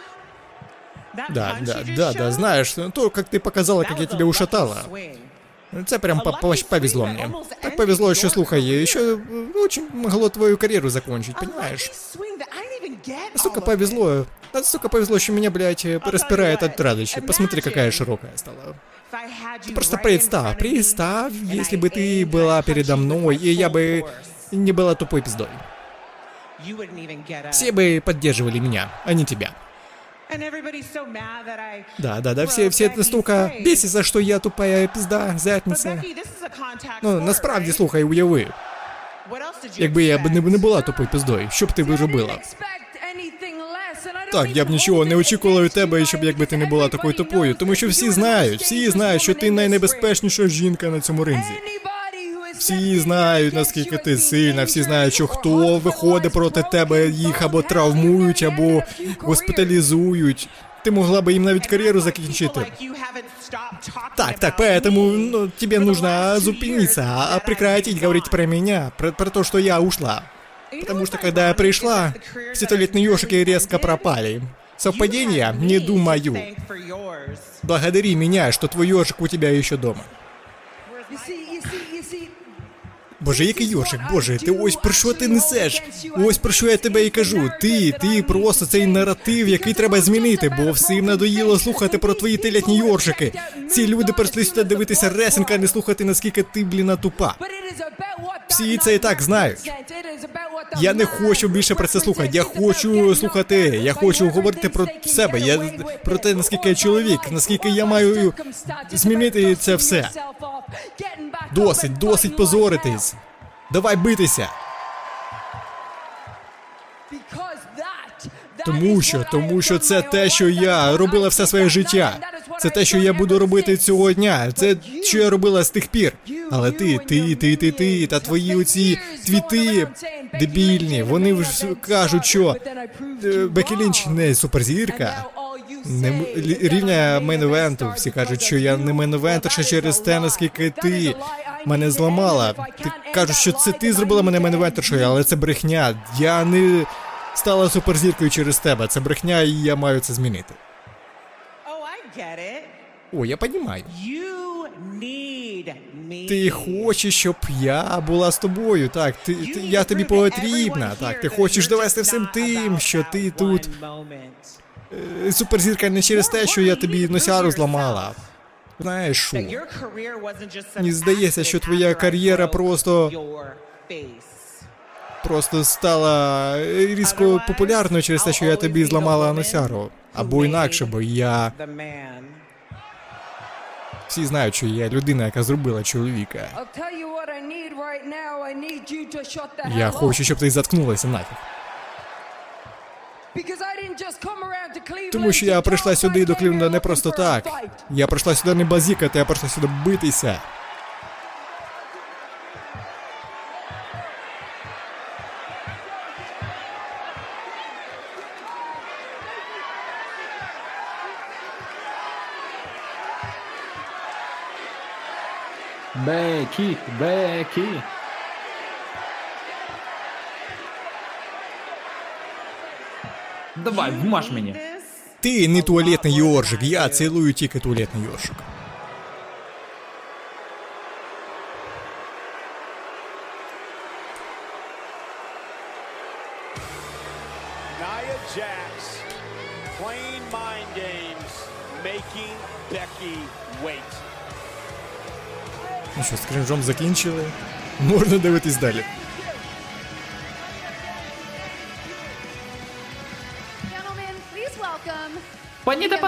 that Да, punch да, you just да, да, showed, знаешь, то, как ты показала, как я тебя ушатала. Ну, це прям повезло мені. Так повезло, що слухай, ще ну, очень могло твою кар'єру закончить, понимаешь? А сука, повезло. Да, сука, повезло, что меня, блядь, распирает от радости. Посмотри, какая широкая стала. Ты просто представь, представь, если бы ты была передо мной, и я бы не была тупой пиздой. Все бы поддерживали меня, а не тебя. Да, да, да, все, все настолько бесятся, что я тупая пизда, задница. Ну, насправді, слухай, уяви. Якби я б не, не була тупою пиздою, що б ти би робила? Так, я б нічого не очікувала від тебе, щоб якби ти не була такою тупою, тому що всі знають, всі знають, що ти найнебезпечніша жінка на цьому ринзі. Всі знають, наскільки ти сильна, всі знають, що хто виходить проти тебе, їх або травмують, або госпіталізують. Ти могла би їм навіть кар'єру закінчити. Like you haven't stopped talking Так, так, about поэтому me. ну, тебе нужно зупиниться, а прекратить говорить про меня, про, про то, что я ушла. Потому что когда я пришла, все туалетные ёжики резко пропали. Совпадение? Не думаю. Thank for yours. Благодари меня, что твой ежик у тебя еще дома. Боже, який йоршик, боже, ти ось про що ти несеш? Ось про що я тебе і кажу. Ти, ти просто цей наратив, який треба змінити, бо всім надоїло слухати про твої телятні йоршики. Ці люди прийшли сюди дивитися ресинка, а не слухати, наскільки ти, бліна, тупа. Всі це і так знають. Я не хочу більше про це слухати. Я хочу слухати. Я хочу говорити про себе. Я про те, наскільки я чоловік, наскільки я маю змінити це все. Досить, досить позоритись. Давай битися. Тому що, тому що це те, що я робила все своє життя. Це те, що я буду робити цього дня. Це що я робила з тих пір. Але ти, ти, ти, ти, ти, та твої оці твіти дебільні. Вони кажуть, що е, Бекі Лінч не суперзірка. Не рівня main event у. Всі кажуть, що я не main-eventer ша через те, наскільки ти мене зламала. Ти кажеш, що це ти зробила мене main-eventer шою, але це брехня. Я не стала суперзіркою через тебе. Це брехня, і я маю це змінити. Oh. О, я понімаю. Ти хочеш, щоб я була з тобою. Так, ти, ти я тобі потрібна. Так, ти хочеш довести всім тим, що ти тут е, суперзірка не через те, що я тобі носяру зламала. Знаєш Мені здається, що твоя кар'єра просто просто стала е, різко популярною через те, що я тобі зламала носяру. Або інакше, бо я всі знають, що я людина, яка зробила чоловіка. Я хочу, щоб ти заткнулася нафіг. Because I didn't just come around to Cleveland Тому що я прийшла сюди до came Клівленда не просто так. Я прийшла сюди не базікати, я прийшла сюди битися. Бекі, Бекі. Давай, вмаж мені. Ти не туалетний йоржик, я цілую тільки туалетний йоржик. Nia Jax playing mind games, making Becky wait. Ну що, з кринжом закінчили. Можна дивитись далі.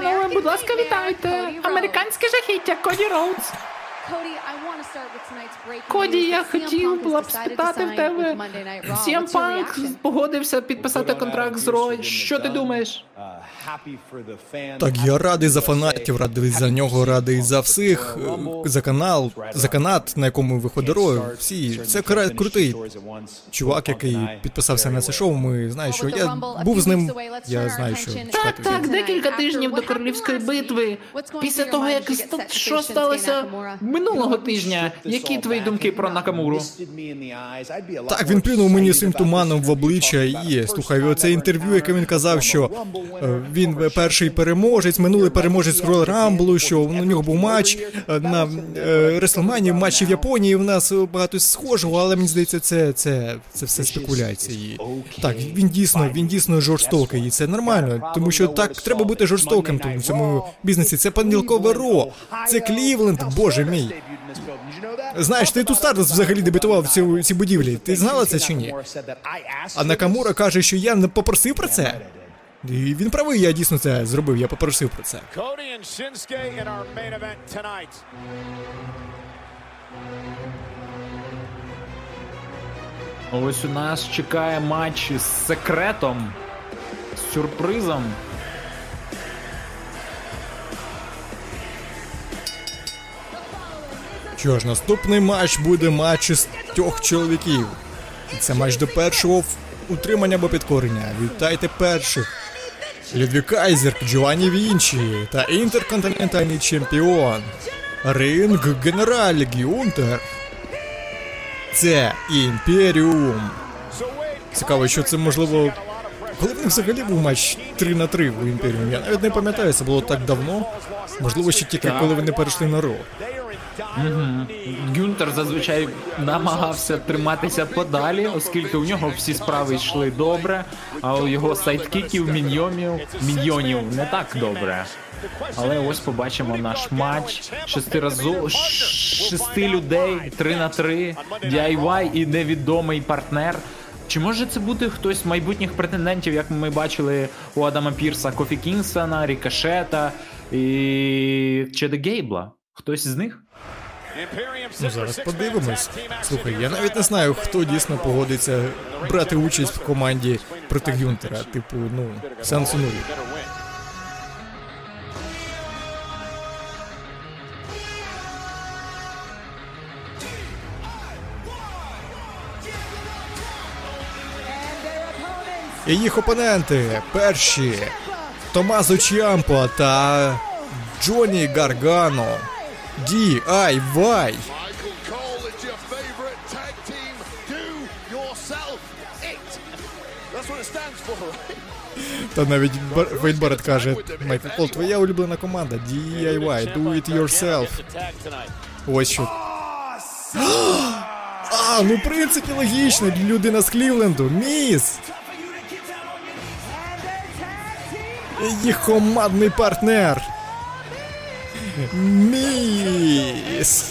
Панове, будь ласка, вітайте. Американське жахіття Коді Роудс. Коді, я хотів була б спитати в тебе. CM Punk погодився підписати контракт з Raw. Що ти думаєш? Так, я радий за фанатів, радий за нього, радий за всіх, за канал, за канат, на якому виходить. Всі, це кра- крутий чувак, який підписався на це шоу. Ми знаєш, що я був з ним. Я знаю, що Так, чекати. так, декілька тижнів до королівської битви. Після того, як що сталося минулого тижня. Які твої думки про Накамуру? Так, він плюнув мені своїм туманом в обличчя і слухай, оце інтерв'ю, яке він казав, що е, він перший переможець, минулий переможець Royal Rumble, що у нього був матч е, на е, Реслмані, матчі в Японії. В нас багато схожого, але мені здається, це, це, це все спекуляції. Так, він дійсно, він дійсно жорстокий, і це нормально, тому що так треба бути жорстоким в цьому бізнесі. Це понеділкове ро, це Клівленд, боже мій. Знаєш, ти тут Стардост взагалі дебютував в цій будівлі. Ти знала це чи ні? А Накамура каже, що я не попросив про це. І він правий, я дійсно це зробив, я попросив про це. Ось у нас чекає матч з секретом, з сюрпризом. Що ж, наступний матч буде матч із трьох чоловіків. І це матч до першого утримання або підкорення. Вітайте перших. Людві Кайзер, Джованні Вінчі та інтерконтинентальний чемпіон. Ринг Генераль Гюнтер. Це Імперіум. Цікаво, що це можливо. Коли в них взагалі був матч 3 на 3 у Імперіум? Я навіть не пам'ятаю, це було так давно. Можливо, ще тільки коли вони перейшли на Ро. Гюнтер зазвичай намагався триматися подалі, оскільки у нього всі справи йшли добре, а у його сайдкіків, міньйонів, міньйонів не так добре. Але ось побачимо наш матч. Шести разу шести людей, три на три, DIY і невідомий партнер. Чи може це бути хтось з майбутніх претендентів, як ми бачили у Адама Пірса, Кофі Кінгстона, Рікошета і Чеда Гейбла? Хтось з них? Ну, зараз подивимось. Слухай, я навіть не знаю, хто дійсно погодиться брати участь в команді проти Гюнтера. Типу, ну, сенсу нулі. І їх опоненти перші Томазо Чіампо та Джоні Гаргано. DIY. Michael Cole, it's your favorite tag team. Do yourself it. That's what it stands for, right? Та навіть Бар- Барретт каже, Майкл Кол, твоя улюблена команда, DIY, do it yourself. Ось що. А, ну в принципі логічно, людина з Клівленду, міс! Їх командний партнер. Міс!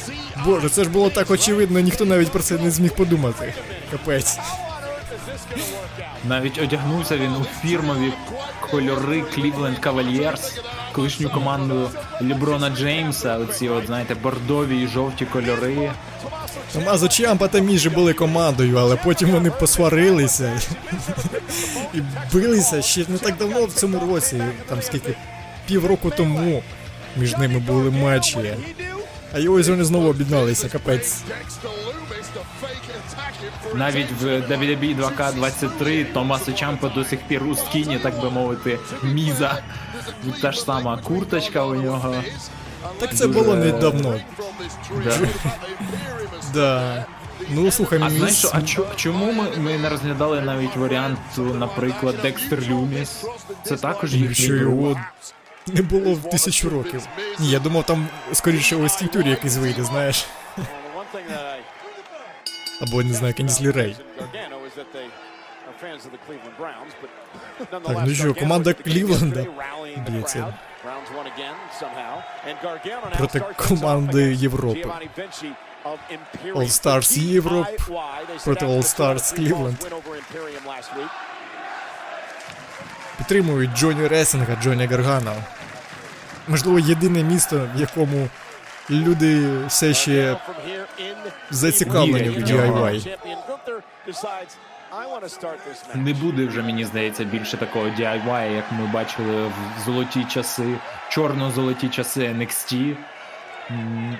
Боже, це ж було так очевидно, ніхто навіть про це не зміг подумати. Капець. Навіть одягнувся він у фірмові кольори Cleveland Cavaliers, колишню команду Ліброна Джеймса. Оці, от знаєте, бордові і жовті кольори. Томазо Чампа та Міжі були командою, але потім вони посварилися і билися ще не так давно в цьому році, там скільки півроку тому між ними були матчі. А ось вони знову об'єдналися, капець. Навіть в WWE 2K23 Томасо Чампо до сих пір у скіні, так би мовити, міза. Та ж сама курточка у нього. Так це було недавно. Да. [LAUGHS] Да. Ну слухай, А знаєш, що, а чо- чому ми, ми не розглядали навіть варіант, наприклад, Декстер Люміс? Це також їхній друг. його не було в тисячу років. Ні, я думав, там скоріше ось тінтюрі якийсь вийде, знаєш. Або не знаю, Кенніслі Рей. Так, ну що, команда Клівленда б'ється проти команди Європи. All Stars Європ проти All Stars Клівленд. Підтримують Джоні Ресінга, Джоні Гаргана. Можливо, єдине місто, в якому люди все ще зацікавлені в. DIY. Не буде вже, мені здається, більше такого DIY, як ми бачили в золоті часи, чорно-золоті часи NXT.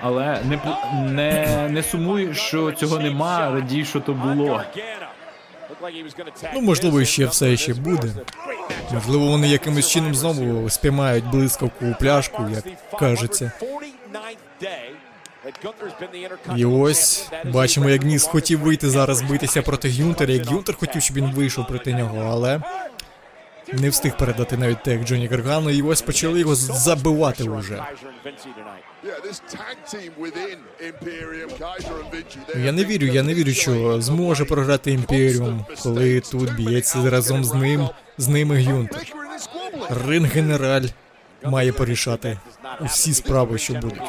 Але не, не, не сумуй, що цього нема, радій, що то було. Ну, можливо, ще все ще буде. Можливо, вони якимось чином знову спіймають блискавку у пляшку, як кажеться. І ось бачимо, як Ніс хотів вийти зараз битися проти Гюнтера, як Гюнтер хотів, щоб він вийшов проти нього, але не встиг передати навіть те, як Джоні Гаргану, і ось почали його забивати уже. Yeah, this tag team within Imperium, Kaiser and Vinci. Я не вірю, я не вірю, що зможе програти Імперіум, коли тут б'ється разом з ним, з ними Гюнтер. Ринг генераль має порішати усі справи, що будуть.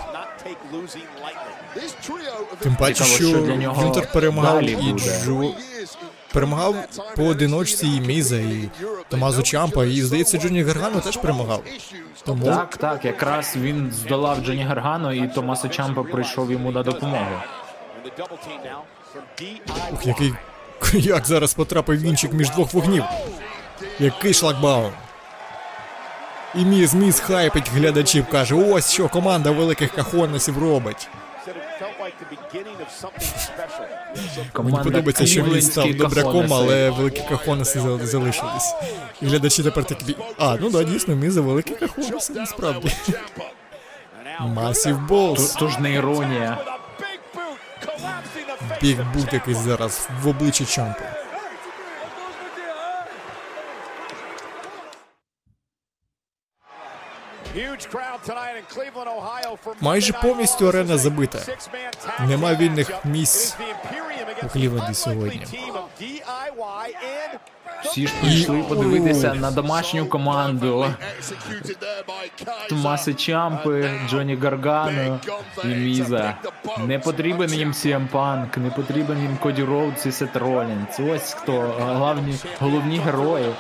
Тим паче, що Гюнтер перемагав і. Джо перемагав по одиночці і Міза, і Томазо Чампа, і здається, Джонні Гаргано теж перемагав. Тому Так, так, якраз він здолав Джоні Гаргано, і Томасо Чампа прийшов йому на допомогу. Ух, який [LAUGHS] як зараз потрапив вінчик між двох вогнів. Який шлагбаум. І міс міс хайпить глядачів, каже: ось що команда великих кахонесів робить. [LAUGHS] Special. Мені подобається, що він став добряком, але великі кахонеси залишились. І глядачі тепер такі. А, ну да, дійсно, ми за великі кахонеси, насправді. Масів Болс. Тож ж не іронія. Біг бут якийсь зараз в обличчі Чампа. Huge crowd tonight in Cleveland, Ohio for Майже повністю арена забита. six-man tag Нема вільних місць у Клівленді сьогодні. Всі ж прийшли подивитися на домашню команду. Томаси Чампи, Джоні Гаргано і Міза. Не потрібен їм CM Punk, не потрібен їм Коді Роудс і Сет Ролінс. Ось хто головні, головні герої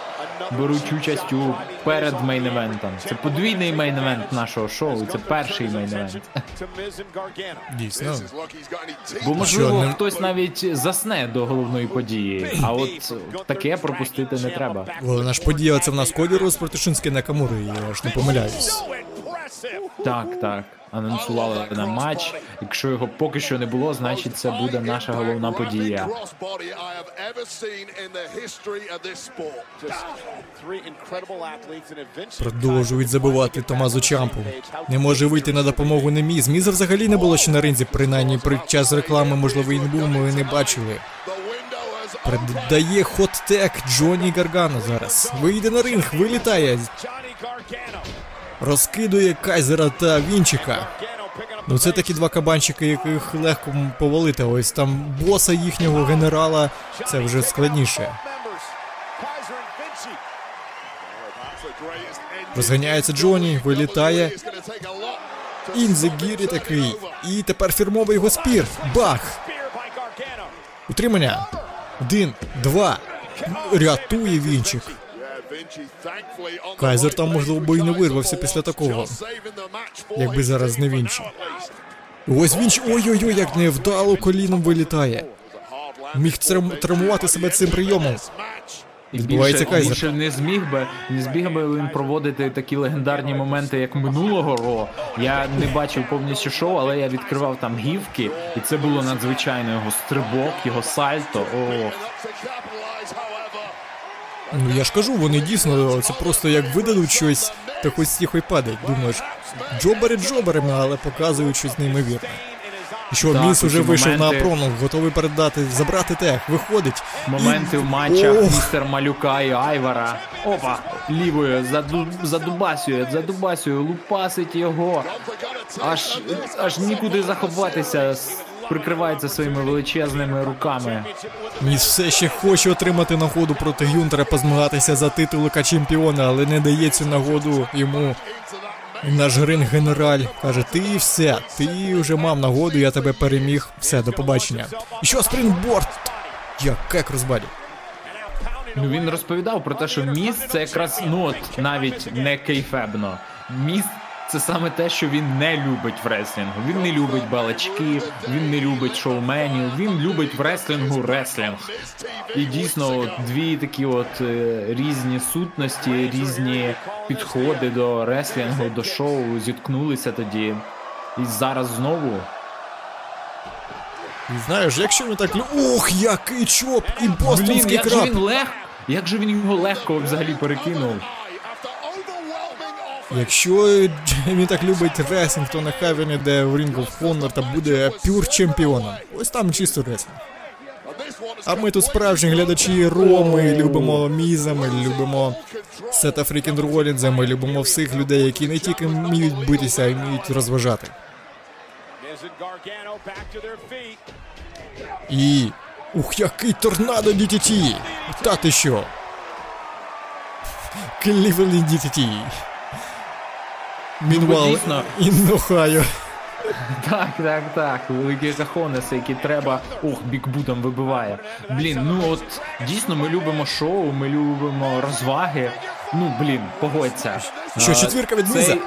беруть участь у перед main event ом. Це подвійний main event нашого шоу. Це перший main event. Дійсно. Бо можливо Що, не- хтось навіть засне до головної події. А от таке пропустити не треба. Головна ж подія це в нас Коді Роудс проти Шинске Накамури, я ж не помиляюсь. Так, так. Анонсували на матч. Якщо його поки що не було, значить це буде наша головна подія. Продовжують забивати Томазу Чампу. Не може вийти на допомогу не Міз. Міза взагалі не було ще на ринзі, принаймні при час реклами, можливо, не був, ми не бачили. Передає хот-тек Джонні Гаргано зараз. Вийде на ринг, вилітає. Розкидує Кайзера та Вінчика. Ну це такі два кабанчики, яких легко повалити. Ось там боса їхнього генерала. Це вже складніше. Розганяється Джоні, вилітає. Інзегірі такий. І тепер фірмовий його спір. Бах! Утримання. Один, два. Рятує Вінчик. Кайзер там, можливо, би і не вирвався після такого. Якби зараз не Вінчі. Ось Вінч. Ой-ой-ой, як невдало коліном вилітає. Міг травмувати себе цим прийомом. І Відбувається більше, Кайзер. більше не зміг би не зміг би він проводити такі легендарні моменти, як минулого ро. Я не бачив повністю шоу, але я відкривав там гівки, і це було надзвичайно його стрибок, його сальто. Ох. Ну я ж кажу, вони дійсно це просто як видадуть щось, так ось тихо й падають. Думаєш, джобери джоберами, але показують щось неймовірне. І що Так, Міс уже вийшов на моменти- апрону, готовий передати, забрати тех, виходить. Моменти І- в матчах Ох, містер Малюка і Айвара. Опа! Лівою заду, задубасює, задубасює, лупасить його. Аж, аж нікуди заховатися. Прикривається своїми величезними руками. Міс все ще хоче отримати нагоду проти Юнтера, позмагатися за титул чемпіона, але не дає цю нагоду йому. І Наш грин генераль каже: ти все, ти вже мав нагоду, я тебе переміг. Все, до побачення. І що спринтборд? Як кек розбадів. Ну він розповідав про те, що міст це якраз ну от навіть не кейфебно. Міст це саме те, що він не любить в реслінгу. Він не любить балачки, він не любить шоуменів, він любить в реслінгу реслінг. І дійсно, от дві такі от е, різні сутності, різні підходи до реслінгу, до шоу зіткнулися тоді. І зараз знову знаєш, якщо він так Ух, який chop! І Блін, бостонський як же він легко, як же він його легко взагалі перекинув. Якщо [LAUGHS] він так любить реслінг, то нехай він іде в Ring of Honor та буде pure чемпіоном. Ось там чисто реслінг. А ми тут справжні глядачі Raw, ми любимо Міза, ми любимо Сета Freakin Ролінза, ми любимо всіх людей, які не тільки вміють битися, а й вміють розважати. І. Ух, який торнадо DTT! Та ти що? Cleveland DTT. Meanwhile, дійсно. in Ohio. Так, так, так. Великі кахонеси, які треба. Ох, бікбутом вибиває. Блін, ну от дійсно ми любимо шоу, ми любимо розваги. Ну, блін, погодься. Що, четвірка від цей-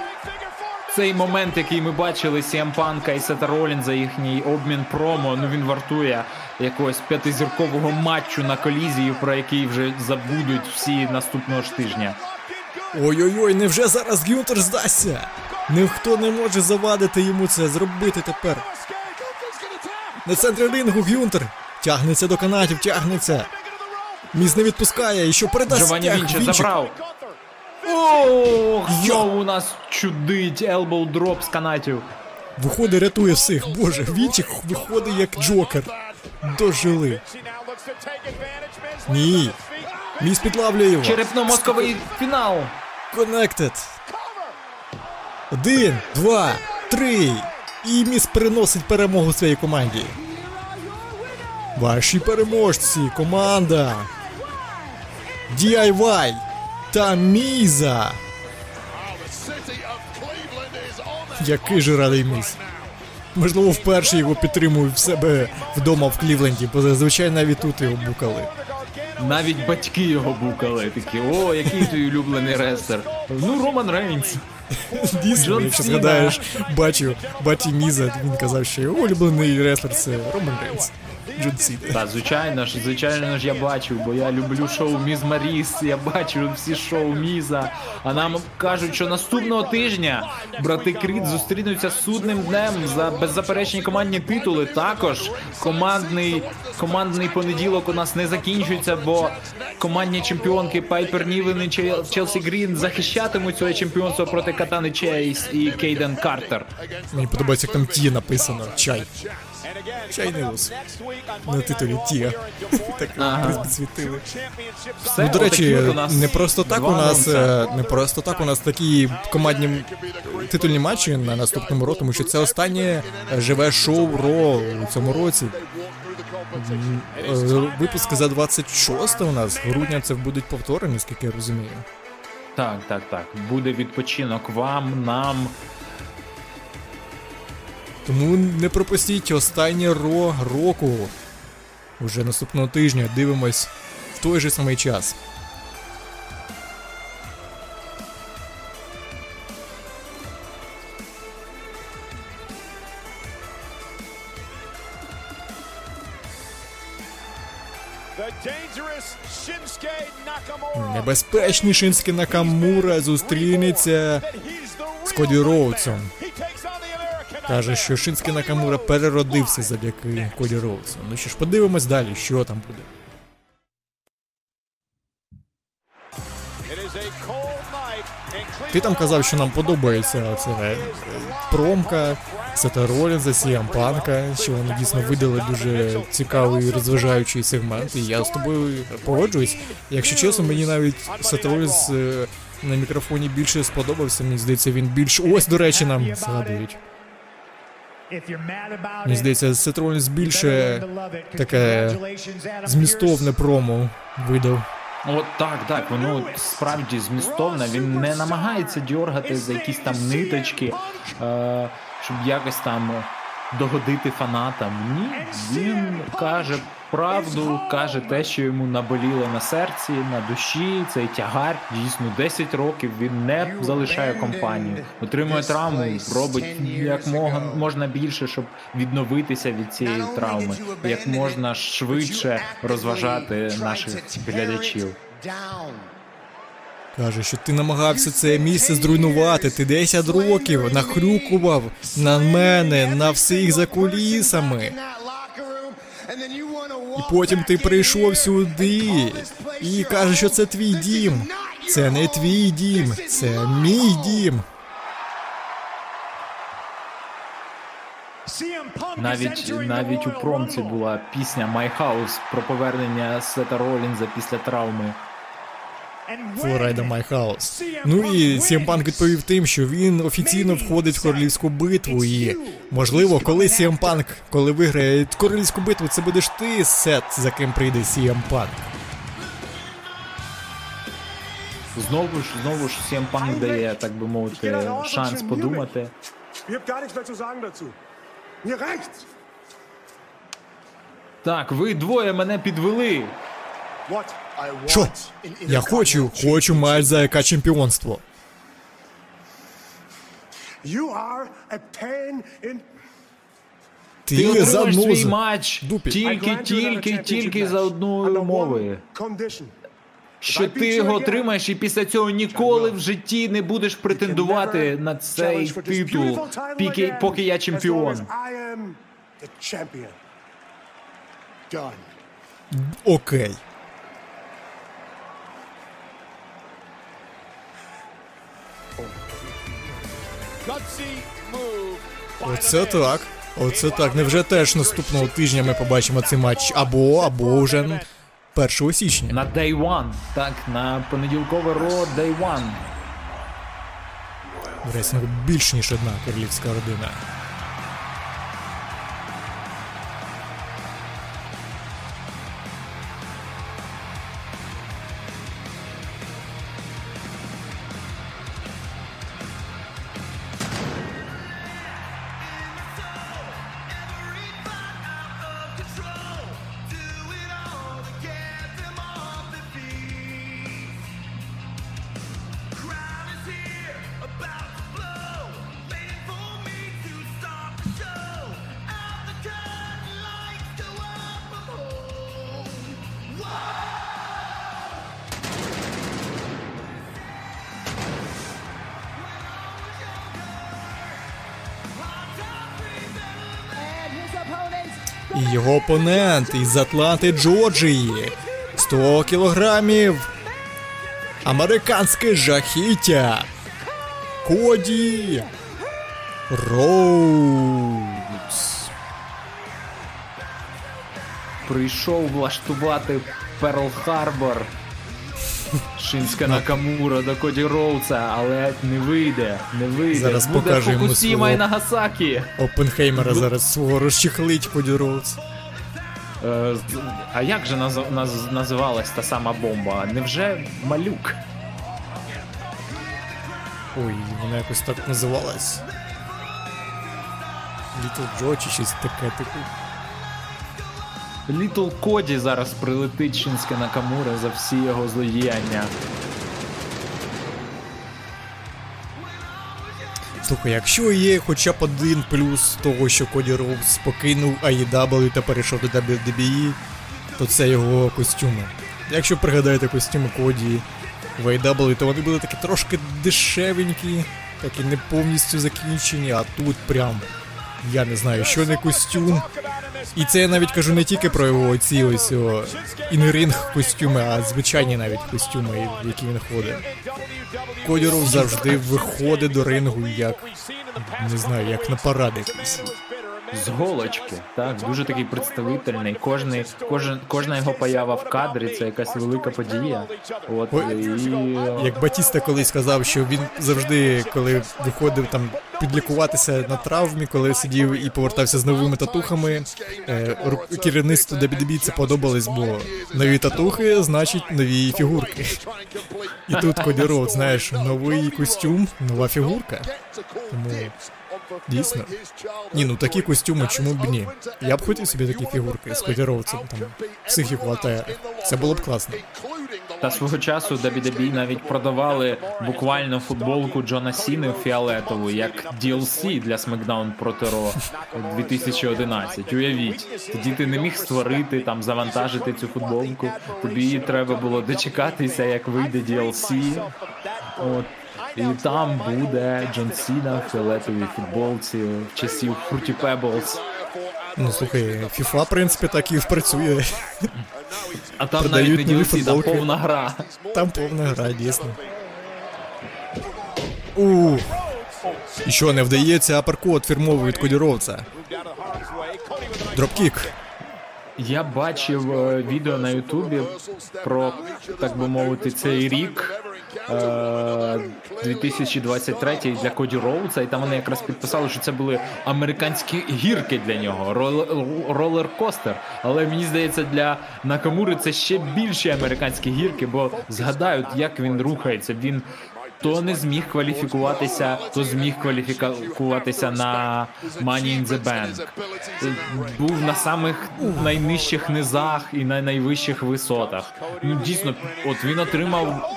Цей момент, який ми бачили Сіам Панка і Сета Ролінза, їхній обмін промо, ну він вартує якогось п'ятизіркового матчу на колізію, про який вже забудуть всі наступного ж тижня. Ой-ой-ой, невже зараз Гюнтер здасться? Ніхто не може завадити йому це зробити тепер. На центрі рингу Гюнтер тягнеться до канатів, тягнеться. Міз не відпускає, і що передасть Джованні тяг Вінчі Вінчик. забрав. Ох, знову у нас чудить елбоу дроп з канатів. Виходить, рятує всіх. Боже, Вінчик виходить як Джокер. Дожили. Ні. Міс підлавлює його. Черепно-мозковий фінал. Коннектед. Один, два, три. І міс приносить перемогу своїй команді. Ваші переможці, команда. DIY та Міза. Який же радий Міз. Можливо, вперше його підтримують в себе вдома в Клівленді, бо зазвичай навіть тут його букали. Навіть батьки його букали. Такі, о, який твій улюблений реслер. Ну, Роман Рейнс. Дійсно, якщо згадаєш, бачу, баті Міза, він казав, що його улюблений реслер це Роман Рейнс. Джон Сіна. Та, звичайно ж, звичайно ж, я бачив, бо я люблю шоу Miz & Mrs, я бачу всі шоу Міза. А нам кажуть, що наступного тижня брати Крід зустрінуться судним днем за беззаперечні командні титули. Також командний, командний понеділок у нас не закінчується, бо командні чемпіонки Пайпер Нівен і Челсі Грін захищатимуть своє чемпіонство проти Катани Чейс і Кейден Картер. Мені подобається, як там Ті написано. Чай. Чайний лос. На титулі Тія. [LAUGHS] Так Ага. підсвітили. Все, Ну, до речі, нас не просто так у нас е, не просто так у нас такі командні титульні матчі на наступному році, тому що це останнє е, живе шоу Ро у цьому році. Е, Випуск за 26 у нас грудня це будуть повтори, наскільки я розумію. Так, так, так. Буде відпочинок вам, нам. Тому не пропустіть останнє ро року. Уже наступного тижня дивимось в той же самий час. Небезпечний Шинський Накамура зустрінеться з Коді Роудсом. Каже, що Шинський Накамура переродився завдяки Коді Роудсу. Ну що ж, подивимось далі, що там буде. Ти там казав, що нам подобається це е, промка Сета Ролінза, Сіам Панка, що вони дійсно видали дуже цікавий розважаючий сегмент, і я з тобою погоджуюсь. Якщо чесно, мені навіть Сет Ролінз е, на мікрофоні більше сподобався. Мені здається, він більш. Ось, до речі, нам згадують. Мені здається, Сет Ролінз більше таке змістовне промо видав. От так, так, воно справді змістовне. Він не намагається дьоргати за якісь там ниточки, е, щоб якось там догодити фанатам. Ні, він каже правду, каже те, що йому наболіло на серці, на душі. Цей тягар дійсно 10 років. Він не залишає компанію, отримує травму, робить як можна більше, щоб відновитися від цієї травми, як можна швидше розважати наших глядачів. Каже, що ти намагався це місце зруйнувати. Ти 10 років нахрюкував на мене, на всіх за кулісами. І потім ти прийшов сюди і кажеш, що це твій дім. Це не твій дім, це мій дім. Навіть навіть у промці була пісня My House про повернення Сета Ролінза після травми. Флорайда My House. Ну і CM Punk відповів тим, що він офіційно входить в королівську битву. І можливо, коли CM Punk, коли виграє королівську битву, це будеш ти, Сет, за ким прийде CM Punk. Знову ж, знову ж CM Punk дає, так би мовити, шанс подумати. Так, ви двоє мене підвели. What? Що? Я хочу, хочу матч за яка чемпіонство. Ти Ти отримаєш свій матч Дупі. тільки, тільки, тільки за одною умовою. Condition. Що ти його отримаєш і після цього ніколи в житті не будеш претендувати на цей титул, поки, поки я чемпіон. Окей. Gutsy Оце так. Оце так. Невже теж наступного тижня ми побачимо цей матч або, або вже 1 січня. На Day One. Так, на понеділкове ро Day One. В більш ніж одна королівська родина. Опонент із Атланти Джорджії. 100 кілограмів. Американське жахіття. Коді. Роудс. Прийшов влаштувати Перл Харбор. Шинська Накамура до Коді Роудса, але не вийде, не вийде. Зараз Буде покаже Фукусіма і Нагасакі. Опенхеймера зараз свого розчехлить Коді Роудс. Е, а як же наз, наз, називалась та сама бомба? Невже малюк? Ой, вона якось так називалась. Little Joe чи щось таке типу. Little Коді зараз прилетить Шинське Накамура за всі його злодіяння. Слухай, якщо є хоча б один плюс того, що Коді Роуз покинув AEW та перейшов до WWE, то це його костюми. Якщо пригадаєте костюми Коді в AEW, то вони були такі трошки дешевенькі, такі не повністю закінчені, а тут прям. Я не знаю, що не костюм. І це я навіть кажу не тільки про його ці ось інринг костюми, а звичайні навіть костюми, в які він ходить. Роуз завжди виходить до рингу як не знаю, як на парад якийсь. З голочки, так, дуже такий представительний. Кожний, кожен, кожна його поява в кадрі це якась велика подія. От і Як Батіста колись сказав, що він завжди, коли виходив там підлікуватися на травмі, коли сидів і повертався з новими татухами, е, керівництву WWE це подобалось, бо нові татухи значить нові фігурки. І тут Коді Роудс, знаєш, новий костюм, нова фігурка. Тому дійсно. Ні, ну такі костюми, чому б ні? Я б хотів собі такі фігурки з Коді Роудсом, там психіку латає. Це було б класно. Та свого часу WWE навіть продавали буквально футболку Джона Сіни фіолетову як DLC для SmackDown проти Raw 2011. Уявіть, тоді ти не міг створити там, завантажити цю футболку. Тобі треба було дочекатися, як вийде DLC. От. І там буде Джон Сіна в фіолетовій футболці в часів Fruity Pebbles. Ну слухай, FIFA, в принципі, так і працює. А там Продають навіть не DLC, там повна гра. Там повна гра, дійсно. У. І що, не вдається аперкот фірмовий від Коді Роудса? Dropkick. Я бачив е, відео на Ютубі про, так би мовити, цей рік е, 2023 для Коді Роудса, і там вони якраз підписали, що це були американські гірки для нього, roll- roller coaster. Але мені здається, для Накамури це ще більші американські гірки, бо згадають, як він рухається. Він Хто не зміг кваліфікуватися, то зміг кваліфікуватися на Money in the Bank. Був на самих найнижчих низах і на найвищих висотах. Ну дійсно, от він отримав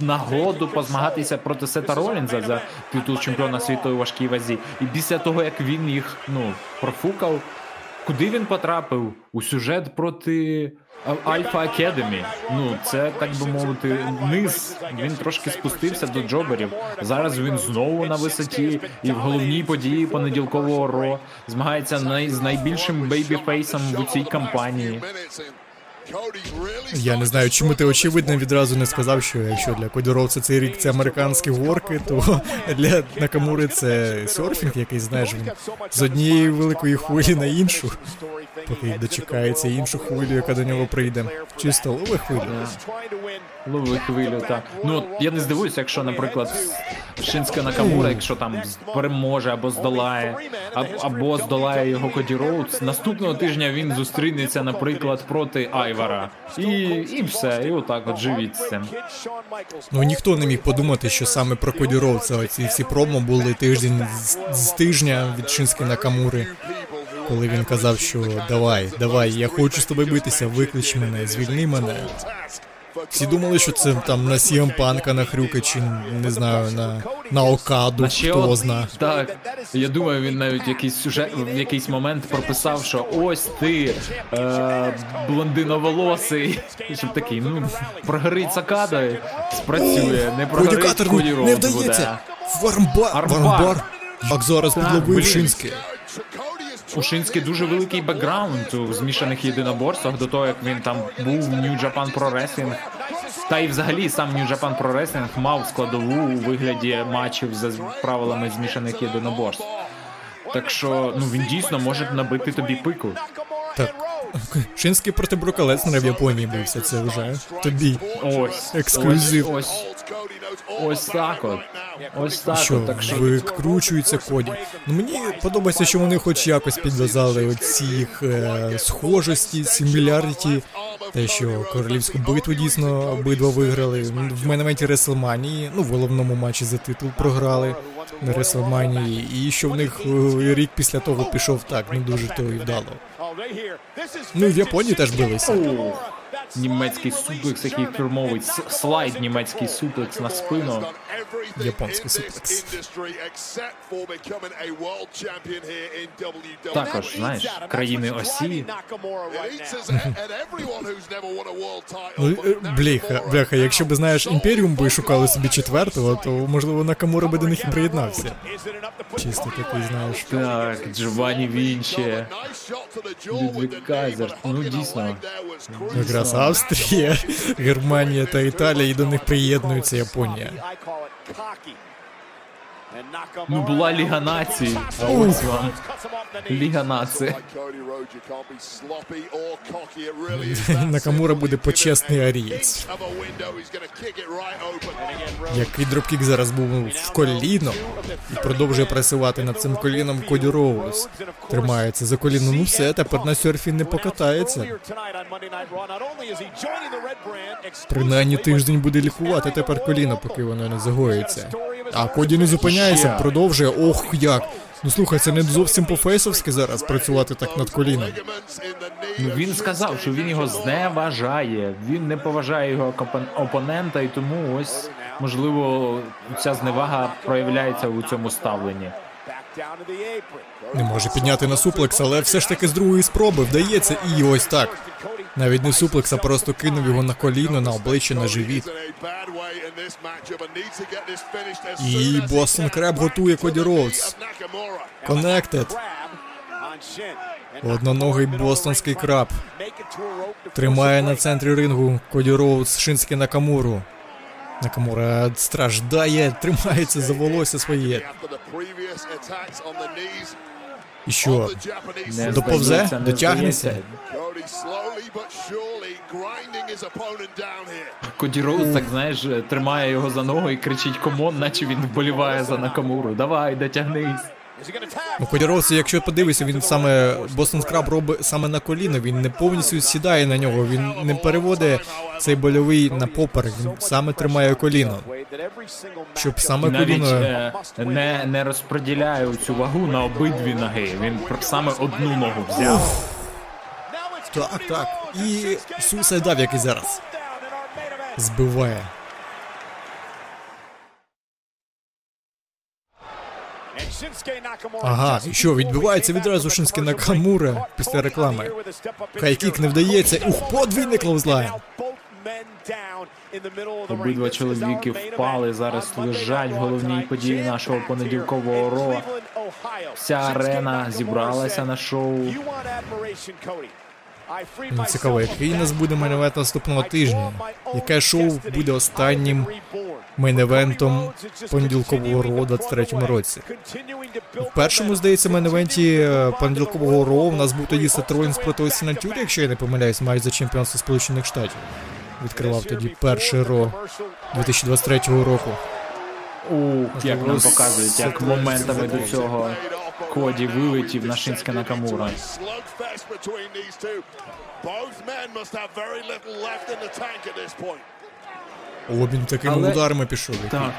нагоду позмагатися проти Сета Ролінза за титул чемпіона світу у важкій вазі. І після того, як він їх ну профукав, куди він потрапив? У сюжет проти Альфа Академі. Ну, це так би мовити, низ. Він трошки спустився до джоберів. Зараз він знову на висоті і в головній події понеділкового ро змагається най- з найбільшим бейбіфейсом в цій кампанії. Я не знаю, чому ти очевидно відразу не сказав, що якщо для Кодіровця цей рік це американські горки, то для Накамури це серфінг, який знаєш він з однієї великої хвилі на іншу, поки дочекається іншу хвилю, яка до нього прийде. Чисто лови хвилю. Лови хвилю, так. Ну от я не здивуюся, якщо, наприклад, Шинська Накамура, якщо там переможе або здолає, або здолає його Коді Роудс. Наступного тижня він зустрінеться, наприклад, проти Айвара. І, і все, і отак от живіть з цим. Ну ніхто не міг подумати, що саме про Коді Роудса оці всі промо були тиждень з, з тижня від Шинськи Накамури. Коли він казав, що давай, давай, я хочу з тобою битися, виклич мене, звільни мене. Всі думали, що це там на CM Панка, на Хрюка, чи не знаю, на, на Окаду, На ще хто од- зна. Так, я думаю, він навіть якийсь сюжет в якийсь момент прописав, що ось ти е, блондиноволосий. І Щоб такий, ну прогорить Сакада, спрацює, не прогорить Коді не Роудс вдається. буде. Вармбар, Армбар. вармбар. Так зараз підловив блін. У Шинськи дуже великий бекграунд у змішаних єдиноборствах до того, як він там був в New Japan Pro Wrestling. Та й взагалі сам New Japan Pro Wrestling мав складову у вигляді матчів за правилами змішаних єдиноборств. Так що ну він дійсно може набити тобі пику. Так. Шинський проти Брока Леснера в Японії бився, це вже тобі. Ось Ексклюзив. Ось, ось, ось так от. Ось так Що от. Так що викручується коді. Ну мені подобається, що вони хоч якось підв'язали оці їх е, схожості, симіляріті. Те, що королівську битву дійсно обидва виграли. В менементі Реслманії, ну в головному матчі за титул програли на Реслманії. І що в них е, рік після того пішов так, не дуже то і вдало. Ну і в Японії теж билися. Німецький суплекс, який фірмовий слайд німецький суплекс на спину. Японський суплекс. Також, знаєш, країни осі. Ну, е, бляха, бляха, якщо б знаєш, імперіум би шукали собі четвертого, то можливо Накамура би до них і приєднався. Чисто такий, знаєш. Так, Джованні Вінчі. Людвік Кайзер. Ну дійсно. Якраз Австрія, Германія та Італія, і до них приєднується Японія. Ну була Ліга націй, а ось вам. Ліга націй. [LAUGHS] Накамура буде почесний арієць. Який dropkick зараз був в коліно і продовжує пресувати над цим коліном Коді Роуз. Тримається за коліно. Ну все, тепер на серфі не покатається. Принаймні тиждень буде лікувати тепер коліно, поки воно не загоїться. А Коді не зупиняється, продовжує. Ох, як. Ну слухай, це не зовсім по-фейсовськи зараз працювати так над коліном. Ну він сказав, що він його зневажає. Він не поважає його опонента, і тому ось можливо ця зневага проявляється у цьому ставленні. Не може підняти на suplex, але все ж таки з другої спроби вдається і ось так. Навіть не suplex, а просто кинув його на коліно, на обличчя, на живіт. І Boston Crab готує Коді Роудс. Connected. Одноногий бостонський краб. Тримає на центрі рингу Коді Роудс Шинський Накамуру. Накамура страждає, тримається за волосся своє. І що? Не Доповзе? здається, не Дотягнеться? здається. Коді Роудс, так знаєш, тримає його за ногу і кричить come on, наче він вболіває за Накамуру. Давай, дотягнись. Ну, Коді якщо подивишся, він саме Boston Crab робить саме на коліно, він не повністю сідає на нього, він не переводить цей больовий на попер, він саме тримає коліно. Щоб саме Навіть коліно. е, не, не розподіляє цю вагу на обидві ноги. Він саме одну ногу взяв. Так, так. І Суїсайд Дав, який зараз збиває. Ага, і що, відбивається відразу Шинський Накамура після реклами. High kick не вдається. Ух, подвійний clothesline. Обидва чоловіки впали, зараз лежать в головній події нашого понеділкового Raw. Вся арена зібралася на шоу. Ну, цікаво, який у нас буде main event наступного тижня? Яке шоу буде останнім main event ом понеділкового Raw у 23-му році? В першому, здається, main event і понеділкового Raw у нас був тоді Сет проти Остіна Теорі, якщо я не помиляюсь, матч за чемпіонство Сполучених Штатів. Відкривав тоді перший Raw 2023 року. Ух, як нам показують, як моментами до цього Коді вилетів на Шинське Накамура. Обмін такими Але- ударами пішов. Так.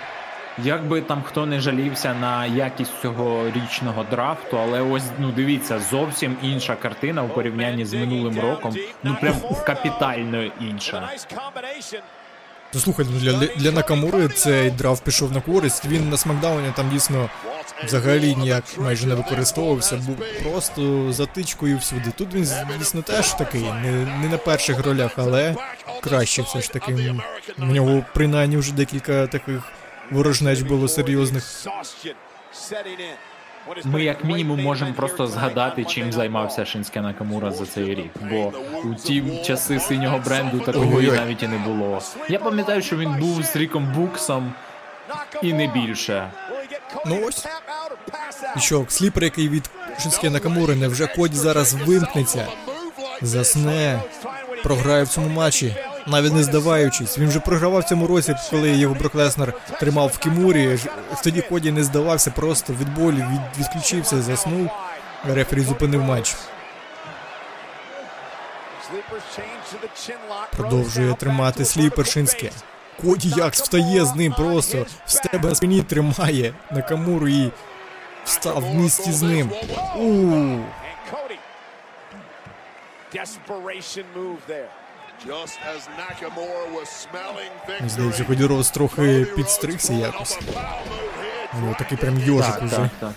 Як би там хто не жалівся на якість цього річного драфту, але ось ну дивіться, зовсім інша картина у порівнянні з минулим роком. Ну прям капітально інша. Слухай, ну для, для Накамури цей драфт пішов на користь. Він на смакдауні там дійсно взагалі ніяк майже не використовувався, був просто затичкою всюди. Тут він дійсно теж такий, не, не на перших ролях, але краще все ж таки. У нього принаймні вже декілька таких ворожнеч було серйозних. Ми як мінімум можемо просто згадати, чим займався Шинське Накамура за цей рік. Бо у ті часи синього бренду такого Ой-ой-ой. навіть і не було. Я пам'ятаю, що він був з Ріком Буксом і не більше. Ну ось. І що, сліпер, який від Шинське Накамури, невже Коді зараз вимкнеться? Засне, програє в цьому матчі, навіть не здаваючись. Він вже програвав в цьому році, коли його Брок Леснер тримав в Кімурі. Тоді Коді не здавався, просто від болю від, відключився, заснув. Рефері зупинив матч. Продовжує тримати сліпер Шинське. Коді Якс встає з ним просто в себе на спині тримає Накамуру і встав в місті з ним. У Мені здається, Коді Роуз трохи підстригся якось. У нього такий прям йожик Так, уже. так, так.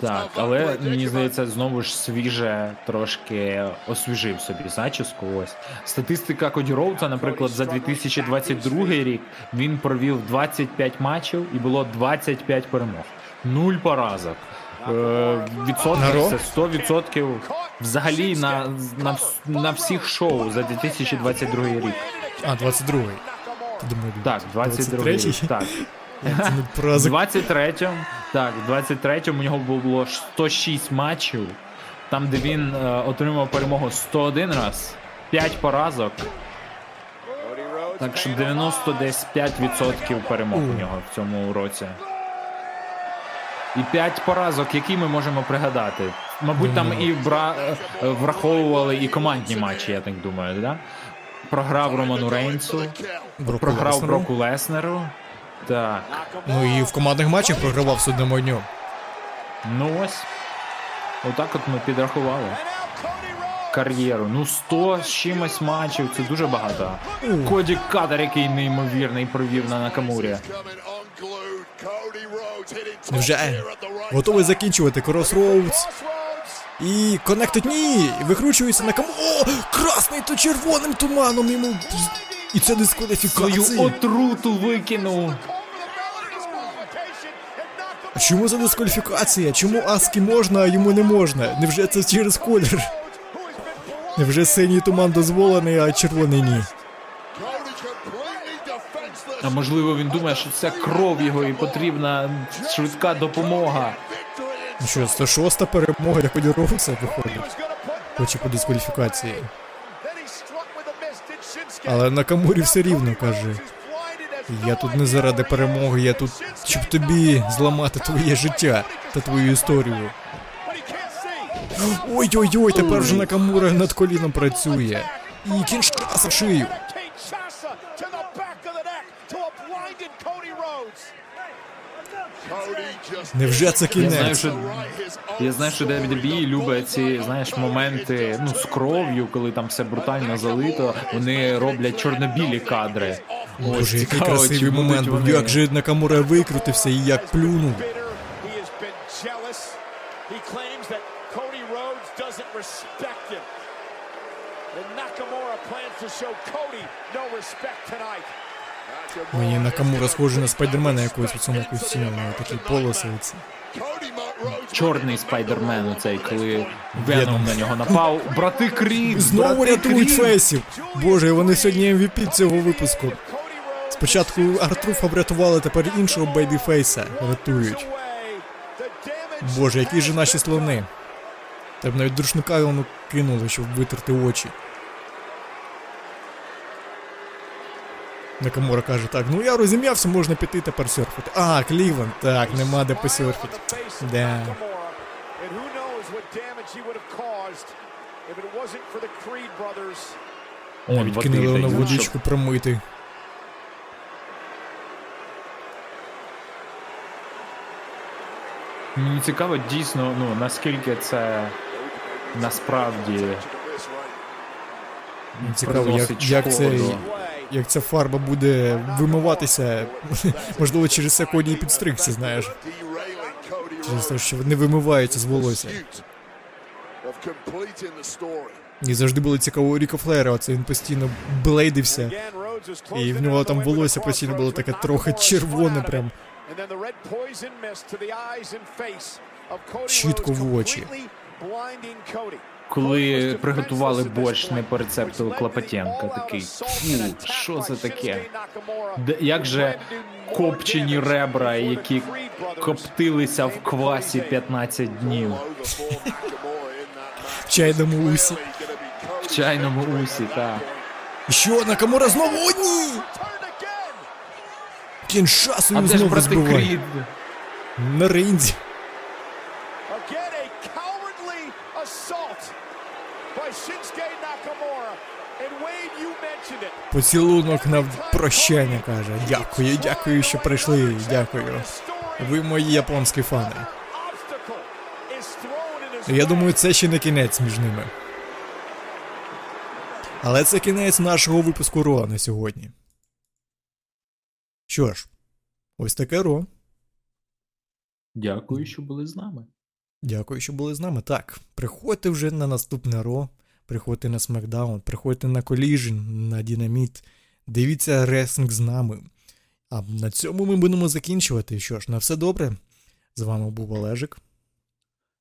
Так, але мені здається, знову ж свіже трошки освіжив собі зачіску. Ось статистика Коді Роудса, наприклад, за 2022 рік він провів 25 матчів і було 25 перемог. Нуль поразок. Е, відсотки Наро? це 100% взагалі на, на, на всіх шоу за 2022 рік. А, 22-й. Думаю, Так, 22 рік. 23-й? Так. Це не поразок. 23-му, так, 23-му у нього було 106 матчів, там, де він е, отримав перемогу 101 раз, 5 поразок. Так що 90 десь 5% перемог у нього в цьому році. І 5 поразок, які ми можемо пригадати. Мабуть, там і бра... е, враховували і командні матчі, я так думаю, да? Програв Роману Рейнсу, програв. Броку Леснеру. Так. Ну і в командних матчах програвав судному дню. Ну ось. Отак от ми підрахували. Кар'єру. Ну 100 з чимось матчів, це дуже багато. Коді Катер, який неймовірний провів на Накамурі. Невже? Готовий закінчувати Crossroads. І коннектить ні! Викручується на кому. О! Красний то червоним туманом йому. І це дискваліфікація. Свою отруту викинув. А Чому за дискваліфікація? Чому Аскі можна, а йому не можна? Невже це через колір? Невже синій туман дозволений, а червоний ні? А можливо він думає, що це кров його і потрібна швидка допомога. Ну що, 106 перемога для Коді Роуса виходить. Хоче по дискваліфікації. Але на Камурі все рівно каже. Я тут не заради перемоги, я тут, щоб тобі зламати твоє життя. та твою історію. Ой-ой-ой, тепер вже Накамура над коліном працює. І кінчка в шию. Kinshasa to the back of the neck to a blinded Cody Rhodes. Невже це Я знаю, кінець? що, я знаю, що WWE любить ці, знаєш, моменти ну, з кров'ю, коли там все брутально залито, вони роблять чорно-білі кадри. Боже, який цікаво, красивий момент вони- Як же Накамура викрутився і як плюнув. Nakamura plans to show Cody no respect tonight. Мені Накамура схожий на спайдермена якогось у цьому костюмі, такі полоси. Чорний спайдермен, оцей, коли Веном на нього напав. Брати Крід! Знову брати рятують Крід! фейсів. Боже, вони сьогодні MVP цього випуску. Спочатку Артруфа врятували, тепер іншого бейбіфейса рятують. Боже, які ж наші слони. Та б навіть друшника йому кинули, щоб витерти очі. Накамура каже, так, ну я розім'явся, можна піти тепер серфити. А, Клівленд, так, нема де посерфити. Да. Он Відкинули води водичку промити. Мені цікаво дійсно, ну наскільки це насправді Мені Цікаво, як, як, шкоду. Як ця фарба буде вимиватися. [LAUGHS] Можливо, через це Коді підстригся, знаєш. Через те, що не вимивається з волосся. І завжди було цікаво у Ріка Флера, оце він постійно блейдився. І в нього там волосся постійно було таке трохи червоне прям. Чітко в очі. Коли приготували борщ не по рецепту Клопотенка, такий фу, що це таке? Де, як же копчені ребра, які коптилися в квасі 15 днів В чайному усі. в чайному усі, так. Що, Накамура знову? О, ні! Кіншасу знову збиває. На ринзі. Again, a cowardly assault by Shinsuke Nakamura. And Wade, you mentioned it. Поцілунок на прощання каже. Дякую, дякую, що прийшли. Дякую. Ви мої японські фани. Я думаю, це ще не кінець між ними. Але це кінець нашого випуску Ро на сьогодні. Що ж, ось таке Ро. Дякую, що були з нами. Дякую, що були з нами. Так, приходьте вже на наступне Ро, приходьте на Смакдаун, приходьте на Collision, на Дінаміт. Дивіться реслінг з нами. А на цьому ми будемо закінчувати. Що ж, на все добре. З вами був Олежик.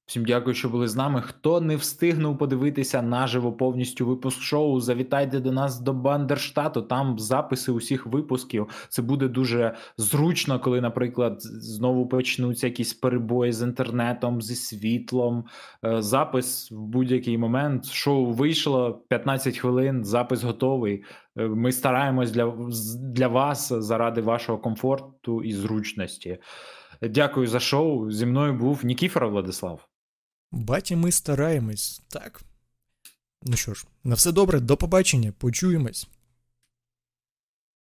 Всім дякую, що були з нами. Хто не встигнув подивитися наживо повністю випуск шоу, завітайте до нас до Бандерштату. Там записи усіх випусків. Це буде дуже зручно, коли, наприклад, знову почнуться якісь перебої з інтернетом, зі світлом. Е, Запис в будь-який момент. Шоу вийшло 15 хвилин. Запис готовий. Е, Ми стараємось для, для вас заради вашого комфорту і зручності. Дякую за шоу. Зі мною був Нікіфоров Владислав. Баті, ми стараємось, так. Ну що ж, на все добре, до побачення, почуємось.